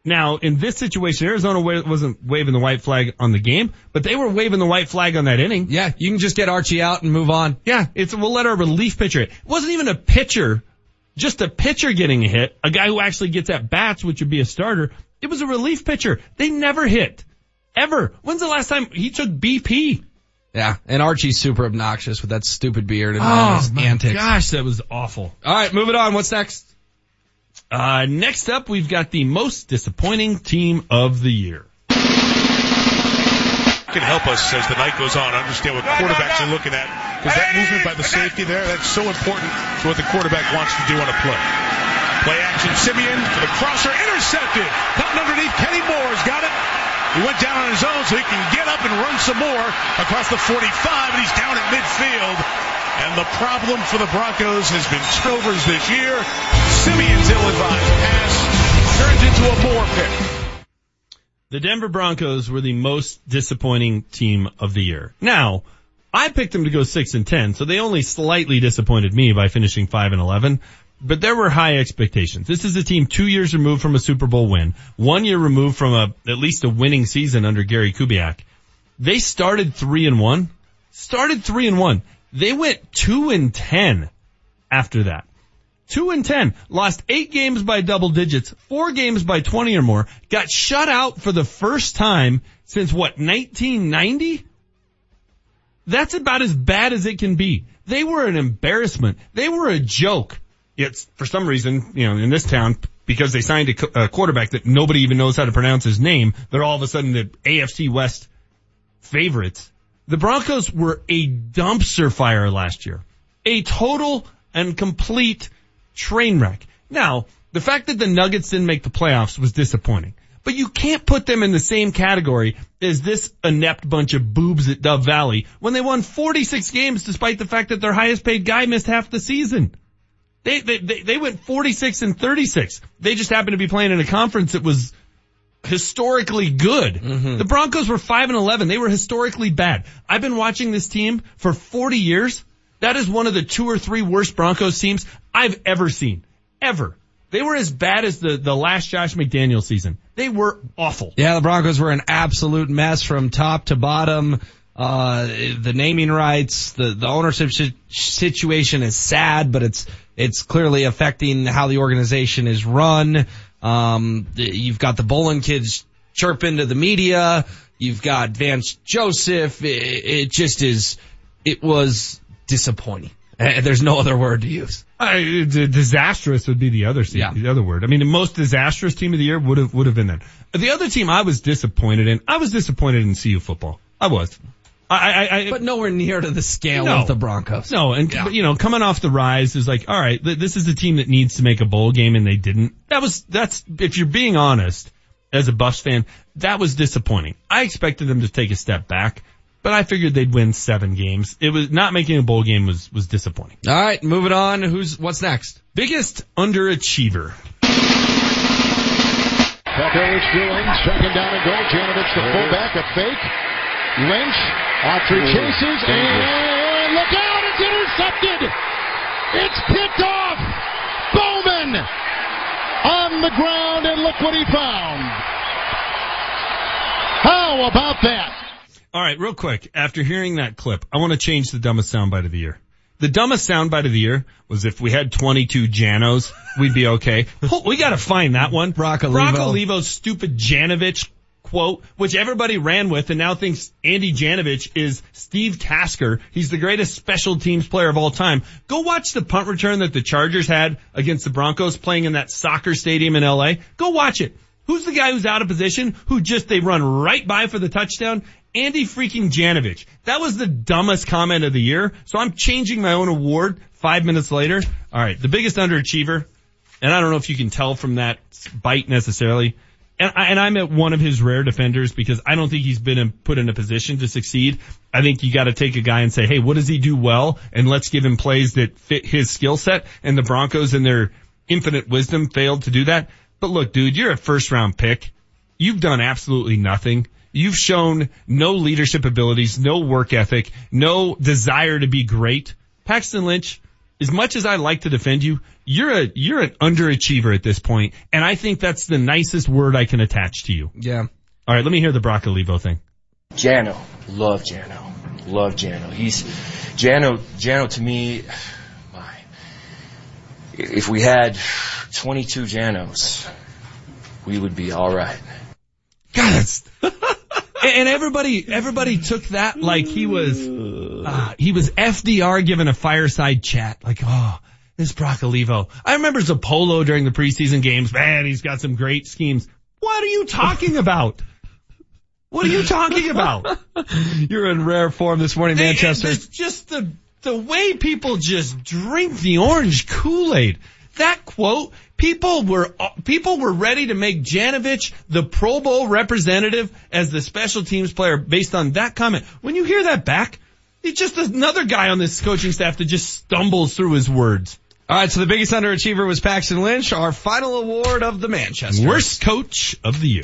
Speaker 8: Now, in this situation, Arizona wa- wasn't waving the white flag on the game, but they were waving the white flag on that inning.
Speaker 7: Yeah, you can just get Archie out and move on.
Speaker 8: Yeah, it's, we'll let our relief pitcher. It wasn't even a pitcher, just a pitcher getting a hit, a guy who actually gets at bats, which would be a starter. It was a relief pitcher. They never hit. Ever. When's the last time he took BP?
Speaker 7: Yeah, and Archie's super obnoxious with that stupid beard and
Speaker 8: Oh
Speaker 7: all his antics.
Speaker 8: gosh, that was awful.
Speaker 7: All right, moving on. What's next?
Speaker 8: Uh, next up, we've got the most disappointing team of the year.
Speaker 48: can help us as the night goes on understand what quarterbacks are looking at because that movement by the safety there that's so important to what the quarterback wants to do on a play. Play action, Siemian for the crosser, intercepted, cutting underneath. Kenny Moore's got it. He went down on his own so he can get up and run some more across the 45, and he's down at midfield. And the problem for the Broncos has been turnovers this year. Siemian's ill-advised pass turns into a Moore pick.
Speaker 8: The Denver Broncos were the most disappointing team of the year. Now, I picked them to go 6 and 10, so they only slightly disappointed me by finishing 5 and 11. But there were high expectations. This is a team two years removed from a Super Bowl win, one year removed from a, at least a winning season under Gary Kubiak. They started 3 and 1, started 3 and 1. They went 2 and 10 after that. 2 and 10, lost 8 games by double digits, 4 games by 20 or more, got shut out for the first time since what, 1990? That's about as bad as it can be. They were an embarrassment. They were a joke. Yet for some reason, you know, in this town, because they signed a, a quarterback that nobody even knows how to pronounce his name, they're all of a sudden the AFC West favorites. The Broncos were a dumpster fire last year. A total and complete train wreck. Now, the fact that the Nuggets didn't make the playoffs was disappointing. but you can't put them in the same category as this inept bunch of boobs at Dove Valley when they won 46 games despite the fact that their highest paid guy missed half the season. They, they, they, they went 46 and 36. They just happened to be playing in a conference that was historically good.
Speaker 7: Mm-hmm.
Speaker 8: The Broncos were 5 and 11. They were historically bad. I've been watching this team for 40 years. That is one of the two or three worst Broncos teams I've ever seen. Ever. They were as bad as the, the last Josh McDaniel season. They were awful.
Speaker 7: Yeah, the Broncos were an absolute mess from top to bottom. Uh, the naming rights, the, the ownership si- situation is sad, but it's, it's clearly affecting how the organization is run. Um, you've got the Bowlen kids chirp into the media. You've got Vance Joseph. It, it just is, it was disappointing. Uh, There's no other word to use.
Speaker 8: I, d- disastrous would be the other team, the other word. I mean, the most disastrous team of the year would have would have been that. The other team I was disappointed in, I was disappointed in CU football. I was. I, I, I,
Speaker 7: but nowhere near to the scale
Speaker 8: No.
Speaker 7: of the Broncos.
Speaker 8: No, and but, you know, coming off the rise is like, all right, th- this is a team that needs to make a bowl game, and they didn't. That was that's if you're being honest, as a Buffs fan, that was disappointing. I expected them to take a step back, but I figured they'd win seven games. It was not making a bowl game was was disappointing.
Speaker 7: All right, moving on. Who's what's next?
Speaker 8: Biggest underachiever.
Speaker 49: Pepe is doing second down and goal. Janovich, the fullback, a fake. Lynch, Autry chases, and look out, it's intercepted! It's picked off! Bowman on the ground, and look what he found. How about that?
Speaker 8: All right, real quick. After hearing that clip, I want to change the dumbest soundbite of the year. The dumbest soundbite of the year was if we had 22 Janos, we'd be okay. We got to find that one. Brock
Speaker 7: Olivo.
Speaker 8: Olivo's stupid Janovich quote, which everybody ran with and now thinks Andy Janovich is Steve Tasker. He's the greatest special teams player of all time. Go watch the punt return that the Chargers had against the Broncos playing in that soccer stadium in LA. Go watch it. Who's the guy who's out of position? Who just they run right by for the touchdown? Andy freaking Janovich. That was the dumbest comment of the year. So I'm changing my own award five minutes later. All right, the biggest underachiever, and I don't know if you can tell from that bite necessarily. And, I, I'm at one of his rare defenders because I don't think he's been in, put in a position to succeed. I think you got to take a guy and say, hey, what does he do well? And let's give him plays that fit his skill set. And the Broncos in their infinite wisdom failed to do that. But look, dude, you're a first round pick. You've done absolutely nothing. You've shown no leadership abilities, no work ethic, no desire to be great. Paxton Lynch, as much as I like to defend you, you're a, you're an underachiever at this point, and I think that's the nicest word I can attach to you.
Speaker 7: Yeah.
Speaker 8: All right, let me hear the Brock Olivo thing.
Speaker 50: Jano, love Jano, love Jano. He's Jano. Jano to me, my. If we had 22 Janos, we would be all right.
Speaker 8: God, that's. and everybody, everybody took that like he was, uh, he was FDR giving a fireside chat. Like, oh, this Brock Olivo. I remember Zapolo during the preseason games. Man, he's got some great schemes. What are you talking about? What are you talking about?
Speaker 7: You're in rare form this morning, Manchester.
Speaker 8: It's just the the way people just drink the orange Kool-Aid. That quote, people were people were ready to make Janovich the Pro Bowl representative as the special teams player based on that comment. When you hear that back, it's just another guy on this coaching staff that just stumbles through his words.
Speaker 7: All right, so the biggest underachiever was Paxton Lynch, our final award of the Manchester.
Speaker 8: Worst coach of the year.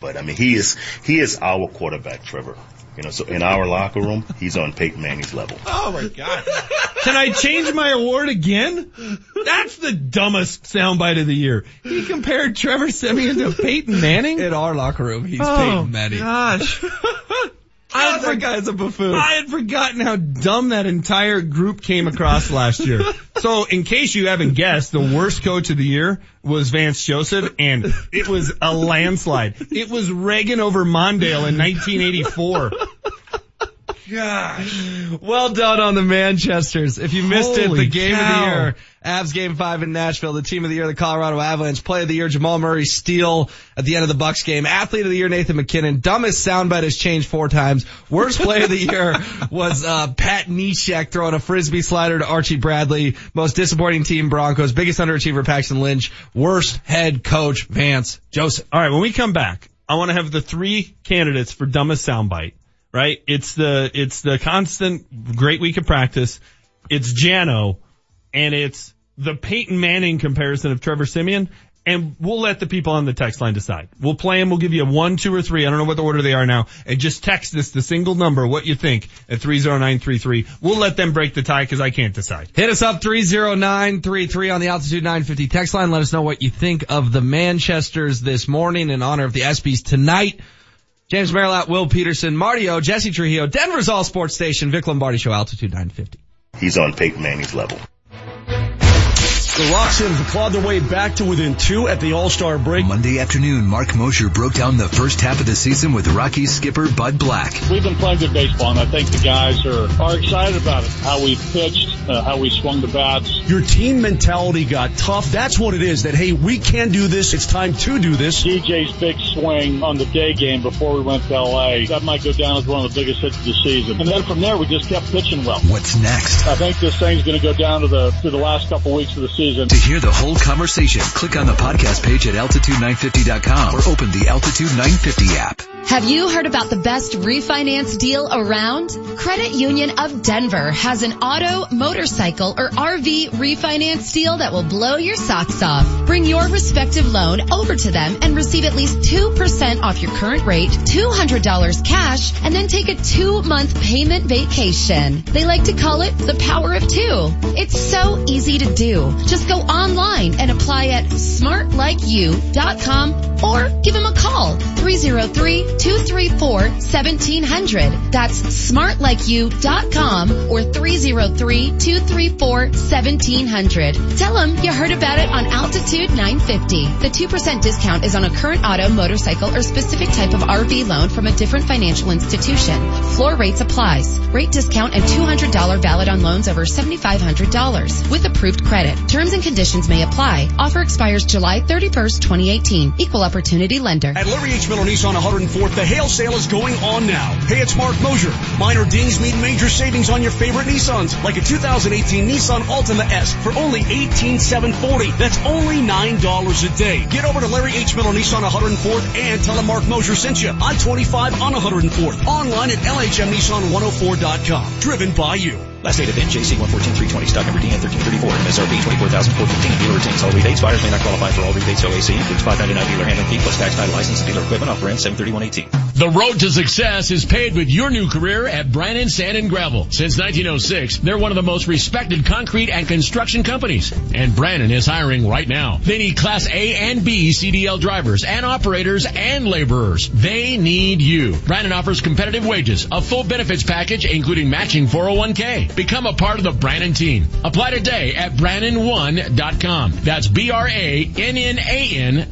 Speaker 45: But I mean, he is he is our quarterback, Trevor. You know, so in our locker room, he's on Peyton Manning's level.
Speaker 8: Oh my god. Can I change my award again? That's the dumbest soundbite of the year. He compared Trevor Siemian to Peyton Manning?
Speaker 7: In our locker room, he's
Speaker 8: oh,
Speaker 7: Peyton Manning.
Speaker 8: Gosh. I had,
Speaker 7: that guy's a buffoon.
Speaker 8: I had forgotten how dumb that entire group came across last year. So in case you haven't guessed, the worst coach of the year was Vance Joseph and it was a landslide. It was Reagan over Mondale in 1984. gosh. Well done on the Manchesters. If you missed it, the game of the year. Avs game five in Nashville, the team of the year, the Colorado Avalanche, play of the year, Jamal Murray steal at the end of the Bucks game, athlete of the year, Nathan MacKinnon, dumbest soundbite has changed four times, worst play of the year was, uh, Pat Neshek throwing a frisbee slider to Archie Bradley, most disappointing team Broncos, biggest underachiever Paxton Lynch, worst head coach Vance Joseph. All right, when we come back, I want to have the three candidates for dumbest soundbite. Right? It's the it's the constant great week of practice. It's Jano, and it's the Peyton Manning comparison of Trevor Siemian. And we'll let the people on the text line decide. We'll play them. We'll give you a one, two, or three. I don't know what the order they are now. And just text us the single number, what you think, at 30933. We'll let them break the tie because I can't decide.
Speaker 7: Hit us up 30933 on the Altitude 950 text line. Let us know what you think of the Manchesters this morning in honor of the ESPYs tonight. James Merrilat, Will Peterson, Marty O, Jesse Trujillo, Denver's All Sports Station, Vic Lombardi Show, Altitude 950.
Speaker 51: He's on Peyton Manning's level.
Speaker 24: The Roxons have clawed their way back to within two at the All-Star break.
Speaker 5: Monday afternoon, Marc Moser broke down the first half of the season with Rockies skipper Bud Black.
Speaker 6: We've been playing good baseball, and I think the guys are, are excited about it. How we pitched, uh, how we swung the bats.
Speaker 24: Your team mentality got tough. That's what it is. That hey, we can do this. It's time to do this.
Speaker 6: DJ's big swing on the day game before we went to LA. That might go down as one of the biggest hits of the season. And then from there, we just kept pitching well.
Speaker 5: What's next?
Speaker 6: I think this thing's going to go down to the to the last couple weeks of the season.
Speaker 5: To hear the whole conversation, click on the podcast page at altitude950.com or open the Altitude 950 app.
Speaker 3: Have you heard about the best refinance deal around? Credit Union of Denver has an auto, motorcycle, or RV refinance deal that will blow your socks off. Bring your respective loan over to them and receive at least 2% off your current rate, $200 cash, and then take a two month payment vacation. They like to call it the power of two. It's so easy to do. Just go online and apply at smartlikeyou.com or give them a call 303-234-1700. That's smartlikeyou.com or 303-234-1700. Tell them you heard about it on Altitude 950. The 2% discount is on a current auto, motorcycle, or specific type of RV loan from a different financial institution. Floor rates applies. Rate discount and $200 valid on loans over $7,500 with approved credit. Terms and conditions may apply. Offer expires July 31st, 2018. Equal opportunity lender.
Speaker 24: At Larry H. Miller Nissan 104th, the hail sale is going on now. Hey, it's Marc Moser. Minor dings mean major savings on your favorite Nissans, like a 2018 Nissan Altima S for only 18,740. That's only $9 a day. Get over to Larry H. Miller Nissan 104th and tell him Marc Moser sent you. I-25 on 104th. Online at LHMNissan104.com. Driven by you.
Speaker 52: Last date event, JC 114320, stock number DN 1334, MSRP 24415 Dealer retains all rebates. Buyers may not qualify for all rebates. OAC includes 599 dealer handling fee plus tax title license and dealer equipment off brand 73118.
Speaker 28: The road to success is paved with your new career at Brannan Sand and Gravel. Since 1906, they're one of the most respected concrete and construction companies. And Brannan is hiring right now. They need Class A and B CDL drivers and operators and laborers. They need you. Brannan offers competitive wages, a full benefits package including matching 401k. Become a part of the Brannan team. Apply today at Brannan1.com. That's B-R-A-N-N-A-N,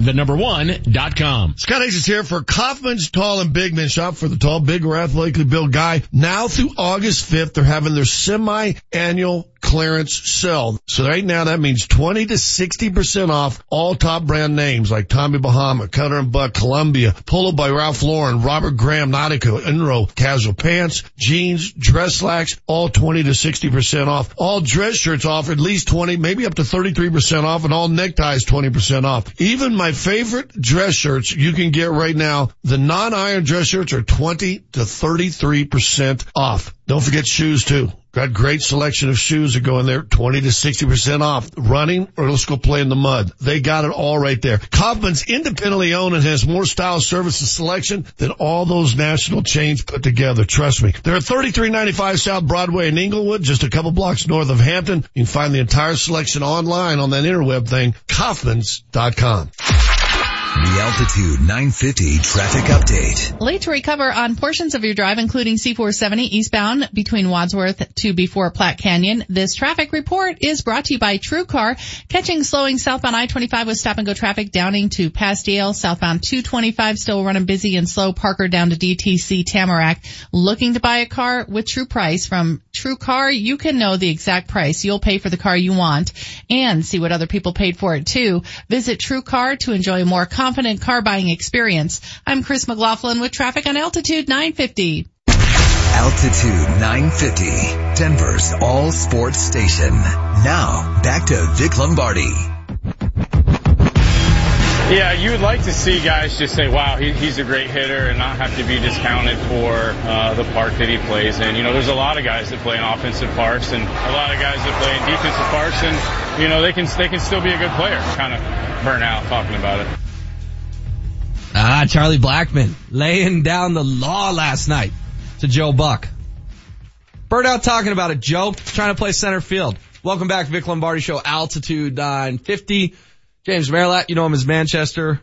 Speaker 28: the number one dot com.
Speaker 16: Scott Hayes is here for Kaufman's Tall and Big Men. Shop for the tall, big, or athletically built guy. Now through August 5th, they're having their semi-annual clearance sale. So right now that means 20 to 60% off all top brand names like Tommy Bahama, Cutter and Buck, Columbia, Polo by Ralph Lauren, Robert Graham, Nautica, Enro, casual pants, jeans, dress slacks, all 20 to 60% off. All dress shirts off at least 20, maybe up to 33% off and all neckties 20% off. Even my favorite dress shirts you can get right now. The non-iron dress shirts are 20 to 33% off. Don't forget shoes too. Got great selection of shoes that go in there, 20 to 60% off. Running or let's go play in the mud. They got it all right there. Kaufman's independently owned and has more style, service, and selection than all those national chains put together. Trust me. They're at 3395 South Broadway in Englewood, just a couple blocks north of Hampton. You can find the entire selection online on that interweb thing, Kaufmans.com.
Speaker 5: The Altitude 950 traffic update.
Speaker 20: Late to recover on portions of your drive, including C470 eastbound between Wadsworth to before Platte Canyon. This traffic report is brought to you by True Car. Catching slowing southbound I-25 with stop and go traffic downing to past Yale. Southbound 225 still running busy and slow. Parker down to DTC Tamarack. Looking to buy a car with true price from True Car? You can know the exact price you'll pay for the car you want and see what other people paid for it too. Visit True Car to enjoy more confident car buying experience. I'm Chris McLaughlin with traffic on Altitude 950.
Speaker 5: Altitude 950, Denver's all sports station. Now, back to Vic Lombardi.
Speaker 53: Yeah, you would like to see guys just say, wow, he, he's a great hitter and not have to be discounted for uh, the park that he plays in. You know, there's a lot of guys that play in offensive parks and a lot of guys that play in defensive parks and, you know, they can, they can still be a good player. Kind of burn out talking about it.
Speaker 7: Ah, Charlie Blackmon laying down the law last night to Joe Buck. Bird out talking about it, Joe. Trying to play center field. Welcome back, Vic Lombardi Show, Altitude 950. James Merrilat, you know him as Manchester.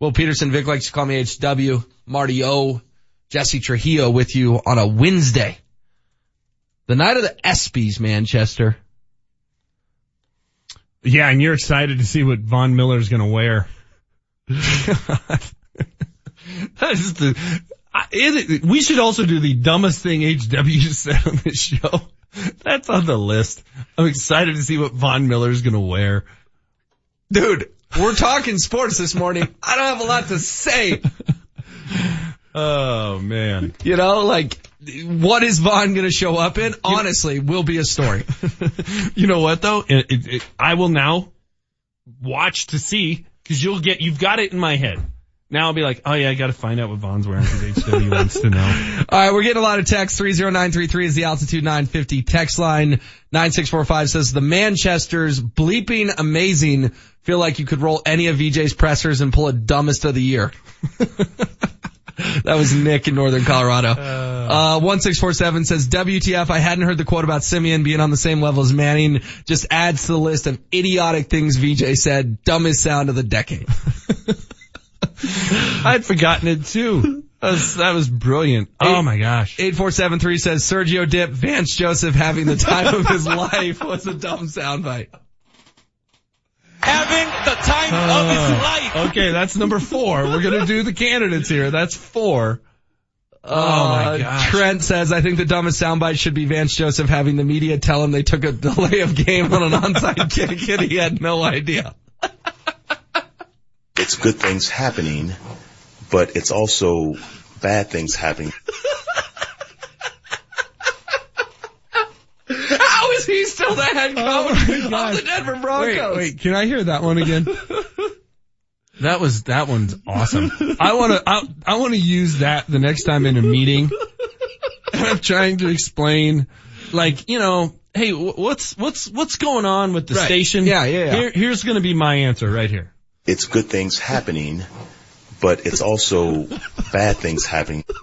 Speaker 7: Will Peterson, Vic likes to call me HW. Marty O, Jesse Trujillo with you on a Wednesday. The night of the ESPYs, Manchester.
Speaker 8: Yeah, and you're excited to see what Von Miller's gonna wear. that is the, it, we should also do the dumbest thing HW said on this show. That's on the list. I'm excited to see what Von Miller's gonna wear.
Speaker 7: Dude, we're talking sports this morning. I don't have a lot to say.
Speaker 8: Oh man.
Speaker 7: You know, like, what is Von gonna show up in? Honestly, will be a story.
Speaker 8: you know what though? It, it, it, I will now watch to see, cause you'll get, you've got it in my head. Now I'll be like, oh yeah, I gotta find out what Von's wearing because HW wants to know.
Speaker 7: Alright, we're getting a lot of text. 30933 is the altitude 950 text line. 9645 says the Manchester's bleeping amazing. Feel like you could roll any of VJ's pressers and pull a dumbest of the year. that was Nick in Northern Colorado. Uh, 1647 says, WTF, I hadn't heard the quote about Siemian being on the same level as Manning. Just adds to the list of idiotic things VJ said. Dumbest sound of the decade.
Speaker 8: I'd forgotten it too. That was, that was brilliant. Oh my gosh.
Speaker 7: 8473 says Sergio Dip, Vance Joseph having the time of his life was a dumb soundbite.
Speaker 17: Having the time of his life.
Speaker 8: Okay, that's number four. We're gonna do the candidates here. That's four. Oh my
Speaker 7: Uh,
Speaker 8: gosh.
Speaker 7: Trent says, I think the dumbest soundbite should be Vance Joseph having the media tell him they took a delay of game on an onside kick and he had no idea.
Speaker 45: It's good things happening, but it's also bad things happening.
Speaker 7: How is he still the head oh coach of the Denver Broncos?
Speaker 8: Wait, wait, can I hear that one again? That was, that one's awesome. I wanna, I, I wanna use that the next time in a meeting. And I'm trying to explain, like, you know, hey, what's, what's, what's going on with the
Speaker 7: Right.
Speaker 8: station?
Speaker 7: Yeah, yeah, yeah.
Speaker 8: Here, here's gonna be my answer right here.
Speaker 45: It's good things happening, but it's also bad things happening.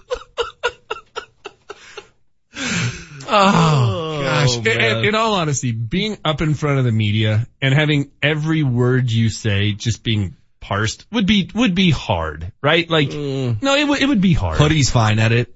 Speaker 8: Oh, gosh.
Speaker 7: Oh, man.
Speaker 8: In, in all honesty, being up in front of the media and having every word you say just being parsed would be, would be hard, right? Like, mm. no, it would, it would be hard.
Speaker 7: Hoodie's fine at it.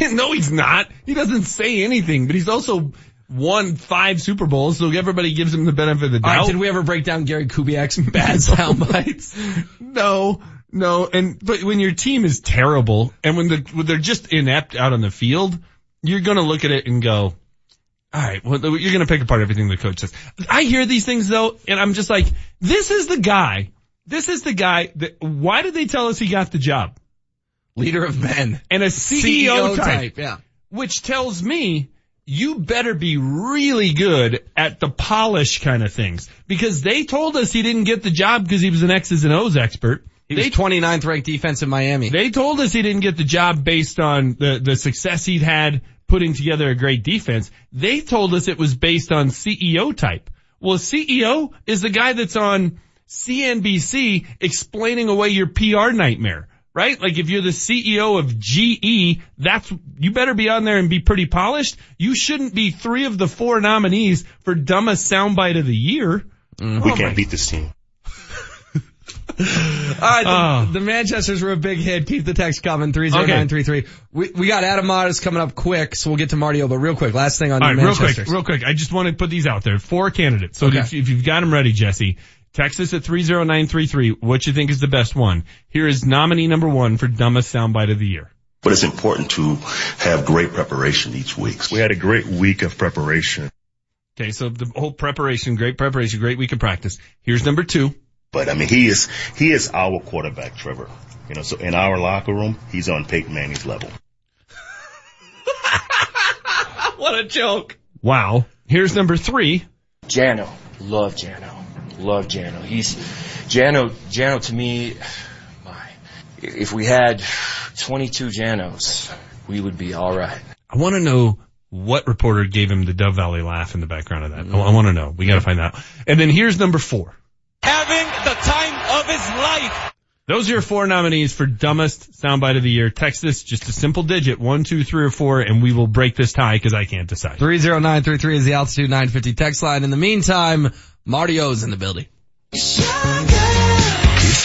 Speaker 8: no, he's not. He doesn't say anything, but he's also won five Super Bowls, so everybody gives him the benefit of the doubt.
Speaker 7: right, did we ever break down Gary Kubiak's bad sound bites?
Speaker 8: no, no, and but when your team is terrible and when, the, when they're just inept out on the field, you're gonna look at it and go, all right, well, you're gonna pick apart everything the coach says. I hear these things though, and I'm just like, this is the guy. This is the guy that, why did they tell us he got the job?
Speaker 7: Leader of men.
Speaker 8: And a CEO,
Speaker 7: CEO
Speaker 8: type,
Speaker 7: type, yeah.
Speaker 8: Which tells me you better be really good at the polish kind of things because they told us he didn't get the job because he was an X's and O's expert.
Speaker 7: He was 29th ranked defense in Miami.
Speaker 8: They told us he didn't get the job based on the, the success he'd had putting together a great defense. They told us it was based on CEO type. Well, CEO is the guy that's on CNBC explaining away your PR nightmare, right? Like if you're the CEO of GE, that's, you better be on there and be pretty polished. You shouldn't be three of the four nominees for dumbest soundbite of the year. Mm-hmm.
Speaker 45: We oh can't beat this team.
Speaker 7: All right, the,
Speaker 8: Oh.
Speaker 7: the Manchesters were a big hit. Keep the text coming, 30933. We, we got Adam Mares coming up quick, so we'll get to Marty but real quick, last thing on
Speaker 8: All
Speaker 7: the
Speaker 8: right, real quick, real quick. I just want to put these out there. Four candidates. So
Speaker 7: Okay.
Speaker 8: if, if you've got them ready, Jesse, text us at 30933 what you think is the best one. Here is nominee number one for dumbest soundbite of the year.
Speaker 46: But it's important to have great preparation each week. We had a great week of preparation.
Speaker 8: Okay, so the whole preparation, great preparation, great week of practice. Here's number two.
Speaker 45: But I mean, he is, he is our quarterback, Trevor. You know, so in our locker room, he's on Peyton Manning's level.
Speaker 7: what a joke.
Speaker 8: Wow. Here's number three.
Speaker 50: Jano, love Jano, love Jano. He's Jano. Jano to me, my. If we had 22 Janos, we would be all right.
Speaker 8: I want to know what reporter gave him the Dove Valley laugh in the background of that. I, I want to know. We got to find out. And then here's number four.
Speaker 17: Having the time of his life.
Speaker 8: Those are your four nominees for dumbest soundbite of the year. Text us just a simple digit, one, two, three, or four, and we will break this tie because I can't decide.
Speaker 7: 30933 is the altitude 950 text line. In the meantime, Marty O's in the building.
Speaker 5: It's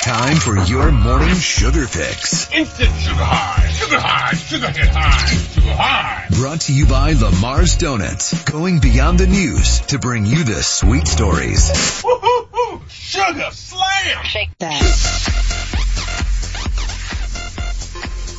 Speaker 5: time for your morning sugar fix.
Speaker 17: Instant sugar high, sugar high, sugar hit high, sugar high.
Speaker 5: Brought to you by Lamar's Donuts. Going beyond the news to bring you the sweet stories.
Speaker 17: Woo-hoo-hoo, sugar slam. Shake that.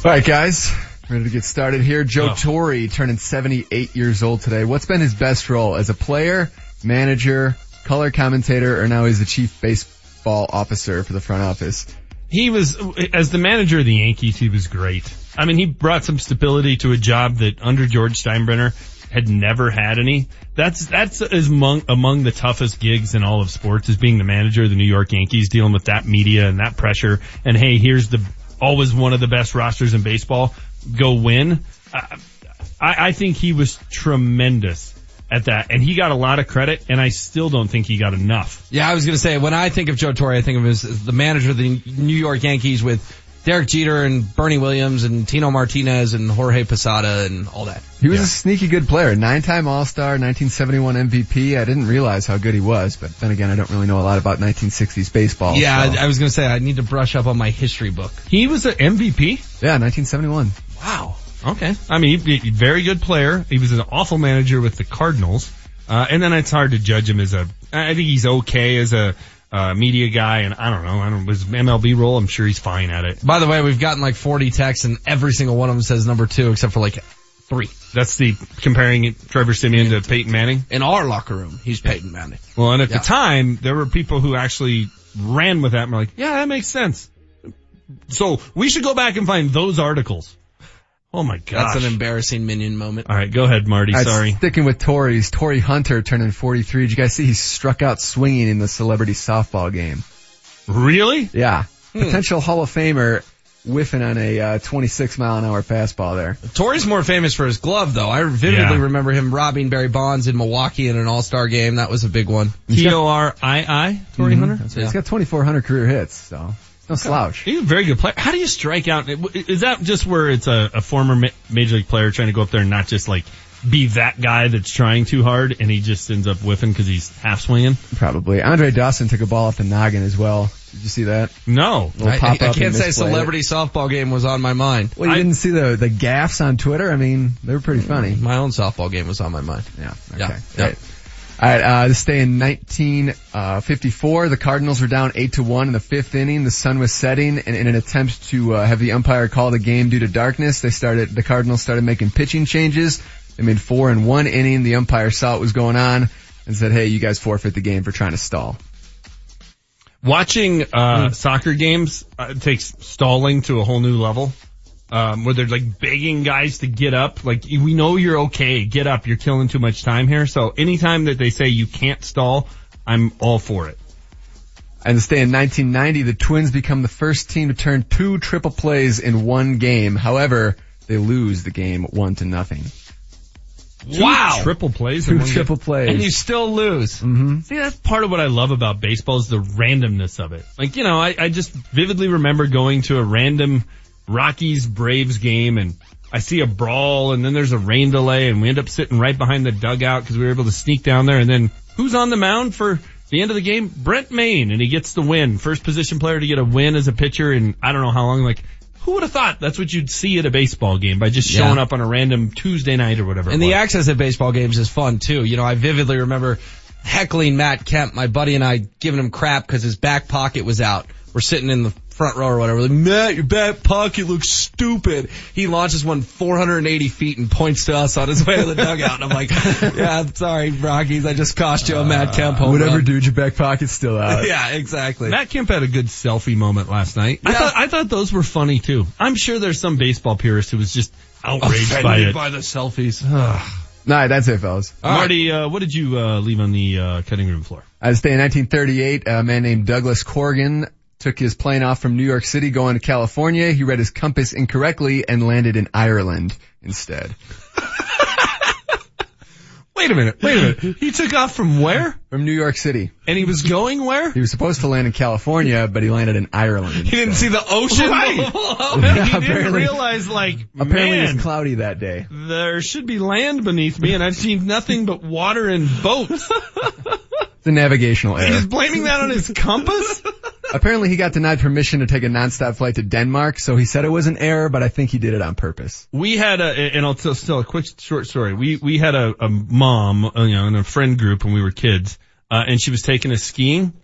Speaker 54: All right, guys. Ready to get started here. Joe
Speaker 8: Oh.
Speaker 54: Torre turning 78 years old today. What's been his best role as a player, manager, color commentator, or now he's the chief baseball officer for the front office?
Speaker 8: He was, as the manager of the Yankees, he was great. I mean, he brought some stability to a job that under George Steinbrenner had never had any. That's, that's among, among the toughest gigs in all of sports is being the manager of the New York Yankees, dealing with that media and that pressure. And hey, here's the, always one of the best rosters in baseball. Go win. I I think he was tremendous at that and he got a lot of credit and I still don't think he got enough.
Speaker 7: Yeah, I was going to say, when I think of Joe Torre, I think of him as, as the manager of the New York Yankees with Derek Jeter and Bernie Williams and Tino Martinez and Jorge Posada and all that.
Speaker 54: He was a sneaky good player. Nine-time All-Star, 1971 MVP. I didn't realize how good he was, but then again, I don't really know a lot about 1960s baseball.
Speaker 7: Yeah,
Speaker 54: so-
Speaker 7: I, I was going to say, I need to brush up on my history book.
Speaker 8: He was an MVP?
Speaker 54: Yeah, 1971.
Speaker 7: Wow.
Speaker 8: Okay. I mean, he, he- very good player. He was an awful manager with the Cardinals. Uh, and then it's hard to judge him as a, I think he's okay as a, uh, media guy and I don't know, I don't, was MLB role, I'm sure he's fine at it.
Speaker 7: By the way, we've gotten like 40 texts and every single one of them says number two except for like three.
Speaker 8: That's the comparing it, Trevor Siemian to Peyton Manning.
Speaker 7: In our locker room, he's Peyton Manning.
Speaker 8: Well, and at
Speaker 7: Yeah.
Speaker 8: the time, there were people who actually ran with that and were like, yeah, that makes sense. So we should go back and find those articles. Oh my god.
Speaker 7: That's an embarrassing minion moment.
Speaker 8: All right, go ahead, Marty.
Speaker 54: All right,
Speaker 8: Sorry.
Speaker 54: Sticking with Torii's, Torii Hunter turning 43. Did you guys see he struck out swinging in the celebrity softball game?
Speaker 8: Really?
Speaker 54: Yeah.
Speaker 7: Hmm.
Speaker 54: Potential Hall of Famer whiffing on a uh, 26 mile an hour fastball there.
Speaker 7: Torii's more famous for his glove though. I vividly
Speaker 54: Yeah.
Speaker 7: remember him robbing Barry Bonds in Milwaukee in an all-star game. That was a big one.
Speaker 8: T-O-R-I-I, Torii
Speaker 54: Mhm.
Speaker 8: Hunter?
Speaker 54: That's right. He's got 2,400 career hits, so it's no slouch.
Speaker 8: He's a very good player. How do you strike out? Is that just where it's a, a former ma- major league player trying to go up there and not just like be that guy that's trying too hard and he just ends up whiffing because he's half swinging?
Speaker 54: Probably. Andre Dawson took a ball off the noggin as well. Did you see that?
Speaker 8: No.
Speaker 54: Little
Speaker 7: I, I- I can't say
Speaker 54: misplayed it.
Speaker 7: celebrity softball game was on my mind.
Speaker 54: Well, you didn't see the the gaffs on Twitter. I mean, they were pretty funny.
Speaker 7: My own softball game was on my mind.
Speaker 54: Yeah. Okay.
Speaker 7: Yeah.
Speaker 54: Great. All right. Uh, this day in 1954, the Cardinals were down eight to one in the fifth inning. The sun was setting, and in an attempt to uh, have the umpire call the game due to darkness, they started. The Cardinals started making pitching changes. They made four in one inning. The umpire saw what was going on and said, "Hey, you guys forfeit the game for trying to stall."
Speaker 8: Watching uh, soccer games uh, takes stalling to a whole new level. Um, where they're like begging guys to get up. Like, we know you're okay. Get up. You're killing too much time here. So anytime that they say you can't stall, I'm all for it.
Speaker 54: And this day in 1990, the Twins become the first team to turn two triple plays in one game. However, they lose the game one to nothing.
Speaker 7: Wow.
Speaker 8: Triple plays.
Speaker 54: Two
Speaker 8: in one game.
Speaker 54: triple plays.
Speaker 7: And you still lose.
Speaker 54: Mm-hmm.
Speaker 8: See, that's part of what I love about baseball is the randomness of it. Like, you know, I, I just vividly remember going to a random Rockies Braves game and I see a brawl and then there's a rain delay and we end up sitting right behind the dugout because we were able to sneak down there and then who's on the mound for, the end of the game, Brent Mayne, and he gets the win. First position player to get a win as a pitcher and I don't know how long. Like, who would have thought that's what you'd see at a baseball game by just showing
Speaker 7: Yeah.
Speaker 8: up on a random Tuesday night or whatever.
Speaker 7: And the access at baseball games is fun too. You know, I vividly remember heckling Matt Kemp, my buddy and I giving him crap because his back pocket was out. We're sitting in the front row or whatever. Like, Matt, your back pocket looks stupid. He launches one 480 feet and points to us on his way to the dugout. And I'm like, yeah, I'm sorry, Rockies. I just cost you a Matt Kemp home
Speaker 54: Whatever,
Speaker 7: run.
Speaker 54: dude. Your back pocket's still out.
Speaker 7: yeah, exactly.
Speaker 8: Matt Kemp had a good selfie moment last night. I thought I thought those were funny too. I'm sure there's some baseball purist who was just outraged by
Speaker 7: Offended
Speaker 8: it.
Speaker 7: by the selfies.
Speaker 54: Nah, that's it, fellas.
Speaker 8: Marty, uh, what did you uh, leave on the uh, cutting room floor?
Speaker 54: I was staying in 1938. A man named Douglas Corrigan took his plane off from New York City going to California. He read his compass incorrectly and landed in Ireland instead.
Speaker 8: Wait a minute, wait a minute. He took off from where?
Speaker 54: From New York City.
Speaker 8: And he was going where?
Speaker 54: He was supposed to land in California, but he landed in Ireland.
Speaker 7: He didn't see the ocean.
Speaker 8: Right.
Speaker 54: Yeah,
Speaker 8: he didn't realize like,
Speaker 54: Apparently
Speaker 8: man,
Speaker 54: it was cloudy that day.
Speaker 8: there should be land beneath me and I've seen nothing but water and boats.
Speaker 54: It's a navigational error.
Speaker 8: He's blaming that on his compass?
Speaker 54: Apparently he got denied permission to take a nonstop flight to Denmark, so he said it was an error, but I think he did it on purpose.
Speaker 8: We had a, and I'll tell, tell a quick short story. We, we had a, a mom, uh, you know, in a friend group when we were kids, uh, and she was taking us skiing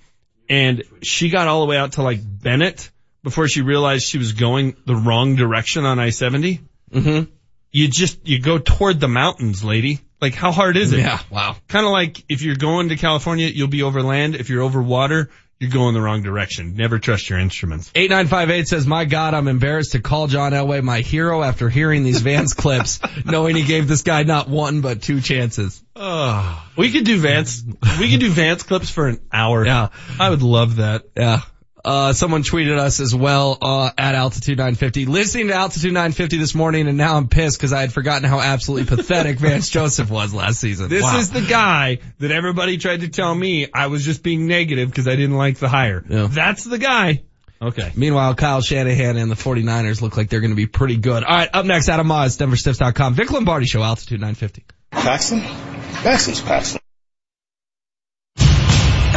Speaker 8: and she got all the way out to like Bennett before she realized she was going the wrong direction on I-70.
Speaker 7: Mm-hmm.
Speaker 8: You just, you go toward the mountains, lady. Like how hard is it?
Speaker 7: Yeah, wow.
Speaker 8: Kind of like if you're going to California, you'll be over land. If you're over water, you're going the wrong direction. Never trust your instruments.
Speaker 7: 8958 says, my God, I'm embarrassed to call John Elway my hero after hearing these Vance clips, knowing he gave this guy not one, but two chances.
Speaker 8: Oh, we could do Vance. We could do Vance clips for an hour.
Speaker 7: Yeah.
Speaker 8: I would love that.
Speaker 7: Yeah. Uh, someone tweeted us as well, uh, at Altitude 950. Listening to Altitude 950 this morning and now I'm pissed because I had forgotten how absolutely pathetic Vance Joseph was last season.
Speaker 8: This
Speaker 7: Wow.
Speaker 8: is the guy that everybody tried to tell me I was just being negative because I didn't like the hire.
Speaker 7: Yeah.
Speaker 8: That's the guy. Okay.
Speaker 7: Meanwhile, Kyle Shanahan and the 49ers look like they're going to be pretty good. All right, up next, Adam Mares, DenverStiffs.com. Vic Lombardi Show, Altitude 950.
Speaker 46: Paxton? Paxton's Paxton.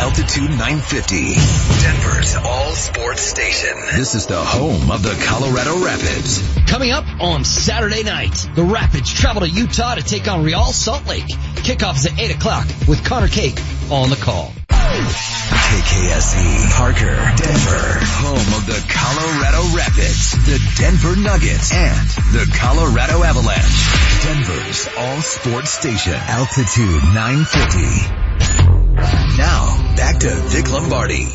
Speaker 5: Altitude 950, Denver's all sports station. This is the home of the Colorado Rapids.
Speaker 55: Coming up on Saturday night, the Rapids travel to Utah to take on Real Salt Lake. Kickoff is at 8 o'clock with Connor Cake on the call.
Speaker 5: KKSE, E, Parker, Denver, home of the Colorado Rapids, the Denver Nuggets, and the Colorado Avalanche. Denver's all sports station, Altitude 950. Now, back to Vic Lombardi.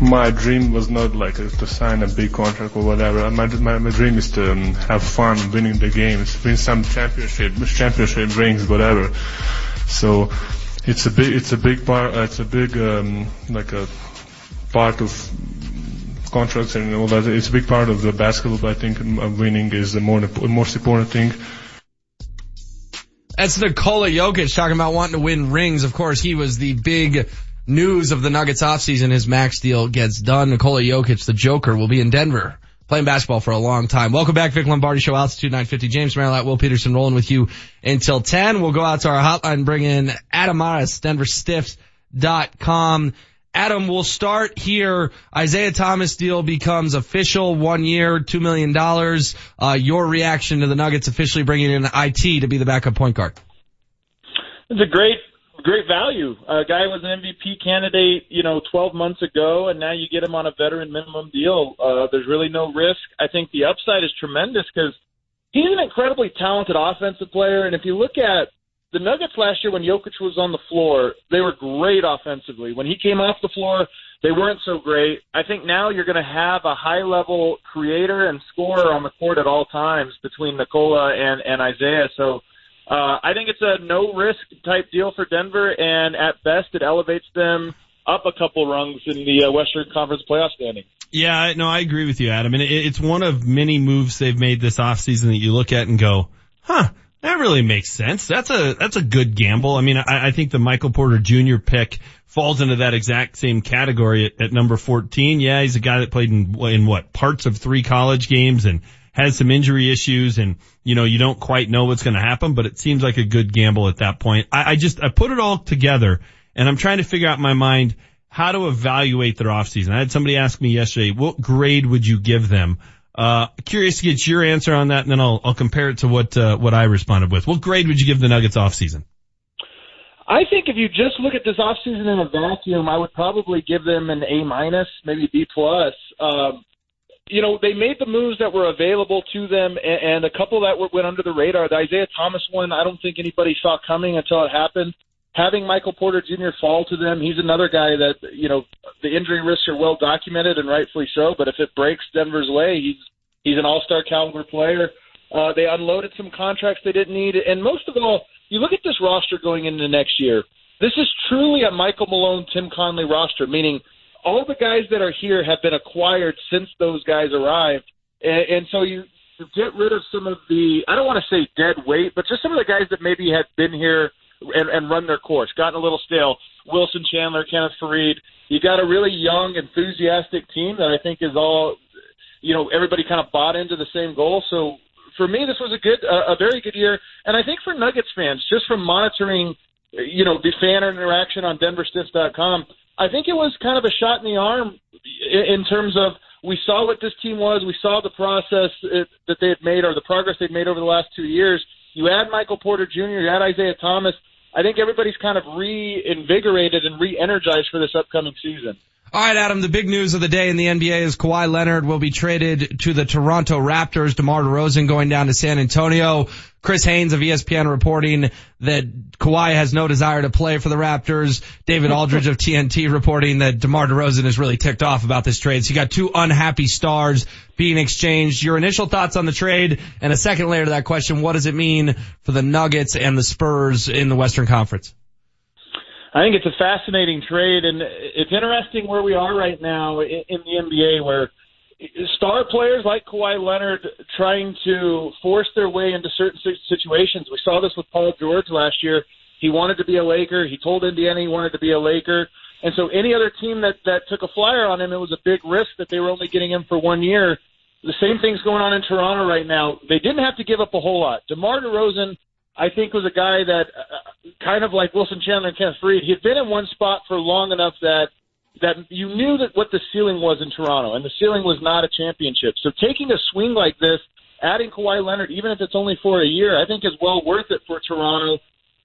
Speaker 56: My dream was not like uh, to sign a big contract or whatever. My, my, my dream is to um, have fun winning the games, win some championship, championship rings, whatever. So it's a big, it's a big part, uh, it's a big, um, like a part of contracts and all that. It's a big part of the basketball, but I think um, winning is the more, most important thing.
Speaker 7: That's Nikola Jokic talking about wanting to win rings. Of course, he was the big news of the Nuggets offseason. His max deal gets done. Nikola Jokic, the Joker, will be in Denver playing basketball for a long time. Welcome back, Vic Lombardi Show, Altitude 950. James Merrilat Will Peterson rolling with you until 10. We'll go out to our hotline, bring in Adam Mares, DenverStiffs.com. Adam, we'll start here. Isaiah Thomas deal becomes official, one year, two million dollars. Uh, your reaction to the Nuggets officially bringing in IT to be the backup point guard?
Speaker 57: It's a great, great value. A guy was an MVP candidate, you know, 12 months ago, and now you get him on a veteran minimum deal. Uh, there's really no risk. I think the upside is tremendous because he's an incredibly talented offensive player, and if you look at the Nuggets last year when Jokic was on the floor, they were great offensively. When he came off the floor, they weren't so great. I think now you're going to have a high level creator and scorer on the court at all times between Nikola and, and Isaiah. So uh, I think it's a no risk type deal for Denver, and at best it elevates them up a couple rungs in the uh, Western Conference playoff standing.
Speaker 8: Yeah, no, I agree with you, Adam. And it, it's one of many moves they've made this offseason that you look at and go, huh, that really makes sense. That's a, that's a good gamble. I mean, I, I think the Michael Porter Jr. pick falls into that exact same category at, at number 14. Yeah, he's a guy that played in, in what, parts of three college games and has some injury issues and, you know, you don't quite know what's going to happen, but it seems like a good gamble at that point. I, I just, I put it all together and I'm trying to figure out in my mind how to evaluate their offseason. I had somebody ask me yesterday, what grade would you give them? Uh, curious to get your answer on that, and then I'll, I'll compare it to what, uh, what I responded with. What grade would you give the Nuggets offseason?
Speaker 57: I think if you just look at this offseason in a vacuum, I would probably give them an A minus, maybe B plus. Um, you know, they made the moves that were available to them, and, and a couple that were, went under the radar. The Isaiah Thomas one, I don't think anybody saw coming until it happened. Having Michael Porter Jr. fall to them, he's another guy that you know the injury risks are well documented and rightfully so. But if it breaks Denver's way, he's he's an all-star caliber player. Uh, they unloaded some contracts they didn't need, and most of all you look at this roster going into next year. This is truly a Michael Malone, Tim Connelly roster, meaning all the guys that are here have been acquired since those guys arrived, and, and so you get rid of some of the I don't want to say dead weight, but just some of the guys that maybe had been here and, and run their course, gotten a little stale. Wilson Chandler, Kenneth Faried. You got a really young, enthusiastic team that I think is all, you know, everybody kind of bought into the same goal. So for me, this was a good, uh, a very good year, and I think for Nuggets fans, just from monitoring, you know, the fan interaction on DenverStiffs.com, I think it was kind of a shot in the arm in terms of we saw what this team was, we saw the process that they had made or the progress they'd made over the last two years. You add Michael Porter Jr., you add Isaiah Thomas. I think everybody's kind of reinvigorated and re-energized for this upcoming season.
Speaker 7: All right, Adam, the big news of the day in the NBA is Kawhi Leonard will be traded to the Toronto Raptors. DeMar DeRozan going down to San Antonio. Chris Haynes of ESPN reporting that Kawhi has no desire to play for the Raptors. David Aldridge of TNT reporting that DeMar DeRozan is really ticked off about this trade. So you got two unhappy stars being exchanged. Your initial thoughts on the trade and a second layer to that question, what does it mean for the Nuggets and the Spurs in the Western Conference?
Speaker 57: I think it's a fascinating trade, and it's interesting where we are right now in, the NBA, where star players like Kawhi Leonard trying to force their way into certain situations. We saw this with Paul George last year. He wanted to be a Laker. He told Indiana he wanted to be a Laker. And so any other team that, that took a flyer on him, it was a big risk that they were only getting him for one year. The same thing's going on in Toronto right now. They didn't have to give up a whole lot. DeMar DeRozan I think was a guy that uh, kind of like Wilson Chandler and Kenneth Faried. He had been in one spot for long enough that that you knew that what the ceiling was in Toronto, and the ceiling was not a championship. So taking a swing like this, adding Kawhi Leonard, even if it's only for a year, I think is well worth it for Toronto.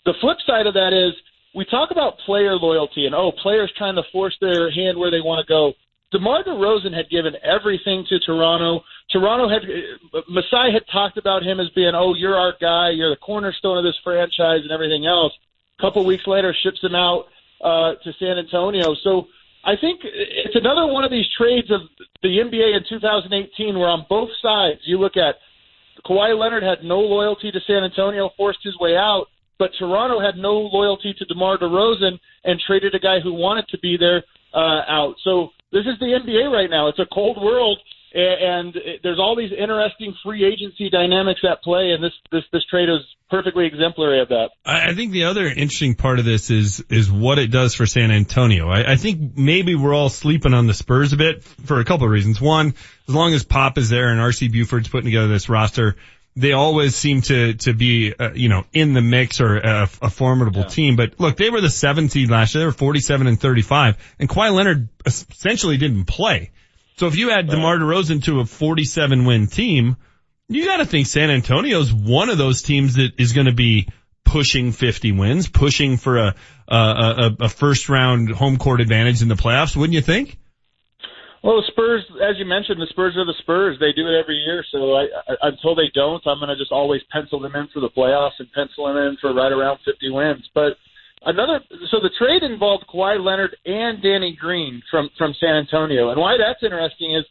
Speaker 57: The flip side of that is we talk about player loyalty and oh, players trying to force their hand where they want to go. DeMar DeRozan had given everything to Toronto. Toronto had Masai had talked about him as being, oh, you're our guy, you're the cornerstone of this franchise, and everything else. A couple weeks later, ships him out uh, to San Antonio. So I think it's another one of these trades of the NBA in 2018, where on both sides you look at Kawhi Leonard had no loyalty to San Antonio, forced his way out, but Toronto had no loyalty to DeMar DeRozan and traded a guy who wanted to be there uh, out. So this is the NBA right now. It's a cold world, and there's all these interesting free agency dynamics at play, and this this this trade is perfectly exemplary of that.
Speaker 8: I think the other interesting part of this is is what it does for San Antonio. I, I think maybe we're all sleeping on the Spurs a bit for a couple of reasons. One, as long as Pop is there and RC Buford's putting together this roster, they always seem to to be uh, you know in the mix or a, a formidable yeah. team. But look, they were the seventh seed last year. They were 47 and 35, and Kawhi Leonard essentially didn't play. So if you add. DeMar DeRozan to a 47 win team, you got to think San Antonio's one of those teams that is going to be pushing 50 wins, pushing for a, a, a, a first round home court advantage in the playoffs, wouldn't you think?
Speaker 57: Well, the Spurs, as you mentioned, the Spurs are the Spurs. They do it every year. So I, I, until they don't, I'm going to just always pencil them in for the playoffs and pencil them in for right around 50 wins. But another, so the trade involved Kawhi Leonard and Danny Green from from San Antonio. And why that's interesting is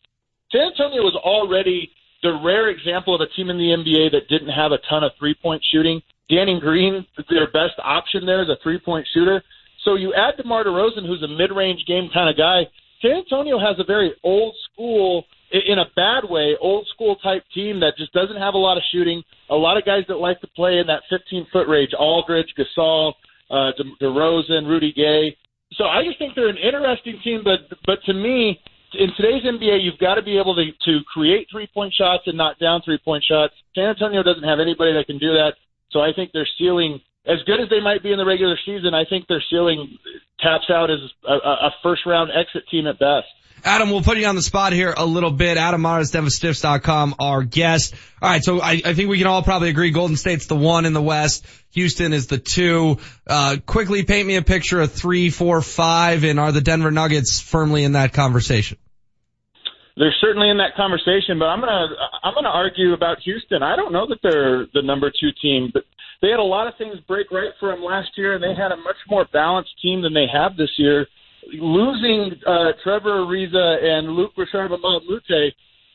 Speaker 57: San Antonio was already the rare example of a team in the NBA that didn't have a ton of three point shooting. Danny Green, their best option there is a three point shooter. So you add DeMar DeRozan, who's a mid range game kind of guy San Antonio has a very old school, in a bad way, old school type team that just doesn't have a lot of shooting. A lot of guys that like to play in that 15 foot range: Aldridge, Gasol, uh, De- DeRozan, Rudy Gay. So I just think they're an interesting team. But but to me, in today's NBA, you've got to be able to to create three point shots and knock down three point shots. San Antonio doesn't have anybody that can do that. So I think their ceiling, as good as they might be in the regular season, I think their ceiling taps out as a, a first round exit team at best.
Speaker 7: Adam, we'll put you on the spot here a little bit. Adam Mares, DenverStiffs.com, our guest. All right, so I, I, think we can all probably agree Golden State's the one in the West. Houston is the two. Uh, quickly paint me a picture of three, four, five, and are the Denver Nuggets firmly in that conversation?
Speaker 57: They're certainly in that conversation, but I'm gonna I'm gonna argue about Houston. I don't know that they're the number two team, but they had a lot of things break right for them last year, and they had a much more balanced team than they have this year losing uh, Trevor Ariza and Luc Richard Mbah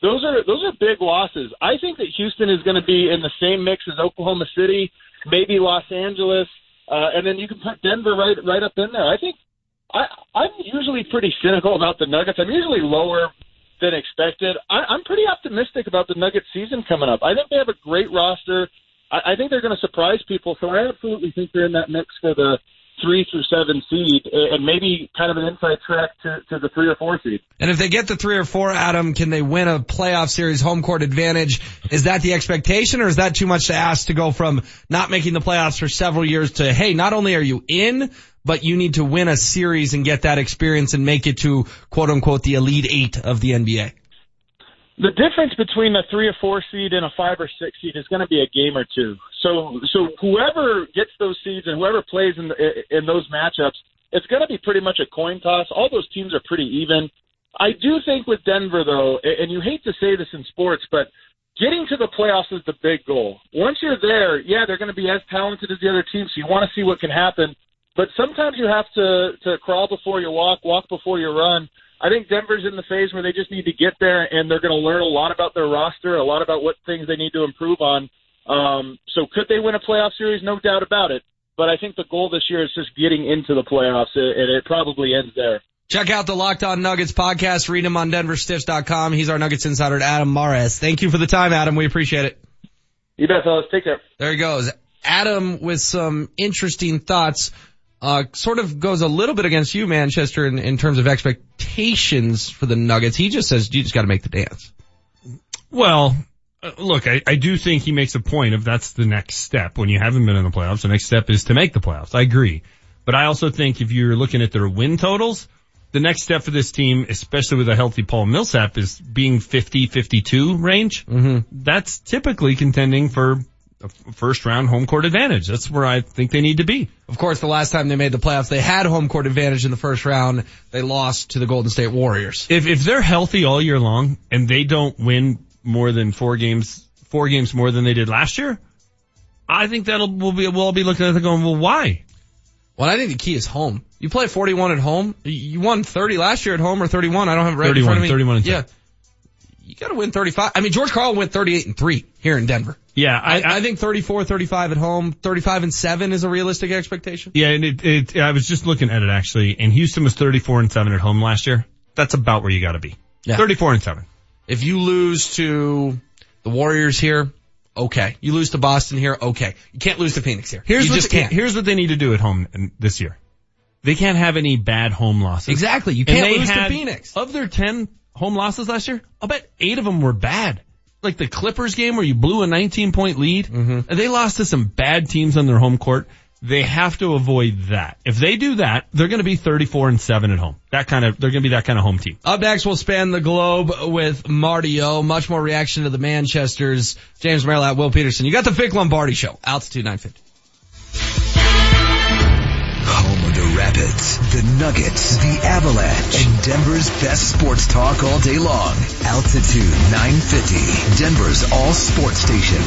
Speaker 57: those are those are big losses. I think that Houston is going to be in the same mix as Oklahoma City, maybe Los Angeles, uh, and then you can put Denver right right up in there. I think I, I'm usually pretty cynical about the Nuggets. I'm usually lower than expected. I, I'm pretty optimistic about the Nuggets season coming up. I think they have a great roster. I, I think they're going to surprise people. So I absolutely think they're in that mix for the three through seven seed and maybe kind of an inside track to, to the three or four seed.
Speaker 7: And if they get the three or four, Adam, can they win a playoff series home court advantage? Is that the expectation or is that too much to ask to go from not making the playoffs for several years to, hey, not only are you in, but you need to win a series and get that experience and make it to quote unquote the elite eight of the NBA?
Speaker 57: the difference between a three or four seed and a five or six seed is going to be a game or two. So, so whoever gets those seeds and whoever plays in the, in those matchups, it's going to be pretty much a coin toss. All those teams are pretty even. I do think with Denver though, and you hate to say this in sports, but getting to the playoffs is the big goal. Once you're there, yeah, they're going to be as talented as the other teams. So you want to see what can happen. But sometimes you have to to crawl before you walk, walk before you run. I think Denver's in the phase where they just need to get there, and they're going to learn a lot about their roster, a lot about what things they need to improve on. Um, so could they win a playoff series? No doubt about it. But I think the goal this year is just getting into the playoffs, and it probably ends there.
Speaker 7: Check out the Locked On Nuggets podcast. Read him on DenverStiffs.com. He's our Nuggets insider, Adam Mares. Thank you for the time, Adam. We appreciate it.
Speaker 57: You bet, fellas. Take care.
Speaker 7: There he goes. Adam with some interesting thoughts uh, sort of goes a little bit against you, Manchester, in, in terms of expectations for the Nuggets. He just says you just got to make the dance.
Speaker 8: Well, uh, look, I, I do think he makes a point of that's the next step. When you haven't been in the playoffs, the next step is to make the playoffs. I agree. But I also think if you're looking at their win totals, the next step for this team, especially with a healthy Paul Millsap, is being 50-52 range.
Speaker 7: Mm-hmm.
Speaker 8: That's typically contending for a first round home court advantage. That's where I think they need to be.
Speaker 7: Of course, the last time they made the playoffs, they had home court advantage in the first round. They lost to the Golden State Warriors.
Speaker 8: If if they're healthy all year long and they don't win more than four games, four games more than they did last year, I think that'll we'll be we'll all be looking at it going, well, why?
Speaker 7: Well, I think the key is home. You play 41 at home. You won 30 last year at home or 31. I don't have it right
Speaker 8: 31,
Speaker 7: in front of me.
Speaker 8: 31 and 10.
Speaker 7: yeah. You gotta win 35. I mean, George Karl went 38 and 3 here in Denver.
Speaker 8: Yeah,
Speaker 7: I, I, I, think 34, 35 at home, 35 and 7 is a realistic expectation.
Speaker 8: Yeah, and it, it, I was just looking at it actually, and Houston was 34 and 7 at home last year. That's about where you gotta be.
Speaker 7: Yeah.
Speaker 8: 34 and 7.
Speaker 7: If you lose to the Warriors here, okay. You lose to Boston here, okay. You can't lose to Phoenix here.
Speaker 8: Here's
Speaker 7: you
Speaker 8: what they,
Speaker 7: can't.
Speaker 8: Here's what they need to do at home this year. They can't have any bad home losses.
Speaker 7: Exactly. You can't lose
Speaker 8: had-
Speaker 7: to Phoenix.
Speaker 8: Of their 10 home losses last year, I'll bet eight of them were bad. Like the Clippers game where you blew a 19 point lead, mm-hmm. and they lost to some bad teams on their home court. They have to avoid that. If they do that, they're going to be 34 and 7 at home. That kind of, they're going to be that kind of home team.
Speaker 7: Up next, we'll span the globe with Marty O. Much more reaction to the Manchesters. James Merrilat Will Peterson. You got the Vic Lombardi show. Altitude 950.
Speaker 5: Home of the Rapids, the Nuggets, the Avalanche, and Denver's best sports talk all day long. Altitude 950, Denver's all sports station.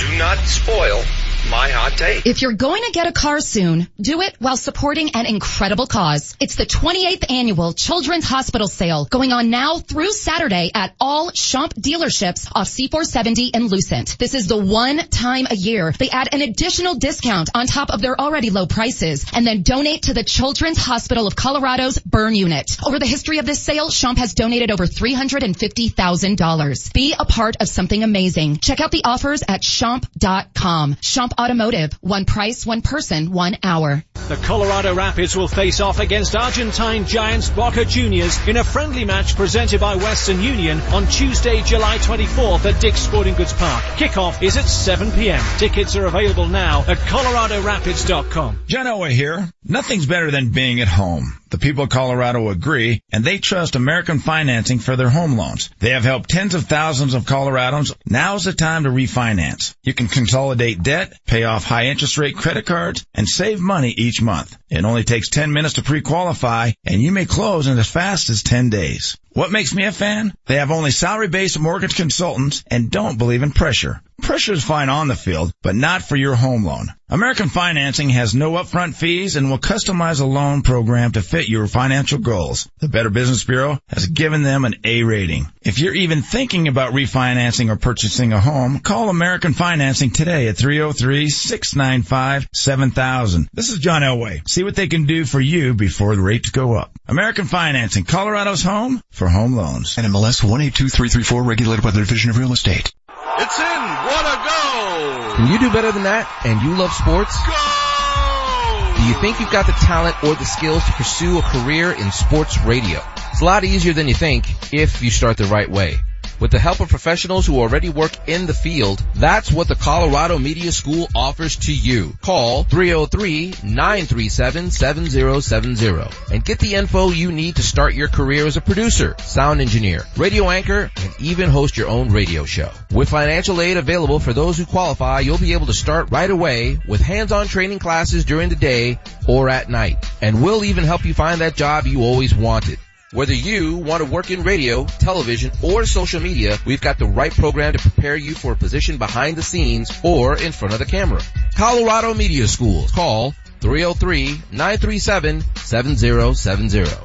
Speaker 58: Do not spoil my hot take.
Speaker 3: If you're going to get a car soon, do it while supporting an incredible cause. It's the 28th annual Children's Hospital Sale going on now through Saturday at all Champ dealerships off C470 and Lucent. This is the one time a year they add an additional discount on top of their already low prices and then donate to the Children's Hospital of Colorado's burn unit. Over the history of this sale, Champ has donated over $350,000. Be a part of something amazing. Check out the offers at champ.com. Champ Comp Automotive. One price, one person, one hour.
Speaker 17: The Colorado Rapids will face off against Argentine giants Boca Juniors in a friendly match presented by Western Union on Tuesday, July 24th at Dick's Sporting Goods Park. Kickoff is at 7 p.m. Tickets are available now at coloradorapids.com.
Speaker 59: John Elway here. Nothing's better than being at home. The people of Colorado agree, and they trust American Financing for their home loans. They have helped tens of thousands of Coloradans. Now's the time to refinance. You can consolidate debt, pay off high interest rate credit cards, and save money each month. It only takes 10 minutes to pre-qualify, and you may close in as fast as 10 days. What makes me a fan? They have only salary-based mortgage consultants and don't believe in pressure. Pressure is fine on the field, but not for your home loan. American Financing has no upfront fees and will customize a loan program to fit your financial goals. The Better Business Bureau has given them an A rating. If you're even thinking about refinancing or purchasing a home, call American Financing today at 303-695-7000. This is John Elway. See what they can do for you before the rates go up. American Financing, Colorado's home for home loans.
Speaker 60: NMLS 182334 regulated by the Division of Real Estate.
Speaker 17: It's in. What a go!
Speaker 61: Can you do better than that and you love sports?
Speaker 17: Go!
Speaker 61: Do you think you've got the talent or the skills to pursue a career in sports radio? It's a lot easier than you think if you start the right way. With the help of professionals who already work in the field, that's what the Colorado Media School offers to you. Call 303-937-7070 and get the info you need to start your career as a producer, sound engineer, radio anchor, and even host your own radio show. With financial aid available for those who qualify, you'll be able to start right away with hands-on training classes during the day or at night. And we'll even help you find that job you always wanted. Whether you want to work in radio, television, or social media, we've got the right program to prepare you for a position behind the scenes or in front of the camera. Colorado Media Schools. Call 303-937-7070.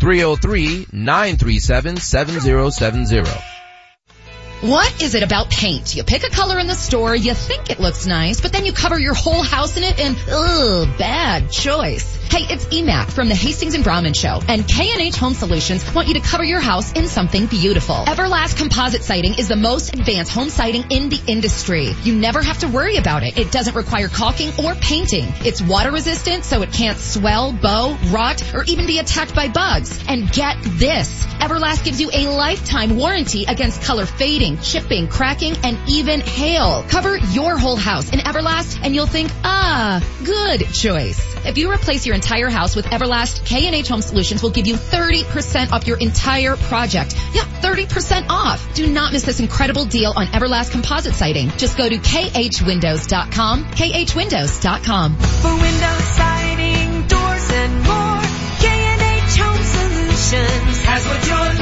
Speaker 61: 303-937-7070.
Speaker 3: What is it about paint? You pick a color in the store, you think it looks nice, but then you cover your whole house in it and, ugh, bad choice. Hey, it's EMAC from the Hastings and Brahman Show, and K&H Home Solutions want you to cover your house in something beautiful. Everlast Composite Siding is the most advanced home siding in the industry. You never have to worry about it. It doesn't require caulking or painting. It's water resistant, so it can't swell, bow, rot, or even be attacked by bugs. And get this, Everlast gives you a lifetime warranty against color fading, chipping, cracking, and even hail. Cover your whole house in Everlast, and you'll think, ah, good choice. If you replace your entire house with Everlast, K&H Home Solutions will give you 30% off your entire project. Yeah, 30% off. Do not miss this incredible deal on Everlast composite siding. Just go to khwindows.com, khwindows.com.
Speaker 62: For window siding, doors and more, K&H Home Solutions has what you're.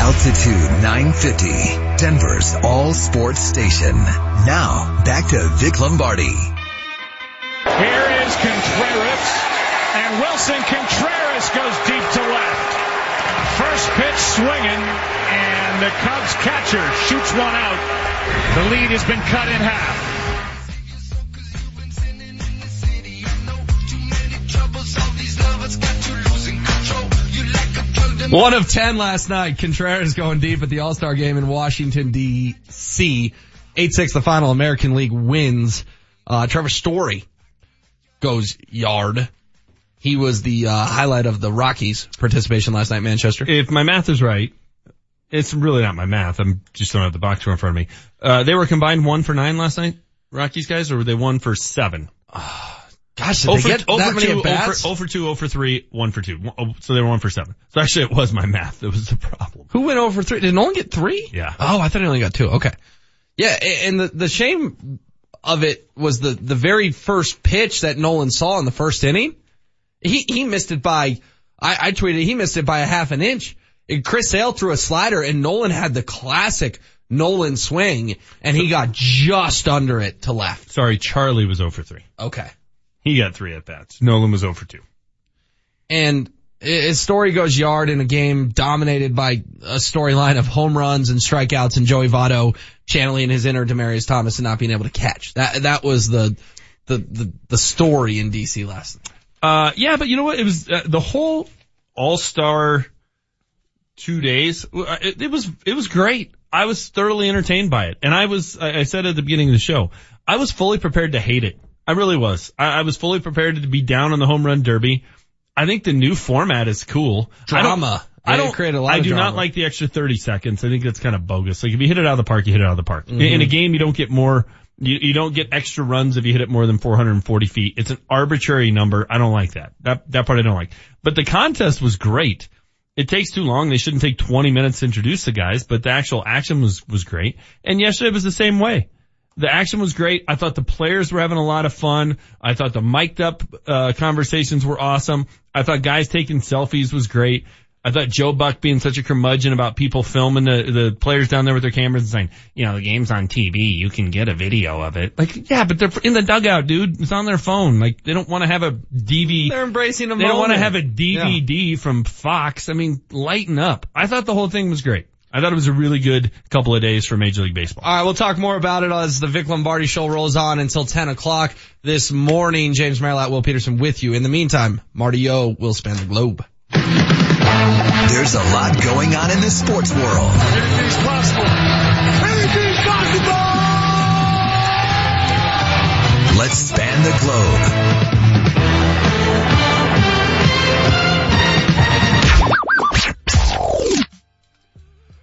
Speaker 5: Altitude 950, Denver's all sports station. Now, back to Vic Lombardi.
Speaker 17: Here is Contreras, and Willson Contreras goes deep to left. First pitch swinging, and the Cubs catcher shoots one out. The lead has been cut in half.
Speaker 7: One of ten last night. Contreras going deep at the All-Star game in Washington D.C. 8-6 the final American League wins. Uh, Trevor Story goes yard. He was the uh, highlight of the Rockies participation last night, Manchester.
Speaker 8: If my math is right, it's really not my math. I'm just don't have the box score in front of me. Uh, they were combined one for nine last night, Rockies guys, or were they one for seven?
Speaker 7: Gosh, did they get that many
Speaker 8: two,
Speaker 7: at bats?
Speaker 8: 0 for 2, 0 for 3, 1 for 2. One- oh, So they were 1 for 7. So actually it was my math that was the problem.
Speaker 7: Who went over three? Did Nolan get three?
Speaker 8: Yeah.
Speaker 7: Oh, I thought he only got two. Okay. Yeah, and the, the shame of it was the, the very first pitch that Nolan saw in the first inning. He, he missed it by, I, I tweeted, he missed it by a half an inch. And Chris Sale threw a slider and Nolan had the classic Nolan swing and he got just under it to left.
Speaker 8: Sorry, Charlie was 0 for 3.
Speaker 7: Okay.
Speaker 8: He got three at bats. Nolan was 0 for 2.
Speaker 7: And his story goes yard in a game dominated by a storyline of home runs and strikeouts and Joey Votto channeling his inner Demaryius Thomas and not being able to catch. That that was the the the, the story in DC last night.
Speaker 8: Uh, yeah, but you know what? It was uh, the whole All Star two days. uh, It, it was it was great. I was thoroughly entertained by it, and I was. I I said at the beginning of the show, I was fully prepared to hate it. I really was. I, I was fully prepared to be down on the home run derby. I think the new format is cool.
Speaker 7: Drama.
Speaker 8: I don't
Speaker 7: create a lot
Speaker 8: I do
Speaker 7: drama.
Speaker 8: not like the extra 30 seconds. I think that's kind of bogus. Like if you hit it out of the park, you hit it out of the park. In- In a
Speaker 7: Mhm.
Speaker 8: game, you don't get more, you, you don't get extra runs if you hit it more than 440 feet. It's an arbitrary number. I don't like that. That, that part I don't like. But the contest was great. It takes too long. They shouldn't take 20 minutes to introduce the guys, but the actual action was, was great. And yesterday was the same way. The action was great. I thought the players were having a lot of fun. I thought the mic'd up, uh, conversations were awesome. I thought guys taking selfies was great. I thought Joe Buck being such a curmudgeon about people filming the, the players down there with their cameras and saying, you know, the game's on TV. You can get a video of it. Like, yeah, but they're in the dugout, dude. It's on their phone. Like, they don't want to have a DVD.
Speaker 7: They're embracing a
Speaker 8: They don't want to have a DVD from Fox. I mean, lighten up. I thought the whole thing was great. I thought it was a really good couple of days for Major League Baseball.
Speaker 7: All right, we'll talk more about it as the Vic Lombardi show rolls on until 10 o'clock this morning. James Merrilat, Will Peterson with you. In the meantime, Marty O will span the globe.
Speaker 5: There's a lot going on in the sports world.
Speaker 62: Anything's possible. Anything's possible.
Speaker 5: Let's span the globe.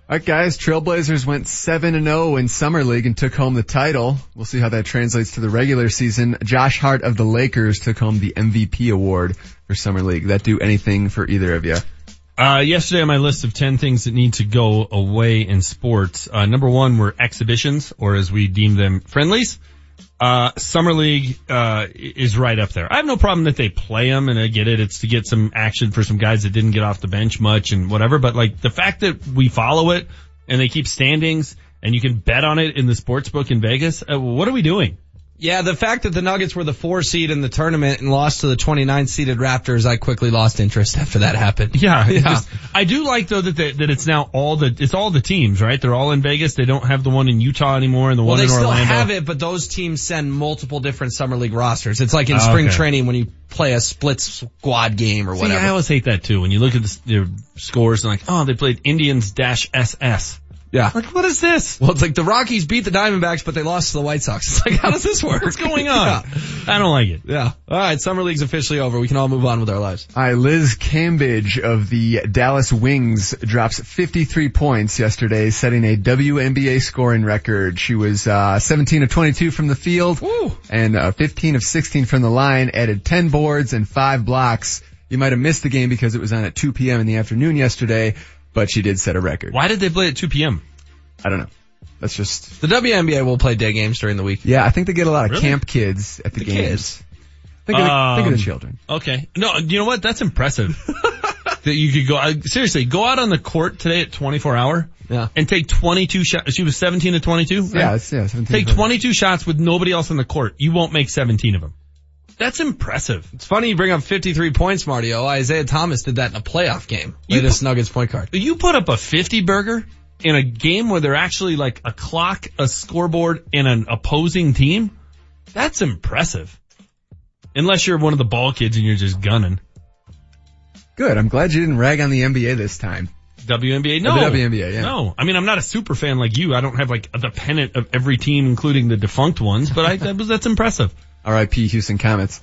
Speaker 54: All right, guys. Trailblazers went seven and zero in summer league and took home the title. We'll see how that translates to the regular season. Josh Hart of the Lakers took home the MVP award for summer league. That do anything for either of you?
Speaker 8: Uh, yesterday on my list of 10 things that need to go away in sports, uh, number one were exhibitions, or as we deem them, friendlies. Uh, summer league, uh, is right up there. I have no problem that they play them and I get it. It's to get some action for some guys that didn't get off the bench much and whatever, but like the fact that we follow it and they keep standings and you can bet on it in the sports book in Vegas, uh, what are we doing?
Speaker 7: Yeah, the fact that the Nuggets were the four seed in the tournament and lost to the 29 seeded Raptors, I quickly lost interest after that happened.
Speaker 8: Yeah,
Speaker 7: yeah.
Speaker 8: just- I do like though that they, that it's now all the it's all the teams, right? They're all in Vegas. They don't have the one in Utah anymore and the
Speaker 7: well,
Speaker 8: one
Speaker 7: they still have it, but those teams send multiple different summer league rosters. It's like in
Speaker 8: Oh,
Speaker 7: spring
Speaker 8: okay.
Speaker 7: training when you play a split squad game or
Speaker 8: See,
Speaker 7: whatever.
Speaker 8: I always hate that too. When you look at the, their scores and like, oh, they played Indians dash SS.
Speaker 7: Yeah.
Speaker 8: Like, what is this?
Speaker 7: Well, it's like the Rockies beat the Diamondbacks, but they lost to the White Sox. It's like, how does this work?
Speaker 8: What's going on?
Speaker 7: Yeah.
Speaker 8: I don't like it.
Speaker 7: Yeah. All right. Summer league's officially over. We can all move on with our lives.
Speaker 54: All right, Liz Cambage of the Dallas Wings drops 53 points yesterday, setting a WNBA scoring record. She was uh, 17 of 22 from the field and uh, 15 of 16 from the line, added 10 boards and 5 blocks. You might have missed the game because it was on at 2 p.m. in the afternoon yesterday, but she did set a record.
Speaker 8: Why did they play at 2 p.m.?
Speaker 54: I don't know. That's just,
Speaker 7: The WNBA will play day games during the week.
Speaker 54: yeah, I think they get a lot of
Speaker 8: Really?
Speaker 54: camp kids at the,
Speaker 7: The
Speaker 54: games.
Speaker 7: kids.
Speaker 54: Think of, the, think of the
Speaker 8: Um,
Speaker 54: children.
Speaker 8: Okay. No, you know what? That's impressive. that you could go, I, seriously, go out on the court today at 24 hour
Speaker 7: Yeah.
Speaker 8: and take 22 shots. She was 17 to 22? right?
Speaker 54: Yeah, it's, yeah, 17.
Speaker 8: Take 22 shots with nobody else on the court. You won't make 17 of them. That's impressive.
Speaker 7: It's funny you bring up 53 points, Marty. Oh, Isaiah Thomas did that in a playoff game.
Speaker 8: You
Speaker 7: Latest Nuggets point guard.
Speaker 8: You put up a 50 burger in a game where they're actually like a clock, a scoreboard, and an opposing team. That's impressive. Unless you're one of the ball kids and you're just gunning.
Speaker 54: Good. I'm glad you didn't rag on the NBA this time.
Speaker 8: WNBA?
Speaker 54: Oh,
Speaker 8: No.
Speaker 54: the WNBA, yeah.
Speaker 8: No. I mean, I'm not a super fan like you. I don't have like the pennant of every team, including the defunct ones, but I, that was, that's impressive.
Speaker 54: R.I.P. Houston Comets.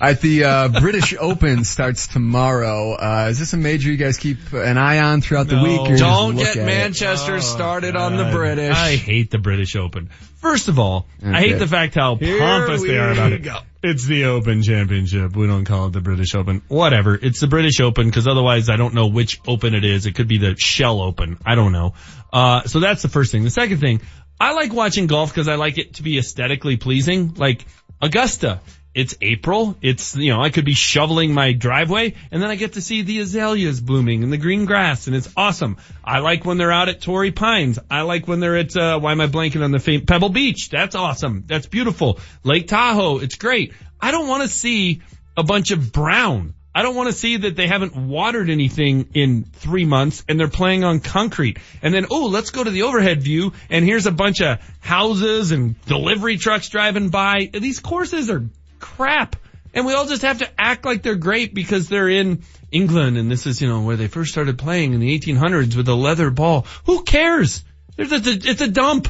Speaker 54: At the uh, British Open starts tomorrow. Uh, is this a major you guys keep an eye on throughout the week? Or
Speaker 7: Don't get
Speaker 54: at it?
Speaker 7: Manchester started on the British.
Speaker 8: I hate the British Open. First of all, I hate the fact how
Speaker 7: Here
Speaker 8: pompous they are about it.
Speaker 7: go.
Speaker 8: It's the Open Championship. We don't call it the British Open. Whatever. It's the British Open because otherwise I don't know which Open it is. It could be the Shell Open. I don't know. Uh, so that's the first thing. The second thing, I like watching golf because I like it to be aesthetically pleasing. Like Augusta It's April. It's, you know, I could be shoveling my driveway and then I get to see the azaleas blooming and the green grass and it's awesome. I like when they're out at Torrey Pines. I like when they're at, uh, why am I blanking on the fam- Pebble Beach? That's awesome. That's beautiful. Lake Tahoe. It's great. I don't want to see a bunch of brown. I don't want to see that they haven't watered anything in three months and they're playing on concrete. And then, oh, let's go to the overhead view and here's a bunch of houses and delivery trucks driving by. These courses are crap. And we all just have to act like they're great because they're in England and this is, you know, where they first started playing in the 1800s with a leather ball. Who cares? There's a, it's a dump.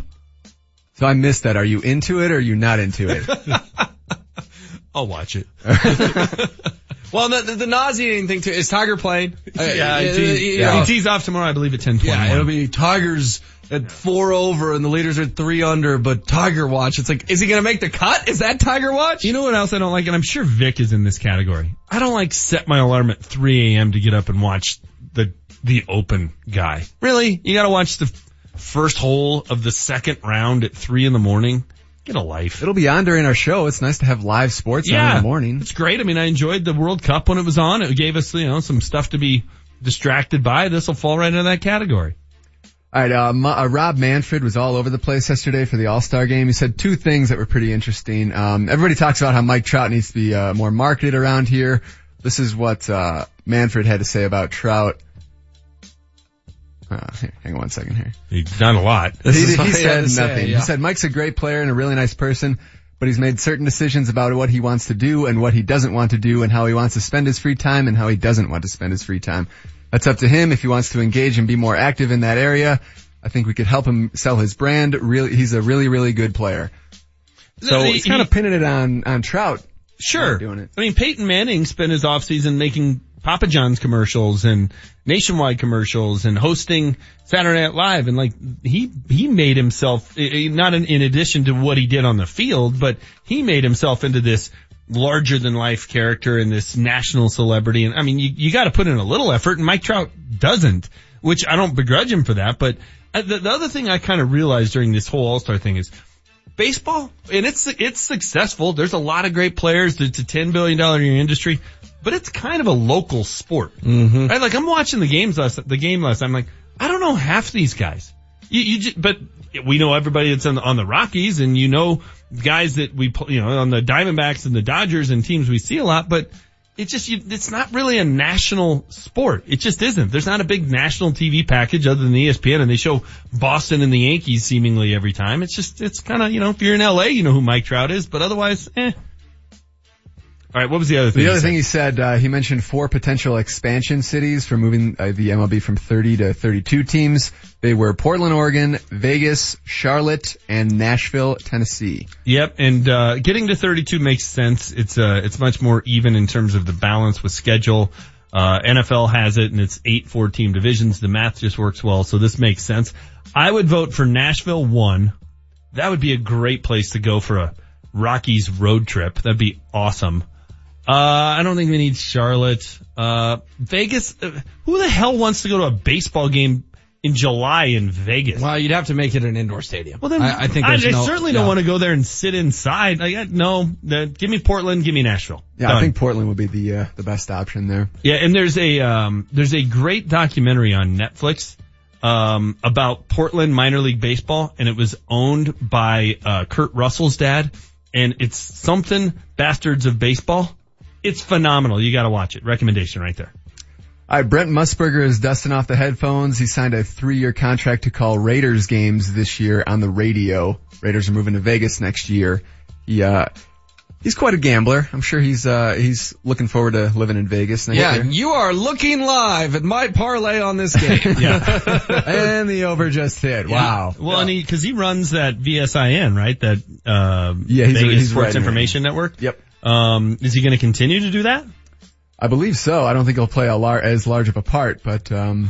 Speaker 54: So I missed that. Are you into it or are you not into it?
Speaker 8: I'll watch it.
Speaker 7: Well, the, the, the nauseating thing too is Tiger playing. Uh,
Speaker 8: yeah, he tees, yeah, he tees off tomorrow, I believe, at 10:21.
Speaker 7: Yeah, it'll be Tigers at four over and the leaders are three under, but Tiger Watch. It's like, is he gonna make the cut? Is that Tiger Watch?
Speaker 8: You know what else I don't like? And I'm sure Vic is in this category. I don't like set my alarm at 3 a.m. to get up and watch the, the open guy. Really? You gotta watch the first hole of the second round at 3 in the morning? Get a life.
Speaker 54: It'll be on during our show. It's nice to have live sports on in the morning.
Speaker 8: It's great. I mean, I enjoyed the World Cup when it was on. It gave us, you know, some stuff to be distracted by. This will fall right into that category.
Speaker 54: All right, uh, Ma- uh, Rob Manfred was all over the place yesterday for the All-Star game. He said two things that were pretty interesting. Um, everybody talks about how Mike Trout needs to be uh, more marketed around here. This is what uh, Manfred had to say about Trout. Uh, here, hang on one second here.
Speaker 8: He's done a lot.
Speaker 54: He,
Speaker 7: is
Speaker 54: he
Speaker 7: he
Speaker 54: said
Speaker 7: to say,
Speaker 54: nothing.
Speaker 7: yeah.
Speaker 54: He said Mike's a great player and a really nice person, but he's made certain decisions about what he wants to do and what he doesn't want to do and how he wants to spend his free time and how he doesn't want to spend his free time. That's up to him if he wants to engage and be more active in that area. I think we could help him sell his brand. Really, he's a really, really good player. So
Speaker 8: He-
Speaker 54: he's kind of pinning it on, on Trout.
Speaker 8: Sure.
Speaker 54: Doing it.
Speaker 8: I mean, Peyton Manning spent his offseason making Papa John's commercials and nationwide commercials and hosting Saturday Night Live and like he he made himself not in, in addition to what he did on the field, but he made himself into this larger than life character and this national celebrity. And I mean, you you got to put in a little effort, and Mike Trout doesn't, which I don't begrudge him for that. But uh, the, the other thing I kind of realized during this whole All Star thing is baseball, and it's it's successful. There's a lot of great players. It's a ten billion industry, but it's kind of a local sport, mm-hmm. right? Like I'm watching the games last the game last. I'm like, I don't know half these guys. You, you just, but we know everybody that's on the, on the Rockies, and you know guys that we you know on the Diamondbacks and the Dodgers and teams we see a lot, but. It's just, you, it's not really a national sport. It just isn't. There's not a big national TV package other than ESPN and they show Boston and the Yankees seemingly every time. It's just, it's kind of, you know, if you're in LA, you know who Mike Trout is, but otherwise, eh. All right, what was the other thing?
Speaker 54: The other thing he said, uh, he mentioned four potential expansion cities for moving uh, the MLB from 30 to 32 teams. They were Portland, Oregon, Vegas, Charlotte, and Nashville, Tennessee.
Speaker 8: Yep, and uh, getting to 32 makes sense. It's uh, it's much more even in terms of the balance with schedule. Uh, NFL has it, and it's eight four-team divisions. The math just works well, so this makes sense. I would vote for Nashville one. That would be a great place to go for a Rockies road trip. That'd be awesome. Uh, I don't think we need Charlotte. Uh, Vegas. Uh, who the hell wants to go to a baseball game in July in Vegas?
Speaker 7: Well, you'd have to make it an indoor stadium.
Speaker 8: Well, then
Speaker 7: I, I think
Speaker 8: I,
Speaker 7: no-
Speaker 8: certainly
Speaker 7: yeah.
Speaker 8: don't want to go there and sit inside. Like, no, give me Portland, give me Nashville.
Speaker 54: Yeah,
Speaker 8: Done.
Speaker 54: I think Portland would be the uh, the best option there.
Speaker 8: Yeah, and there's a um, there's a great documentary on Netflix um, about Portland minor league baseball, and it was owned by uh, Kurt Russell's dad, and it's something Bastards of Baseball. It's phenomenal. You got to watch it. Recommendation right there.
Speaker 54: All right, Brent Musburger is dusting off the headphones. He signed a three-year contract to call Raiders games this year on the radio. Raiders are moving to Vegas next year. He, uh, he's quite a gambler. I'm sure he's, uh, he's looking forward to living in Vegas next
Speaker 7: Yeah,
Speaker 54: year.
Speaker 7: you are looking live at my parlay on this game.
Speaker 54: yeah, and the over just hit. Wow.
Speaker 8: Well, and he because he runs that VSIN, right? That um,
Speaker 54: Yeah, he's-
Speaker 8: Vegas
Speaker 54: he's
Speaker 8: Sports
Speaker 54: writing it.
Speaker 8: Information Network.
Speaker 54: Yep.
Speaker 8: Um, is he going to continue to do that?
Speaker 54: I believe so. I don't think he'll play a lar- as large of a part, but, um,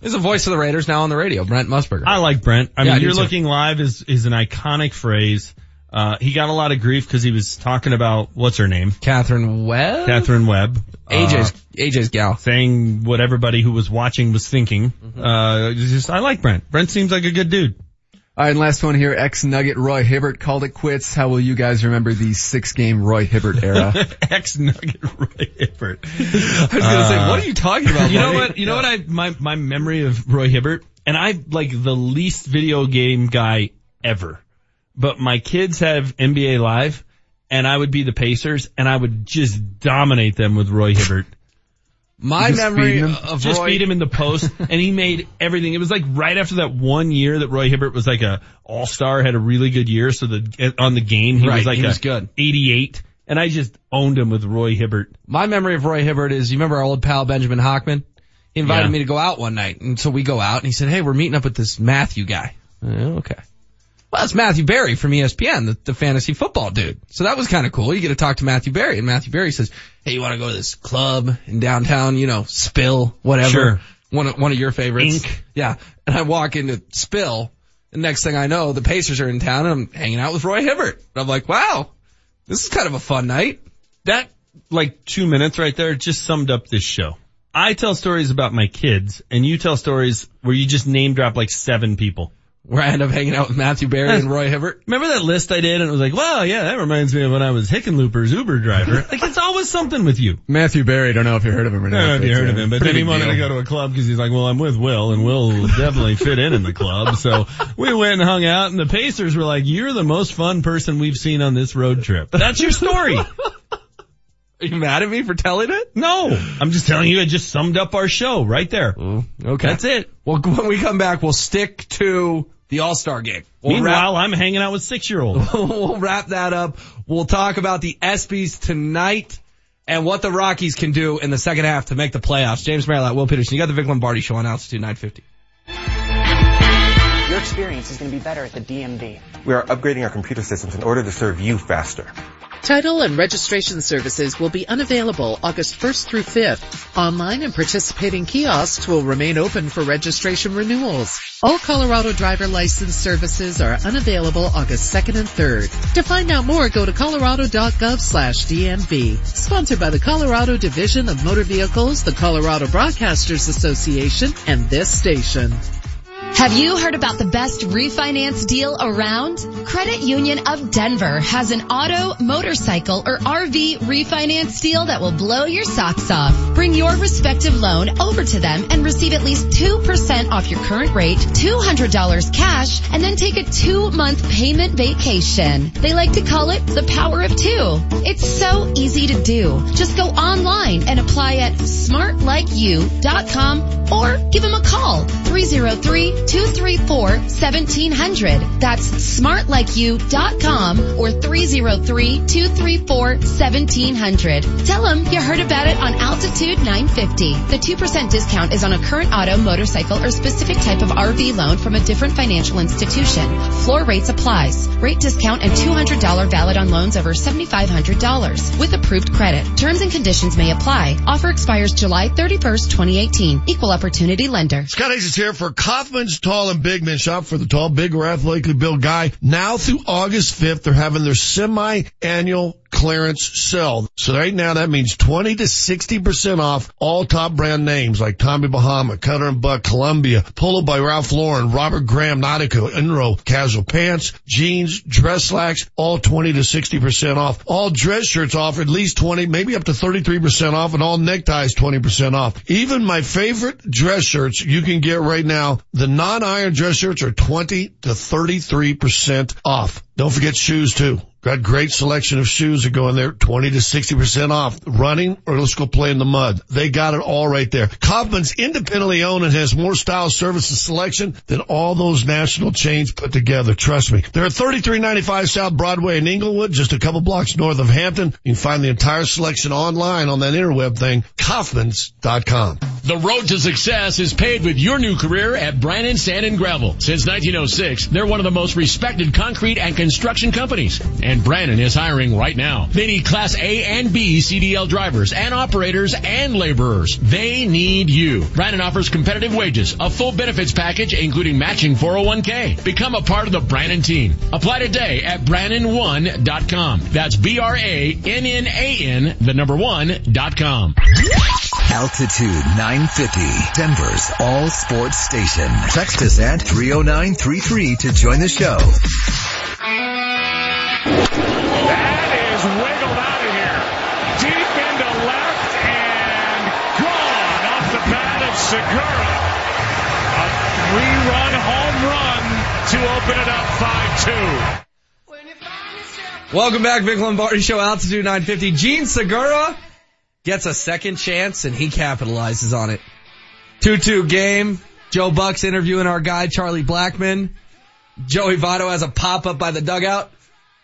Speaker 7: There's a voice of the Raiders now on the radio, Brent Musburger.
Speaker 8: I like Brent. I
Speaker 7: Yeah,
Speaker 8: mean,
Speaker 7: do
Speaker 8: you're
Speaker 7: too.
Speaker 8: looking live is is an iconic phrase. Uh, he got a lot of grief because he was talking about what's her name,
Speaker 7: Katherine Webb.
Speaker 8: Katherine Webb,
Speaker 7: AJ's
Speaker 8: uh,
Speaker 7: AJ's gal.
Speaker 8: saying what everybody who was watching was thinking.
Speaker 7: Mm-hmm.
Speaker 8: Uh, just I like Brent. Brent seems like a good dude.
Speaker 54: All right, and last one here. Ex-Nugget Roy Hibbert called it quits. How will you guys remember the six-game Roy Hibbert era?
Speaker 8: Ex-Nugget Roy Hibbert.
Speaker 7: I was gonna say, what are you talking about?
Speaker 8: You know what? You know what? I my my memory of Roy Hibbert, and I like the least video game guy ever. But my kids have NBA Live, and I would be the Pacers, and I would just dominate them with Roy Hibbert.
Speaker 7: My
Speaker 8: Just
Speaker 7: memory
Speaker 8: beat him.
Speaker 7: of
Speaker 8: just
Speaker 7: Roy-
Speaker 8: beat him in the post, and he made everything. It was like right after that one year that Roy Hibbert was like a all star, had a really good year. So the on the game he
Speaker 7: Right,
Speaker 8: was like
Speaker 7: he
Speaker 8: a
Speaker 7: was good.
Speaker 8: 88, and I just owned him with Roy Hibbert.
Speaker 7: My memory of Roy Hibbert is, you remember our old pal Benjamin Hockman? He invited
Speaker 8: Yeah.
Speaker 7: me to go out one night, and so we go out, and he said, hey, we're meeting up with this Matthew guy. Uh, okay. Well, it's Matthew Berry from ESPN, the, the fantasy football dude. So that was kind of cool. You get to talk to Matthew Berry, and Matthew Berry says, hey, you want to go to this club in downtown, you know, Spill, whatever.
Speaker 8: Sure.
Speaker 7: One of, one of your favorites.
Speaker 8: Ink.
Speaker 7: Yeah. And I walk into Spill, and next thing I know, the Pacers are in town, and I'm hanging out with Roy Hibbert. And I'm like, wow, this is kind of a fun night.
Speaker 8: That like two minutes right there just summed up this show. I tell stories about my kids, and you tell stories where you just name drop like seven people.
Speaker 7: Where I end up hanging out with Matthew Berry and Roy Hibbert.
Speaker 8: Remember that list I did, and it was like, wow, yeah, that reminds me of when I was Hickenlooper's Uber driver. like it's always something with you.
Speaker 54: Matthew Berry, don't know if you heard of him or not.
Speaker 8: I don't know if you heard of him, but then he wanted
Speaker 54: deal.
Speaker 8: to go to a club because he's like, well, I'm with Will, and Will will definitely fit in in the club. So we went and hung out, and the Pacers were like, you're the most fun person we've seen on this road trip. That's your story.
Speaker 7: Are you mad at me for telling it?
Speaker 8: no, I'm just telling you, it just summed up our show right there.
Speaker 7: Okay.
Speaker 8: That's it.
Speaker 7: Well, when we come back, we'll stick to the All-Star game. We'll
Speaker 8: Meanwhile, I'm hanging out with six year olds.
Speaker 7: we'll wrap that up. We'll talk about the ESPYs tonight and what the Rockies can do in the second half to make the playoffs. James Merrilat, Will Peterson, you got the Vic Lombardi show on Altitude 950.
Speaker 63: Your experience is going to be better at the DMV.
Speaker 64: We are upgrading our computer systems in order to serve you faster.
Speaker 65: Title and registration services will be unavailable August 1st through 5th. Online and participating kiosks will remain open for registration renewals. All Colorado driver license services are unavailable August 2nd and 3rd. To find out more, go to colorado.gov slash DMV. Sponsored by the Colorado Division of Motor Vehicles, the Colorado Broadcasters Association, and this station.
Speaker 3: Have you heard about the best refinance deal around? Credit Union of Denver has an auto, motorcycle, or RV refinance deal that will blow your socks off. Bring your respective loan over to them and receive at least 2% off your current rate, $200 cash, and then take a two-month payment vacation. They like to call it the power of two. It's so easy to do. Just go online and apply at smartlikeyou.com or give 303-234-1700. That's smartlikeyou.com or 303-234-1700. Tell them you heard about it on Altitude 950. The 2% discount is on a current auto, motorcycle, or specific type of RV loan from a different financial institution. Floor rates applies. Rate discount and $200 valid on loans over $7,500 with approved credit. Terms and conditions may apply. Offer expires July 31st, 2018. Equal opportunity lender.
Speaker 16: Scott Hayes is here for Kaufman's Tall and Big Men. Shop for the tall, big, or athletically built guy. Now through August 5th, they're having their semi-annual clearance sale. So right now that means 20 to 60% off all top brand names like Tommy Bahama, Cutter and Buck, Columbia, Polo by Ralph Lauren, Robert Graham, Nautica, Enro, casual pants, jeans, dress slacks, all 20 to 60% off. All dress shirts off at least 20, maybe up to 33% off and all neckties 20% off. Even my favorite dress shirts you can get right now. The non-iron dress shirts are 20 to 33% off. Don't forget shoes too. Got great selection of shoes that go in there, 20 to 60% off. Running or let's go play in the mud. They got it all right there. Kaufman's independently owned and has more style, service, and selection than all those national chains put together. Trust me. They're at 3395 South Broadway in Englewood, just a couple blocks north of Hampton. You can find the entire selection online on that interweb thing, Kaufman's.com.
Speaker 28: The road to success is paved with your new career at Brannan Sand and Gravel. Since 1906, they're one of the most respected concrete and construction companies. And Brannan is hiring right now. They need Class A and B CDL drivers and operators and laborers. They need you. Brannan offers competitive wages, a full benefits package including matching 401k. Become a part of the Brannan team. Apply today at Brannan1.com. That's B-R-A-N-N-A-N, the number one, dot com.
Speaker 5: Altitude 950, Denver's all sports station. Text us at 30933 to join the show.
Speaker 66: That is wiggled out of here. Deep into left and gone off the bat of Segura. A three-run home run to open it up 5-2.
Speaker 7: Welcome back, Vic Lombardi Show, Altitude 950. Jean Segura gets a second chance and he capitalizes on it. 2-2 game. Joe Buck's interviewing our guy, Charlie Blackmon. Joey Votto has a pop-up by the dugout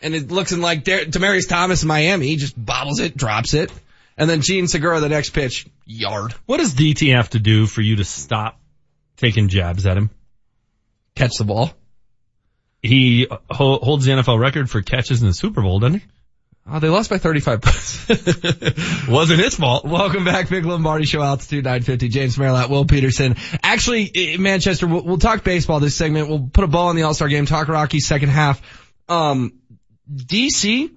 Speaker 7: and it looks like Dar- Demaryius Thomas in Miami. He just bobbles it, drops it. And then Jean Segura, the next pitch, yard.
Speaker 8: What does DT have to do for you to stop taking jabs at him?
Speaker 7: Catch the ball.
Speaker 8: He ho- holds the NFL record for catches in the Super Bowl, doesn't he?
Speaker 7: Oh, they lost by 35 points.
Speaker 8: Wasn't his fault.
Speaker 7: Welcome back, Vic Lombardi Show, Altitude 950. James Merrilat, Will Peterson. Actually, Manchester, we'll, we'll talk baseball this segment. We'll put a ball in the All-Star game, talk Rockies second half. Um, DC,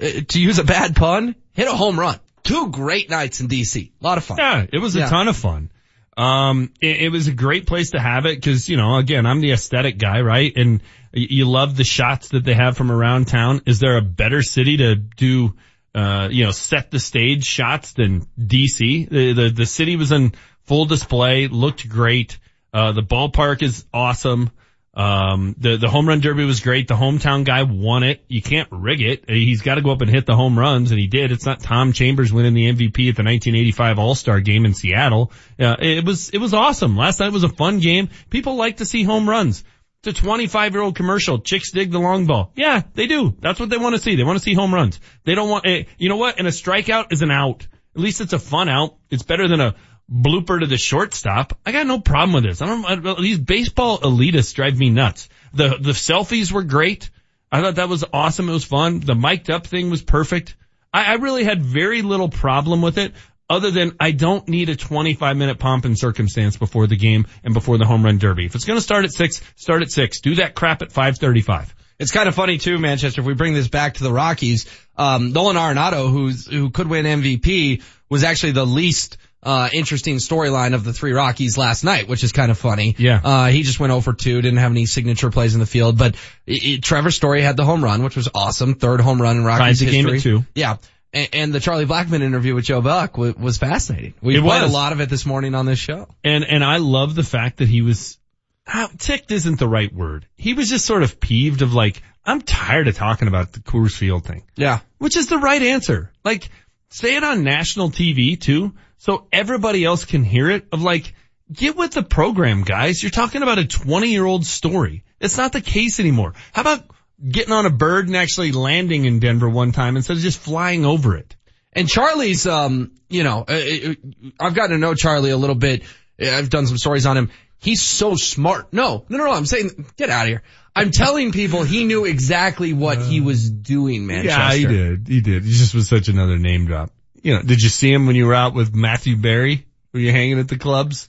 Speaker 7: uh, to use a bad pun, hit a home run. Two great nights in DC. A lot of fun.
Speaker 8: Yeah, it was a
Speaker 7: Yeah.
Speaker 8: ton of fun. Um, it, it was a great place to have it because, you know, again, I'm the aesthetic guy, right? And you love the shots that they have from around town. Is there a better city to do, uh, you know, set the stage shots than DC? The, the, the city was in full display, looked great. Uh, the ballpark is awesome. Um, the, the home run derby was great. The hometown guy won it. You can't rig it. He's got to go up and hit the home runs and he did. It's not Tom Chambers winning the MVP at the 1985 All-Star game in Seattle. Uh, it was, it was awesome. Last night was a fun game. People like to see home runs. It's a 25 year old commercial. Chicks dig the long ball. Yeah, they do. That's what they want to see. They want to see home runs. They don't want, eh, you know what? And a strikeout is an out. At least it's a fun out. It's better than a blooper to the shortstop. I got no problem with this. I don't, I, these baseball elitists drive me nuts. The, the selfies were great. I thought that was awesome. It was fun. The mic'd up thing was perfect. I, I really had very little problem with it other than I don't need a 25 minute pomp and circumstance before the game and before the home run derby. If it's going to start at six, start at six. Do that crap at 535.
Speaker 7: It's kind of funny too, Manchester. If we bring this back to the Rockies, um, Nolan Arenado, who's who could win MVP, was actually the least uh, interesting storyline of the three Rockies last night, which is kind of funny.
Speaker 8: Yeah.
Speaker 7: Uh, he just went over 2, didn't have any signature plays in the field, but it, it, Trevor Story had the home run, which was awesome. Third home run in Rockies
Speaker 8: game
Speaker 7: history.
Speaker 8: at two.
Speaker 7: Yeah. And, and the Charlie Blackmon interview with Joe Buck was fascinating. We
Speaker 8: It
Speaker 7: played
Speaker 8: was.
Speaker 7: a lot of it this morning on this show.
Speaker 8: And, and I love the fact that he was, ah, ticked isn't the right word. He was just sort of peeved of like, I'm tired of talking about the Coors Field thing.
Speaker 7: Yeah.
Speaker 8: Which is the right answer. Like, say it on national TV too, so everybody else can hear it of like, get with the program guys. You're talking about a 20 year old story. It's not the case anymore. How about getting on a bird and actually landing in Denver one time instead of just flying over it?
Speaker 7: And Charlie's, um, you know, uh, uh, I've gotten to know Charlie a little bit. I've done some stories on him. He's so smart. No, no, no, no. I'm saying, get out of here. I'm telling people he knew exactly what he was doing, Manchester.
Speaker 8: Yeah, he did. He did. He just was such another name drop. You know, did you see him when you were out with Matthew Berry? Were you hanging at the clubs?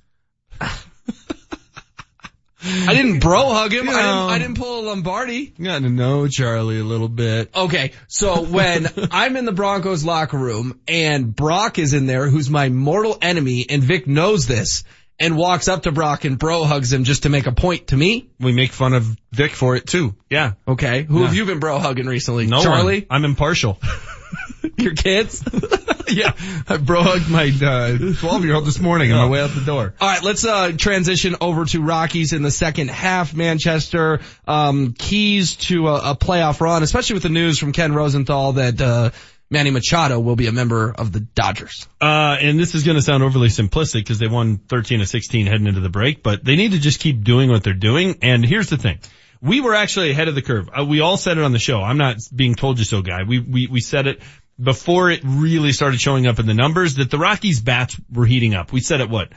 Speaker 7: I didn't bro hug him.
Speaker 8: You
Speaker 7: I, didn't. I didn't pull a Lombardi.
Speaker 8: Got to know Charlie a little bit.
Speaker 7: Okay, so when I'm in the Broncos locker room and Brock is in there, who's my mortal enemy, and Vic knows this, and walks up to Brock and bro hugs him just to make a point to me.
Speaker 8: We make fun of Vic for it too. Yeah.
Speaker 7: Okay, who
Speaker 8: Yeah.
Speaker 7: have you been bro hugging recently?
Speaker 8: No
Speaker 7: Charlie,
Speaker 8: one. I'm impartial.
Speaker 7: your kids.
Speaker 8: yeah. I bro hugged my uh, 12 year old this morning on my way out the door.
Speaker 7: All right, let's uh, transition over to Rockies in the second half. Manchester um, keys to a, a playoff run, especially with the news from Ken Rosenthal that uh, Manny Machado will be a member of the Dodgers.
Speaker 8: Uh, and this is going to sound overly simplistic because they won 13 of 16 heading into the break, but they need to just keep doing what they're doing. And here's the thing. We were actually ahead of the curve. Uh, we all said it on the show. I'm not being told you so guy. We, we, we said it before it really started showing up in the numbers that the Rockies bats were heating up. We said it what?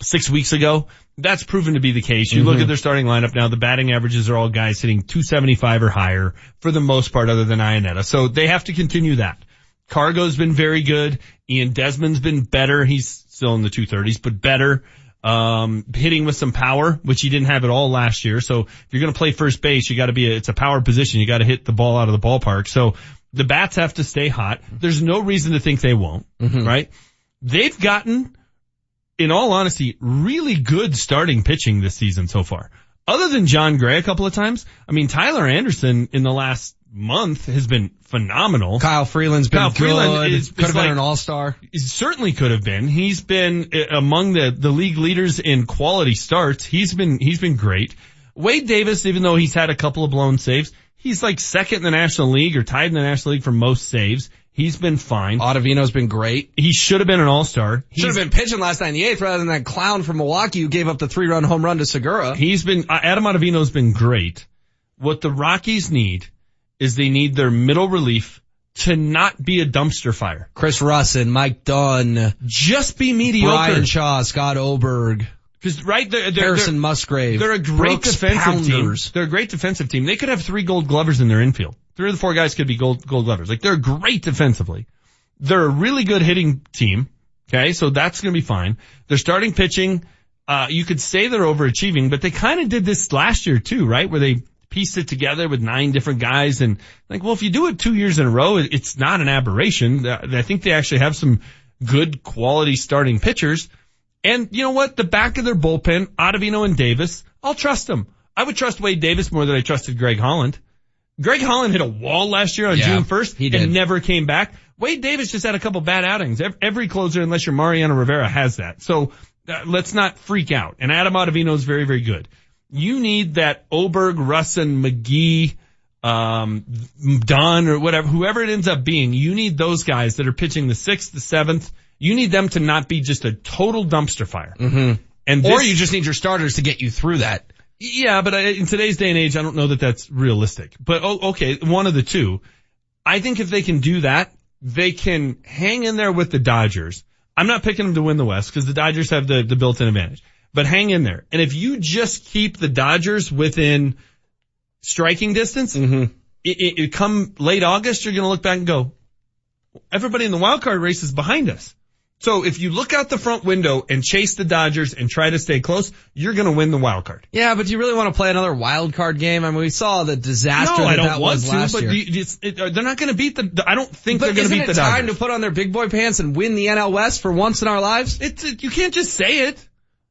Speaker 8: Six weeks ago. That's proven to be the case. You look
Speaker 7: Mhm.
Speaker 8: at their starting lineup now, the batting averages are all guys hitting 275 or higher for the most part other than Iannetta. So they have to continue that. Cargo's been very good. Ian Desmond's been better. He's still in the 230s, but better. Um, hitting with some power, which he didn't have at all last year. So if you're going to play first base, you got to be a, it's a power position. You got to hit the ball out of the ballpark. So the bats have to stay hot. There's no reason to think they won't, right? They've gotten in all honesty, really good starting pitching this season so far. Other than Jon Gray a couple of times, I mean, Tyler Anderson in the last month has been phenomenal.
Speaker 7: Kyle Freeland's been
Speaker 8: Kyle
Speaker 7: good.
Speaker 8: Freeland is-
Speaker 7: could have
Speaker 8: is
Speaker 7: been an all-star.
Speaker 8: He certainly could have been. He's been uh, among the, the league leaders in quality starts. He's been, he's been great. Wade Davis, even though he's had a couple of blown saves, he's like second in the National League or tied in the National League for most saves. He's been fine.
Speaker 7: Ottavino's been great.
Speaker 8: He should have been an all-star.
Speaker 7: Should have been pitching last night in the eighth rather than that clown from Milwaukee who gave up the three-run home run to Segura.
Speaker 8: He's been, uh, Adam Ottavino's been great. What the Rockies need is they need their middle relief to not be a dumpster fire.
Speaker 7: Chris Rusin, Mike Dunn,
Speaker 8: Just be mediocre.
Speaker 7: Bryan Shaw, Scott Oberg,
Speaker 8: Cause right, they're, they're,
Speaker 7: Harrison
Speaker 8: they're,
Speaker 7: Musgrave.
Speaker 8: they're a great
Speaker 7: Brooks
Speaker 8: defensive
Speaker 7: Pounders.
Speaker 8: team. They're a great defensive team. They could have three gold glovers in their infield. Three of the four guys could be gold, gold glovers. Like they're great defensively. They're a really good hitting team. Okay. So that's going to be fine. They're starting pitching. Uh, you could say they're overachieving, but they kind of did this last year too, right? Where they pieced it together with nine different guys and like, well, if you do it two years in a row, it's not an aberration. Uh, I think they actually have some good quality starting pitchers. And you know what? The back of their bullpen, Ottavino and Davis, I'll trust them. I would trust Wade Davis more than I trusted Greg Holland. Greg Holland hit a wall last year on
Speaker 7: Yeah,
Speaker 8: June 1st
Speaker 7: he did.
Speaker 8: and never came back. Wade Davis just had a couple bad outings. Ev- Every closer, unless you're Mariano Rivera, has that. So uh, let's not freak out. And Adam Ottavino is very, very good. You need that Oberg, Rusin, McGee, um, Dunn or whatever, whoever it ends up being, you need those guys that are pitching the sixth, the seventh. You need them to not be just a total dumpster fire.
Speaker 7: Mm-hmm.
Speaker 8: And
Speaker 7: or you just need your starters to get you through that.
Speaker 8: yeah, but I, in today's day and age, I don't know that that's realistic. But oh, okay, one of the two. I think if they can do that, they can hang in there with the Dodgers. I'm not picking them to win the West because the Dodgers have the, the built-in advantage. But hang in there. And if you just keep the Dodgers within striking distance,
Speaker 7: Mm-hmm.
Speaker 8: it, it, it come late August, you're going to look back and go, everybody in the wild card race is behind us. So if you look out the front window and chase the Dodgers and try to stay close, you're going to win the wild card.
Speaker 7: Yeah, but do you really want to play another wild card game? I mean, we saw the disaster
Speaker 8: no,
Speaker 7: that
Speaker 8: I don't
Speaker 7: that
Speaker 8: want
Speaker 7: was
Speaker 8: to,
Speaker 7: last
Speaker 8: but
Speaker 7: year.
Speaker 8: you- it's, it, uh, they're not going to beat the, I don't think
Speaker 7: but
Speaker 8: they're going to beat the Dodgers.
Speaker 7: isn't it time to put on their big boy pants and win the NL West for once in our lives?
Speaker 8: It's, it, you can't just say it.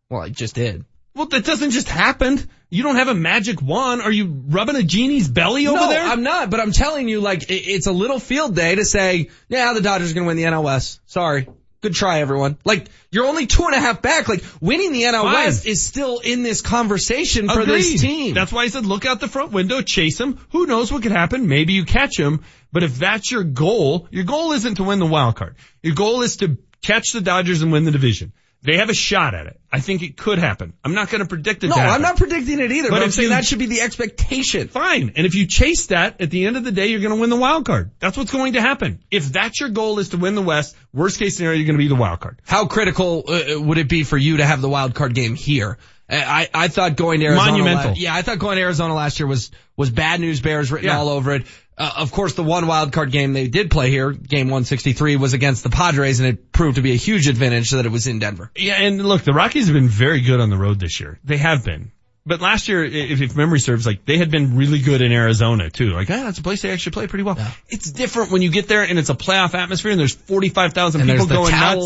Speaker 7: Well, I just did.
Speaker 8: Well, that doesn't just happen. You don't have a magic wand. Are you rubbing a genie's belly over
Speaker 7: no,
Speaker 8: there?
Speaker 7: I'm not, but I'm telling you, like, it, it's a little field day to say, yeah, the Dodgers are going to win the NL West. Sorry. Good try, everyone. Like, you're only two and a half back. Like, winning the NL
Speaker 8: Fine.
Speaker 7: West is still in this conversation for
Speaker 8: Agreed.
Speaker 7: this team.
Speaker 8: That's why I said look out the front window, chase him. Who knows what could happen? Maybe you catch him. But if that's your goal, your goal isn't to win the wild card. Your goal is to catch the Dodgers and win the division. They have a shot at it. I think it could happen. I'm not going to predict it.
Speaker 7: no. I'm not predicting it either, but,
Speaker 8: But
Speaker 7: I'm saying
Speaker 8: you-
Speaker 7: that should be the expectation.
Speaker 8: Fine. And if you chase that, at the end of the day, you're going to win the wild card. That's what's going to happen. If that's your goal is to win the West, worst case scenario, you're going to be the wild card.
Speaker 7: How critical uh, would it be for you to have the wild card game here? I, I thought going to Arizona.
Speaker 8: Monumental.
Speaker 7: la- yeah, I thought going to Arizona last year was was bad news bears written
Speaker 8: Yeah.
Speaker 7: all over it. Uh, of course, the one wild card game they did play here, game 163, was against the Padres, and it proved to be a huge advantage that it was in Denver.
Speaker 8: Yeah, and look, the Rockies have been very good on the road this year. They have been. But last year, if, if memory serves, like they had been really good in Arizona too. Like, ah, that's a place they actually play pretty well. It's different when you get there and it's a playoff atmosphere and there's 45,000 people going nuts.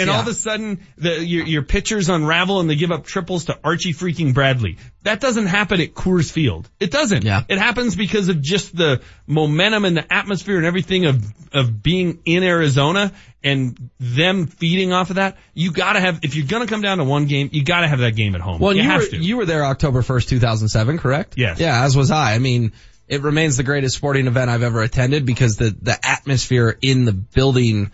Speaker 7: and
Speaker 8: all
Speaker 7: yeah.
Speaker 8: of a sudden, the, your, your pitchers unravel and they give up triples to Archie freaking Bradley. That doesn't happen at Coors Field. It doesn't.
Speaker 7: Yeah.
Speaker 8: It happens because of just the momentum and the atmosphere and everything of, of being in Arizona and them feeding off of that. You gotta have, if you're gonna come down to one game, you gotta have that game at home.
Speaker 7: Well,
Speaker 8: you,
Speaker 7: you,
Speaker 8: have
Speaker 7: were,
Speaker 8: to.
Speaker 7: you were there October 1st, 2007, correct?
Speaker 8: Yes.
Speaker 7: Yeah, as was I. I mean, it remains the greatest sporting event I've ever attended because the, the atmosphere in the building,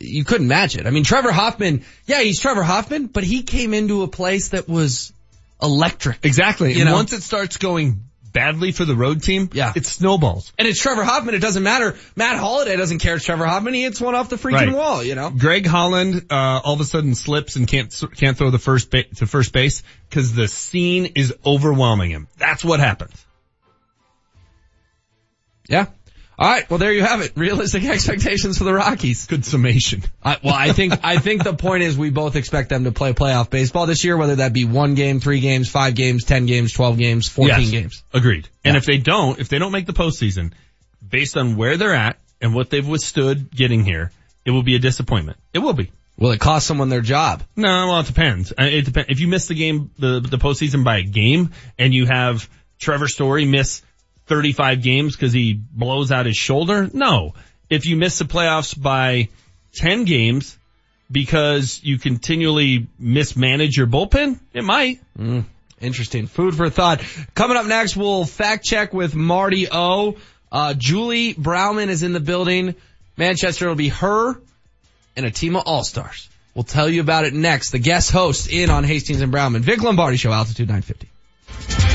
Speaker 7: you couldn't match it. I mean, Trevor Hoffman, yeah, he's Trevor Hoffman, but he came into a place that was electric.
Speaker 8: Exactly.
Speaker 7: You
Speaker 8: and
Speaker 7: know?
Speaker 8: once it starts going badly for the road team,
Speaker 7: Yeah.
Speaker 8: it snowballs.
Speaker 7: And it's Trevor Hoffman. It doesn't matter. Matt Holliday doesn't care. It's Trevor Hoffman. He hits one off the freaking
Speaker 8: Right.
Speaker 7: wall, you know?
Speaker 8: Greg Holland, uh, all of a sudden slips and can't, can't throw the first ba- to first base because the scene is overwhelming him. That's what happens.
Speaker 7: Yeah. All right. Well, there you have it. Realistic expectations for the Rockies.
Speaker 8: Good summation.
Speaker 7: I, well, I think I think the point is we both expect them to play playoff baseball this year, whether that be one game, three games, five games, ten games, twelve games, fourteen
Speaker 8: Yes.
Speaker 7: games.
Speaker 8: Agreed. And if they don't, if they don't make the postseason, based on where they're at and what they've withstood getting here, it will be a disappointment. It will be.
Speaker 7: Will it cost someone their job?
Speaker 8: No, well, it depends. Uh, It depends. If you miss the game, the, the postseason by a game and you have Trevor Story miss 35 games because he blows out his shoulder, no. If you miss the playoffs by 10 games because you continually mismanage your bullpen, it might.
Speaker 7: Mm, interesting. Food for thought. Coming up next, we'll fact check with Marty O. Uh, Julie Browman is in the building. Manchester will be her and a team of all-stars. We'll tell you about it next. The guest host in on Hastings and Browman. Vic Lombardi Show, Altitude 950.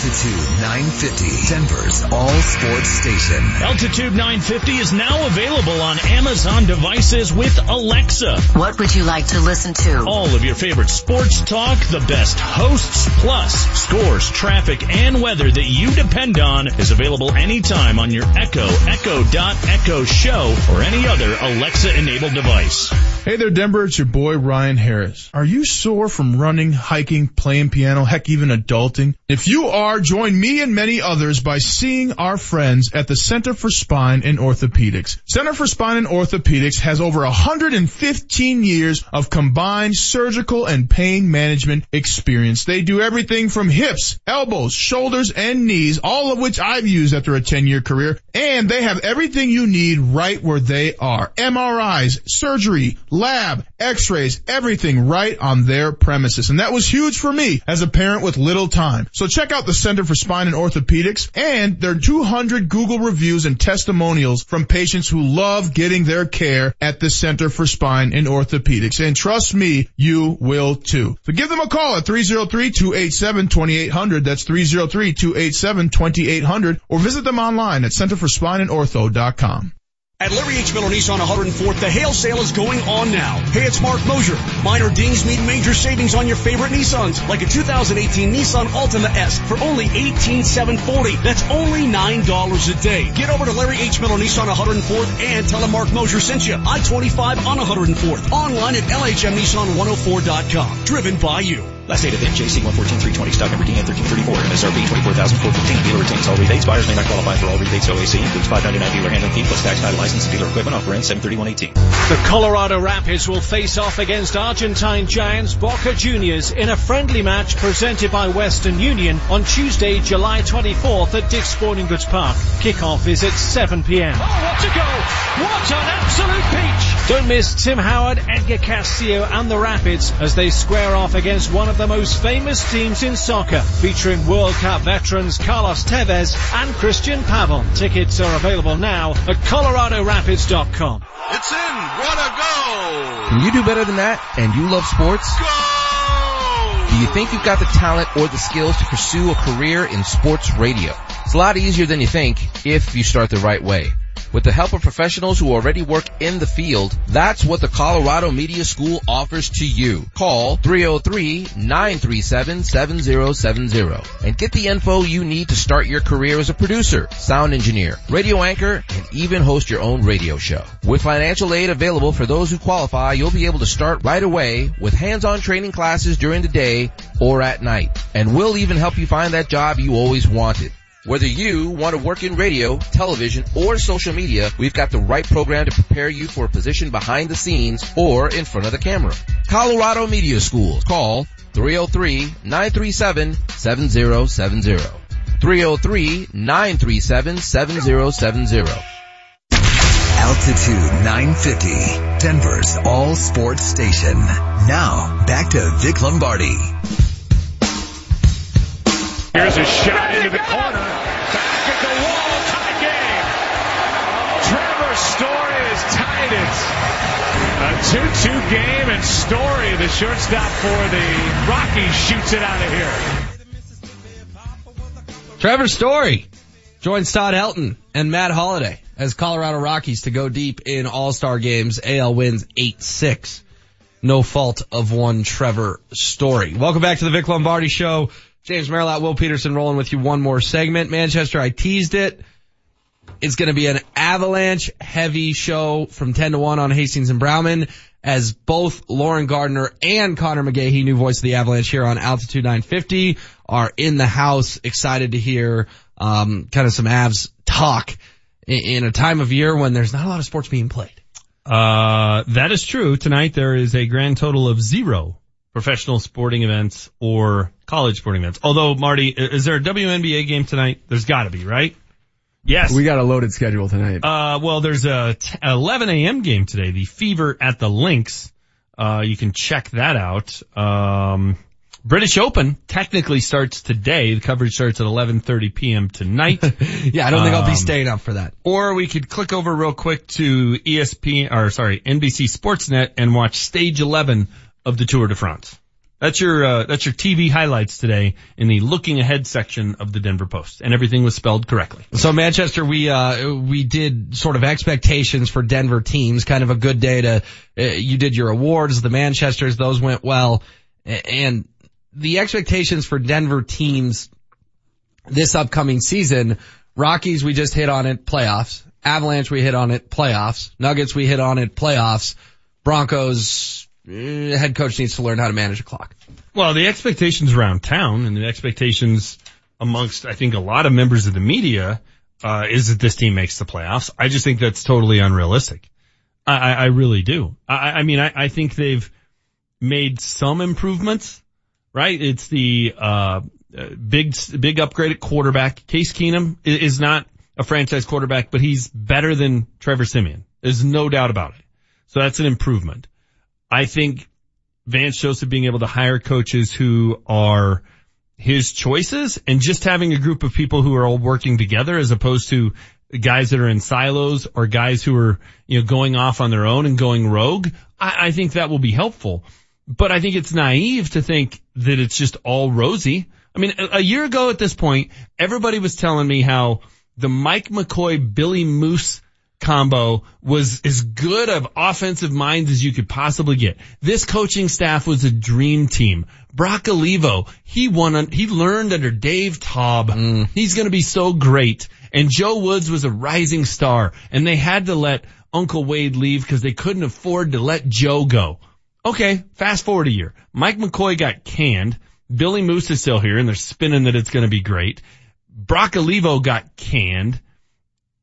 Speaker 5: Altitude 950, Denver's all sports station.
Speaker 67: Altitude 950 is now available on Amazon devices with Alexa.
Speaker 29: What would you like to listen to?
Speaker 67: All of your favorite sports talk, the best hosts, plus scores, traffic, and weather that you depend on is available anytime on your Echo, Echo Dot Echo Show, or any other Alexa-enabled device.
Speaker 14: Hey there, Denver. It's your boy Ryan Harris. Are you sore from running, hiking, playing piano, heck, even adulting? If you are, join me and many others by seeing our friends at the Center for Spine and Orthopedics. Center for Spine and Orthopedics has over 115 years of combined surgical and pain management experience. They do everything from hips, elbows, shoulders, and knees, all of which I've used after a 10 year career. And they have everything you need right where they are. MRIs, surgery, lab, x-rays, everything right on their premises. And that was huge for me as a parent with little time. So check out the Center for Spine and Orthopedics and their 200 Google reviews and testimonials from patients who love getting their care at the Center for Spine and Orthopedics. And trust me, you will too. So give them a call at 303-287-2800. That's 303-287-2800 or visit them online at centerforspineandortho.com.
Speaker 24: At Larry H. Miller Nissan 104th, the hail sale is going on now. Hey, it's Marc Moser. Minor dings mean major savings on your favorite Nissans, like a 2018 Nissan Altima S for only 18,740. That's only $9 a day. Get over to Larry H. Miller Nissan 104th and tell him Marc Moser sent you. I-25 on 104th. Online at LHMNissan104.com. Driven by you.
Speaker 52: Last date event, JC 114-320, stock number DN 1334, MSRP 24415 Dealer retains all rebates. Buyers may not qualify for all rebates. OAC includes 599 dealer handling fee plus tax title license and dealer equipment. Offer ends 73118.
Speaker 17: The Colorado Rapids will face off against Argentine giants Boca Juniors in a friendly match presented by Western Union on Tuesday, July 24th at Dick's Sporting Goods Park. Kickoff is at 7 p.m. Oh, what a goal! What an absolute peach! Don't miss Tim Howard, Edgar Castillo and the Rapids as they square off against one of the most famous teams in soccer, featuring World Cup veterans Carlos Tevez and Cristian Pavón. Tickets are available now at coloradorapids.com.
Speaker 68: It's in. What a goal!
Speaker 61: Can you do better than that and you love sports? Do you think you've got the talent or the skills to pursue a career in sports radio? It's a lot easier than you think if you start the right way. With the help of professionals who already work in the field, that's what the Colorado Media School offers to you. Call 303-937-7070 and get the info you need to start your career as a producer, sound engineer, radio anchor, and even host your own radio show. With financial aid available for those who qualify, you'll be able to start right away with hands-on training classes during the day or at night. And we'll even help you find that job you always wanted. Whether you want to work in radio, television, or social media, we've got the right program to prepare you for a position behind the scenes or in front of the camera. Colorado Media School. Call 303-937-7070. 303-937-7070.
Speaker 5: Altitude 950, Denver's all sports station. Now, back to Vic Lombardi.
Speaker 6: Here's a shot into the corner. Back at the wall. Tie game. Trevor Story has tied it. A 2-2 game and Story, the shortstop for the Rockies, shoots it out of here.
Speaker 7: Trevor Story joins Todd Helton and Matt Holliday as Colorado Rockies to go deep in All-Star games. AL wins 8-6. No fault of one Trevor Story. Welcome back to the Vic Lombardi Show. James Merrilat, Will Peterson rolling with you one more segment. Manchester, I teased it. It's going to be an avalanche heavy show from 10 to 1 on Hastings and Browman as both Lauren Gardner and Conor McGahey, new voice of the Avalanche here on Altitude 950 are in the house excited to hear, um, kind of some Avs talk in, a time of year when there's not a lot of sports being played.
Speaker 8: Uh, that is true. Tonight there is a grand total of zero professional sporting events or college sporting events. Although, Marty, is there a WNBA game tonight? There's gotta be, right? Yes.
Speaker 54: We got a loaded schedule tonight.
Speaker 8: Uh, well, there's a t- 11 a.m. game today, the Fever at the Lynx. Uh, you can check that out. Um, British Open technically starts today. The coverage starts at 11:30 p.m. tonight.
Speaker 7: Yeah, I don't think I'll be
Speaker 8: Um,
Speaker 7: staying up for that.
Speaker 8: Or we could click over real quick to ESPN, or sorry, NBC Sportsnet and watch stage 11 of the Tour de France. That's your, uh, that's your TV highlights today in the looking ahead section of the Denver Post. And everything was spelled correctly.
Speaker 7: So Manchester, we uh we did sort of expectations for Denver teams. Kind of a good day to. Uh, you did your awards, the Manchester's, those went well, and the expectations for Denver teams this upcoming season. Rockies, we just hit on it, playoffs. Avalanche, we hit on it, playoffs. Nuggets, we hit on it, playoffs. Broncos, head coach needs to learn how to manage a clock.
Speaker 8: Well, the expectations around town and the expectations amongst, I think, a lot of members of the media, uh, is that this team makes the playoffs. I just think that's totally unrealistic. I, I, really do. I, I mean, I, I think they've made some improvements, right? It's the, uh, uh, big, big upgrade at quarterback. Case Keenum is not a franchise quarterback, but he's better than Trevor Siemian. There's no doubt about it. So that's an improvement. I think Vance Joseph being able to hire coaches who are his choices and just having a group of people who are all working together as opposed to guys that are in silos or guys who are, you know, going off on their own and going rogue. I, I think that will be helpful. But I think it's naive to think that it's just all rosy. I mean, a, a year ago at this point, everybody was telling me how the Mike McCoy, Billy Moose combo was as good of offensive minds as you could possibly get. This coaching staff was a dream team. Brock Olivo, he won, he learned under Dave Toub. Mm. He's going to be so great. And Joe Woods was a rising star and they had to let Uncle Wade leave because they couldn't afford to let Joe go. Okay, fast forward a year. Mike McCoy got canned. Billy Moose is still here and they're spinning that it's going to be great. Brock Olivo got canned.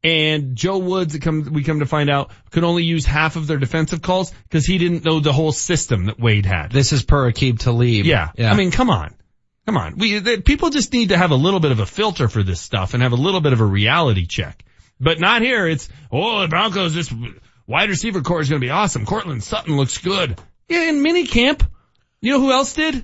Speaker 8: And Joe Woods, it come, we come to find out, could only use half of their defensive calls because he didn't know the whole system that Wade had.
Speaker 7: This is per Aqib Talib.
Speaker 8: Yeah.
Speaker 7: Yeah.
Speaker 8: I mean, come on. Come on. We, the, people just need to have a little bit of a filter for this stuff and have a little bit of a reality check. But not here. It's, oh, the Broncos, this wide receiver core is going to be awesome. Courtland Sutton looks good. Yeah, in mini camp. You know who else did?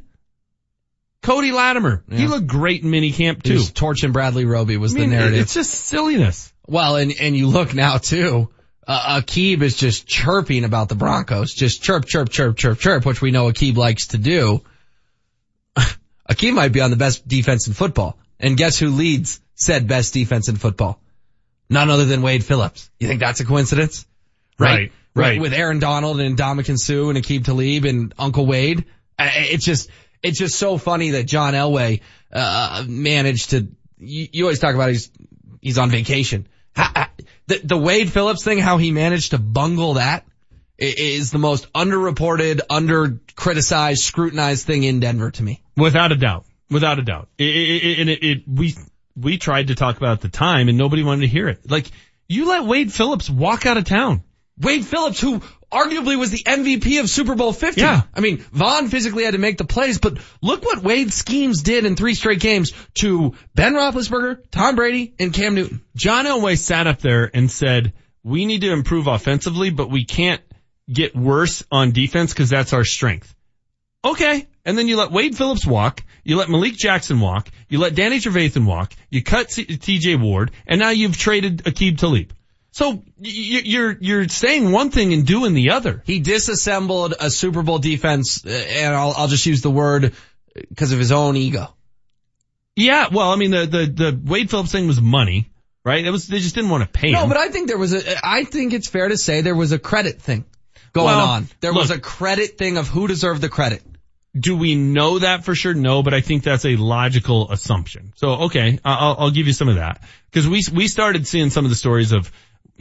Speaker 8: Cody Latimer. He looked great in mini camp too.
Speaker 7: Was torching Bradley Roby was
Speaker 8: I mean,
Speaker 7: the narrative.
Speaker 8: It's just silliness.
Speaker 7: Well, and, and you look now too, uh, Aqib is just chirping about the Broncos. Just chirp, chirp, chirp, chirp, chirp, which we know Aqib likes to do. Aqib might be on the best defense in football. And guess who leads said best defense in football? None other than Wade Phillips. You think that's a coincidence?
Speaker 8: Right, right.
Speaker 7: With Aaron Donald and Ndamukong Suh and Aqib Talib and Uncle Wade. It's just, it's just so funny that John Elway, uh, managed to, you, you always talk about he's, he's on vacation. How, how- the, the Wade Phillips thing, how he managed to bungle that is the most underreported, under criticized, scrutinized thing in Denver to me.
Speaker 8: Without a doubt. Without a doubt. It, it, it, and it, we, we tried to talk about at the time and nobody wanted to hear it. Like, you let Wade Phillips walk out of town.
Speaker 7: Wade Phillips, who arguably was the MVP of Super Bowl 50.
Speaker 8: Yeah.
Speaker 7: I mean, Von physically had to make the plays, but look what Wade schemes did in three straight games to Ben Roethlisberger, Tom Brady, and Cam Newton.
Speaker 8: John Elway sat up there and said, we need to improve offensively, but we can't get worse on defense because that's our strength. Okay. And then you let Wade Phillips walk. You let Malik Jackson walk. You let Danny Trevathan walk. You cut C- TJ Ward and now you've traded Aqib Talib. So you're, you're saying one thing and doing the other.
Speaker 7: He disassembled a Super Bowl defense, uh, and I'll, I'll just use the word because of his own ego.
Speaker 8: Yeah. Well, I mean, the, the, the Wade Phillips thing was money, right? It was, they just didn't want to pay him.
Speaker 7: No, but I think there was a, I think it's fair to say there was a credit thing going
Speaker 8: Well,
Speaker 7: on. There was a credit thing of who deserved the credit.
Speaker 8: Do we know that for sure? No, but I think that's a logical assumption. So, okay, I'll, I'll give you some of that. Cause we, we started seeing some of the stories of,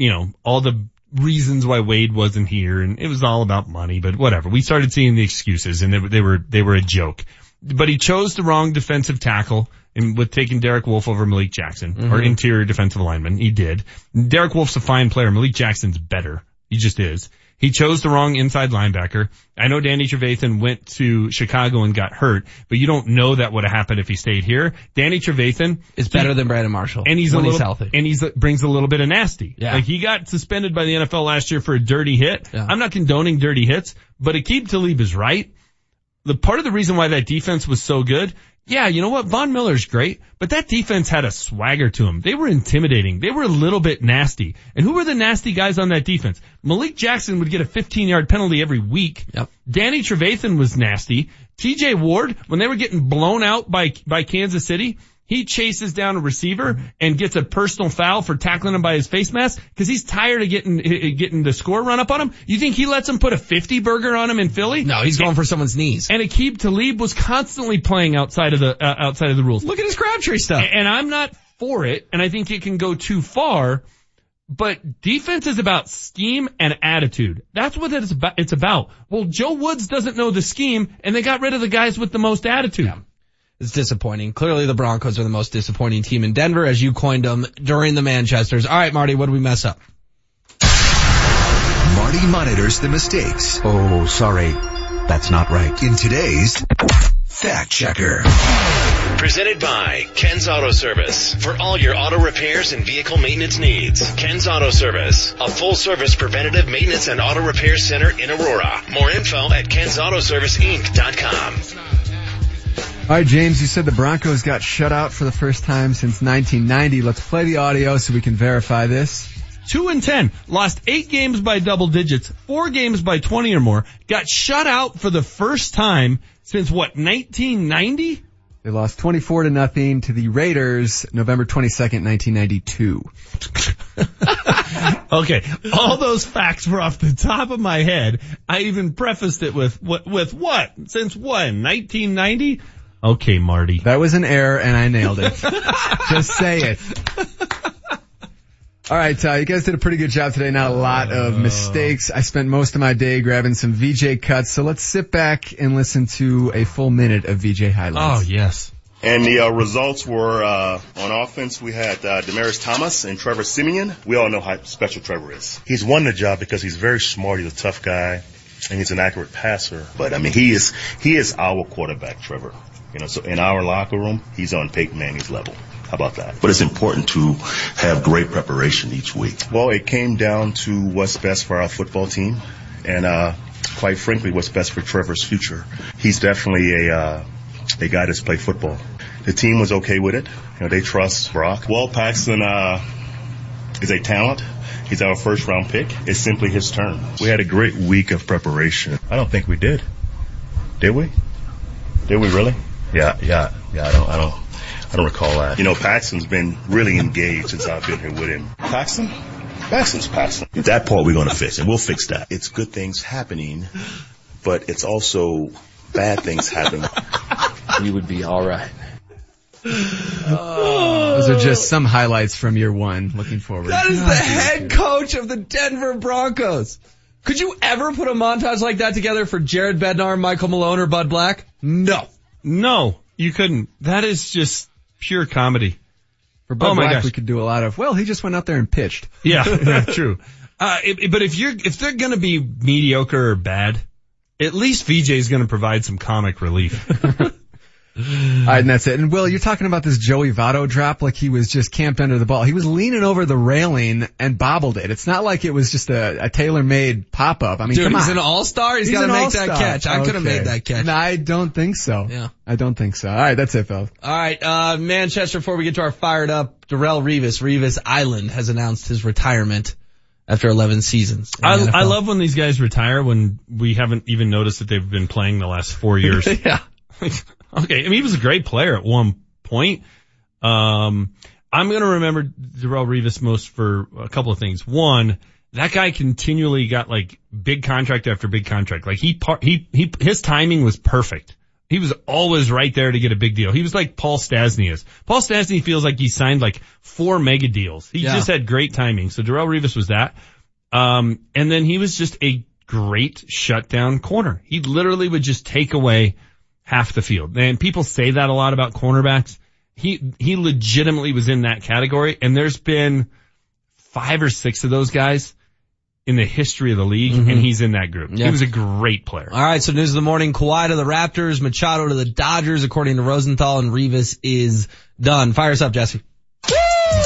Speaker 8: you know, all the reasons why Wade wasn't here and it was all about money, but whatever. We started seeing the excuses and they, were- they were, they were a joke. But he chose the wrong defensive tackle and with taking Derek Wolfe over Malik Jackson or
Speaker 7: Mhm.
Speaker 8: interior defensive lineman. He did. Derek Wolfe's a fine player. Malik Jackson's better. He just is. He chose the wrong inside linebacker. I know Danny Trevathan went to Chicago and got hurt, but you don't know that would have happened if he stayed here. Danny Trevathan
Speaker 7: is better than Brandon Marshall.
Speaker 8: and he's
Speaker 7: when
Speaker 8: a little,
Speaker 7: he's healthy.
Speaker 8: and he's brings a little bit of nasty.
Speaker 7: Yeah.
Speaker 8: Like he got suspended by the NFL last year for a dirty hit. I'm not condoning dirty hits, but Aqib Talib is right. The part of the reason why that defense was so good, yeah, you know what? Von Miller's great, but that defense had a swagger to them. They were intimidating. They were a little bit nasty. And who were the nasty guys on that defense? Malik Jackson would get a 15 yard penalty every week.
Speaker 7: Yep.
Speaker 8: Danny Trevathan was nasty. TJ Ward, when they were getting blown out by, by Kansas City, he chases down a receiver and gets a personal foul for tackling him by his face mask because he's tired of getting getting the score run up on him. You think he lets him put a 50 burger on him in Philly?
Speaker 7: No, he's going for someone's knees.
Speaker 8: And Aqib Talib was constantly playing outside of the uh, outside of the rules.
Speaker 7: Look at his Crabtree stuff.
Speaker 8: And I'm not for it, and I think it can go too far. But defense is about scheme and attitude. That's what it's about. It's about. Well, Joe Woods doesn't know the scheme, and they got rid of the guys with the most attitude.
Speaker 7: It's disappointing. Clearly the Broncos are the most disappointing team in Denver as you coined them during the Manchesters. All right, Marty, what did we mess up?
Speaker 5: Marty monitors the mistakes
Speaker 69: Oh, sorry. That's not right.
Speaker 5: in today's Fact Checker.
Speaker 70: Presented by Ken's Auto Service. For all your auto repairs and vehicle maintenance needs. Ken's Auto Service. A full service preventative maintenance and auto repair center in Aurora. More info at kensautoserviceinc.com.
Speaker 54: All right, James, you said the Broncos got shut out for the first time since 1990. Let's play the audio so we can verify this.
Speaker 8: Two and ten, lost eight games by double digits, four games by 20 or more, got shut out for the first time since what, 1990?
Speaker 54: They lost 24 to nothing to the Raiders November 22nd, 1992.
Speaker 8: Okay, all those facts were off the top of my head. I even prefaced it with, with, with what? Since when? 1990? Okay, Marty.
Speaker 54: That was an error and I nailed it. Just say it. All right, uh, you guys did a pretty good job today. Not a lot of mistakes. I spent most of my day grabbing some VJ cuts, so let's sit back and listen to a full minute of VJ highlights.
Speaker 8: Oh, yes.
Speaker 51: And the uh, results were uh, on offense. We had uh, Demaryius Thomas and Trevor Siemian. We all know how special Trevor is. He's won the job because he's very smart. He's a tough guy, and he's an accurate passer. But I mean, he is he is our quarterback, Trevor. You know, so in our locker room, he's on Peyton Manning's level. How about that?
Speaker 71: But it's important to have great preparation each week.
Speaker 51: Well, it came down to what's best for our football team, and uh, quite frankly, what's best for Trevor's future. He's definitely a uh, a guy that's played football. The team was okay with it. You know, they trust Brock. Well, Paxton uh, is a talent. He's our first round pick. It's simply his turn. We had a great week of preparation. I don't think we did. Did we? Did we really? Yeah, yeah, yeah. I don't, I don't, I don't recall that. You know, Paxton's been really engaged since I've been here with him. Paxton? Paxton's Paxton.
Speaker 71: That part we're going to fix, and we'll fix that.
Speaker 51: It's good things happening, but it's also bad things happening.
Speaker 72: We would be all right.
Speaker 54: Those are just some highlights from year one. Looking forward.
Speaker 7: That is the head coach of the Denver Broncos. Could you ever put a montage like that together for Jared Bednar, Michael Malone, or Bud Black? No.
Speaker 8: No, you couldn't. That is just pure comedy.
Speaker 54: For Bud
Speaker 8: Oh my
Speaker 54: Black,
Speaker 8: gosh.
Speaker 54: we could do a lot of. Well, he just went out there and pitched.
Speaker 8: Yeah, yeah, true. Uh, it- but if you're, if they're gonna be mediocre or bad, at least VJ is gonna provide some comic relief.
Speaker 54: All right, and that's it. And Will, you're talking about this Joey Votto drop like he was just camped under the ball. He was leaning over the railing and bobbled it. It's not like it was just a, a tailor-made pop-up. I mean,
Speaker 7: Dude,
Speaker 54: come
Speaker 7: he's
Speaker 54: on.
Speaker 7: an all-star. He's gotta make that
Speaker 54: all-star.
Speaker 7: catch. I could have made that catch.
Speaker 54: No, I don't think so.
Speaker 7: Yeah.
Speaker 54: I don't think so. All right, that's it, fellas.
Speaker 7: All right, uh, Manchester. Before we get to our fired up, Darrelle Revis, Revis Island has announced his retirement after 11 seasons.
Speaker 8: I, I love when these guys retire when we haven't even noticed that they've been playing the last four years.
Speaker 7: yeah.
Speaker 8: okay, I mean, he was a great player at one point. Um, I'm going to remember Darrelle Revis most for a couple of things. One, that guy continually got like big contract after big contract. Like he, par- he, he, his timing was perfect. He was always right there to get a big deal. He was like Paul Stastny is. Paul Stastny feels like he signed like four mega deals. He
Speaker 7: Yeah.
Speaker 8: just had great timing. So Darrelle Revis was that. Um, and then he was just a great shutdown corner. He literally would just take away half the field. And people say that a lot about cornerbacks. He, he legitimately was in that category. And there's been five or six of those guys in the history of the league, and mm-hmm. he's in that group.
Speaker 7: Yeah.
Speaker 8: He was a great player.
Speaker 7: All right, so news of the morning: Kawhi to the Raptors, Machado to the Dodgers, according to Rosenthal, and Revis is done. Fire us up, Jesse.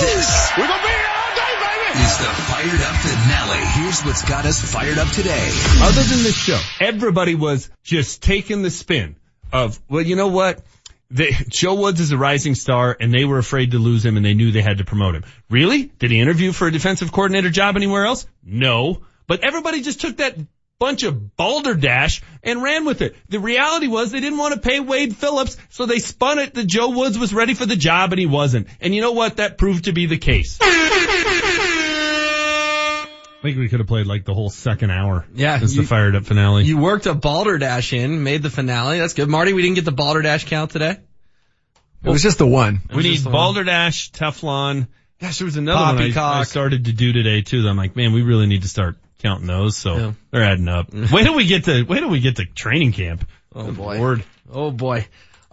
Speaker 5: This We're gonna be here all day, baby! is the fired up finale. Here's what's got us fired up today.
Speaker 8: Other than this show, everybody was just taking the spin of, well, you know what? They, Joe Woods is a rising star and they were afraid to lose him and they knew they had to promote him. Really? Did he interview for a defensive coordinator job anywhere else? No. But everybody just took that bunch of balderdash and ran with it. The reality was they didn't want to pay Wade Phillips, so they spun it that Joe Woods was ready for the job and he wasn't. And you know what? That proved to be the case. I think we could have played like the whole second hour.
Speaker 7: Yeah,
Speaker 8: As
Speaker 7: you-
Speaker 8: the fired up finale.
Speaker 7: You worked a balderdash in, made the finale. That's good. Marty, we didn't get the balderdash count today.
Speaker 54: It was just the one.
Speaker 8: We need
Speaker 7: just one.
Speaker 8: Balderdash, Teflon. Gosh, there was another one I, I started to do today too. That I'm like, man, we really need to start counting those. So
Speaker 7: Yeah.
Speaker 8: they're adding up. Wait till we get to wait till we get to training camp.
Speaker 7: Oh
Speaker 8: Good
Speaker 7: boy.
Speaker 8: Lord.
Speaker 7: Oh boy.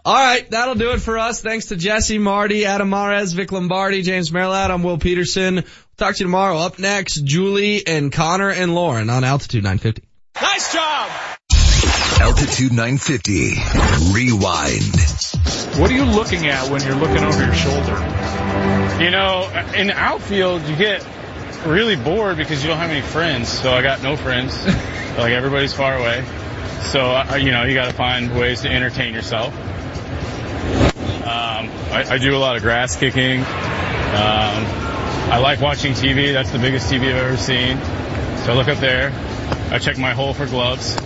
Speaker 7: All right, that'll do it for us. Thanks to Jesse, Marty, Adam Mares, Vic Lombardi, James Merrilat. I'm Will Peterson. Talk to you tomorrow. Up next, Julie and Conor and Lauren on Altitude 950.
Speaker 66: Nice job.
Speaker 5: Altitude 950. Rewind.
Speaker 73: What are you looking at when you're looking over your shoulder? You know, in the outfield, you get really bored because you don't have any friends. So I got no friends. like everybody's far away. So, uh, you know, you got to find ways to entertain yourself. Um, I, I do a lot of grass kicking. Um, I like watching TV. That's the biggest TV I've ever seen. So I look up there. I check my hole for gloves.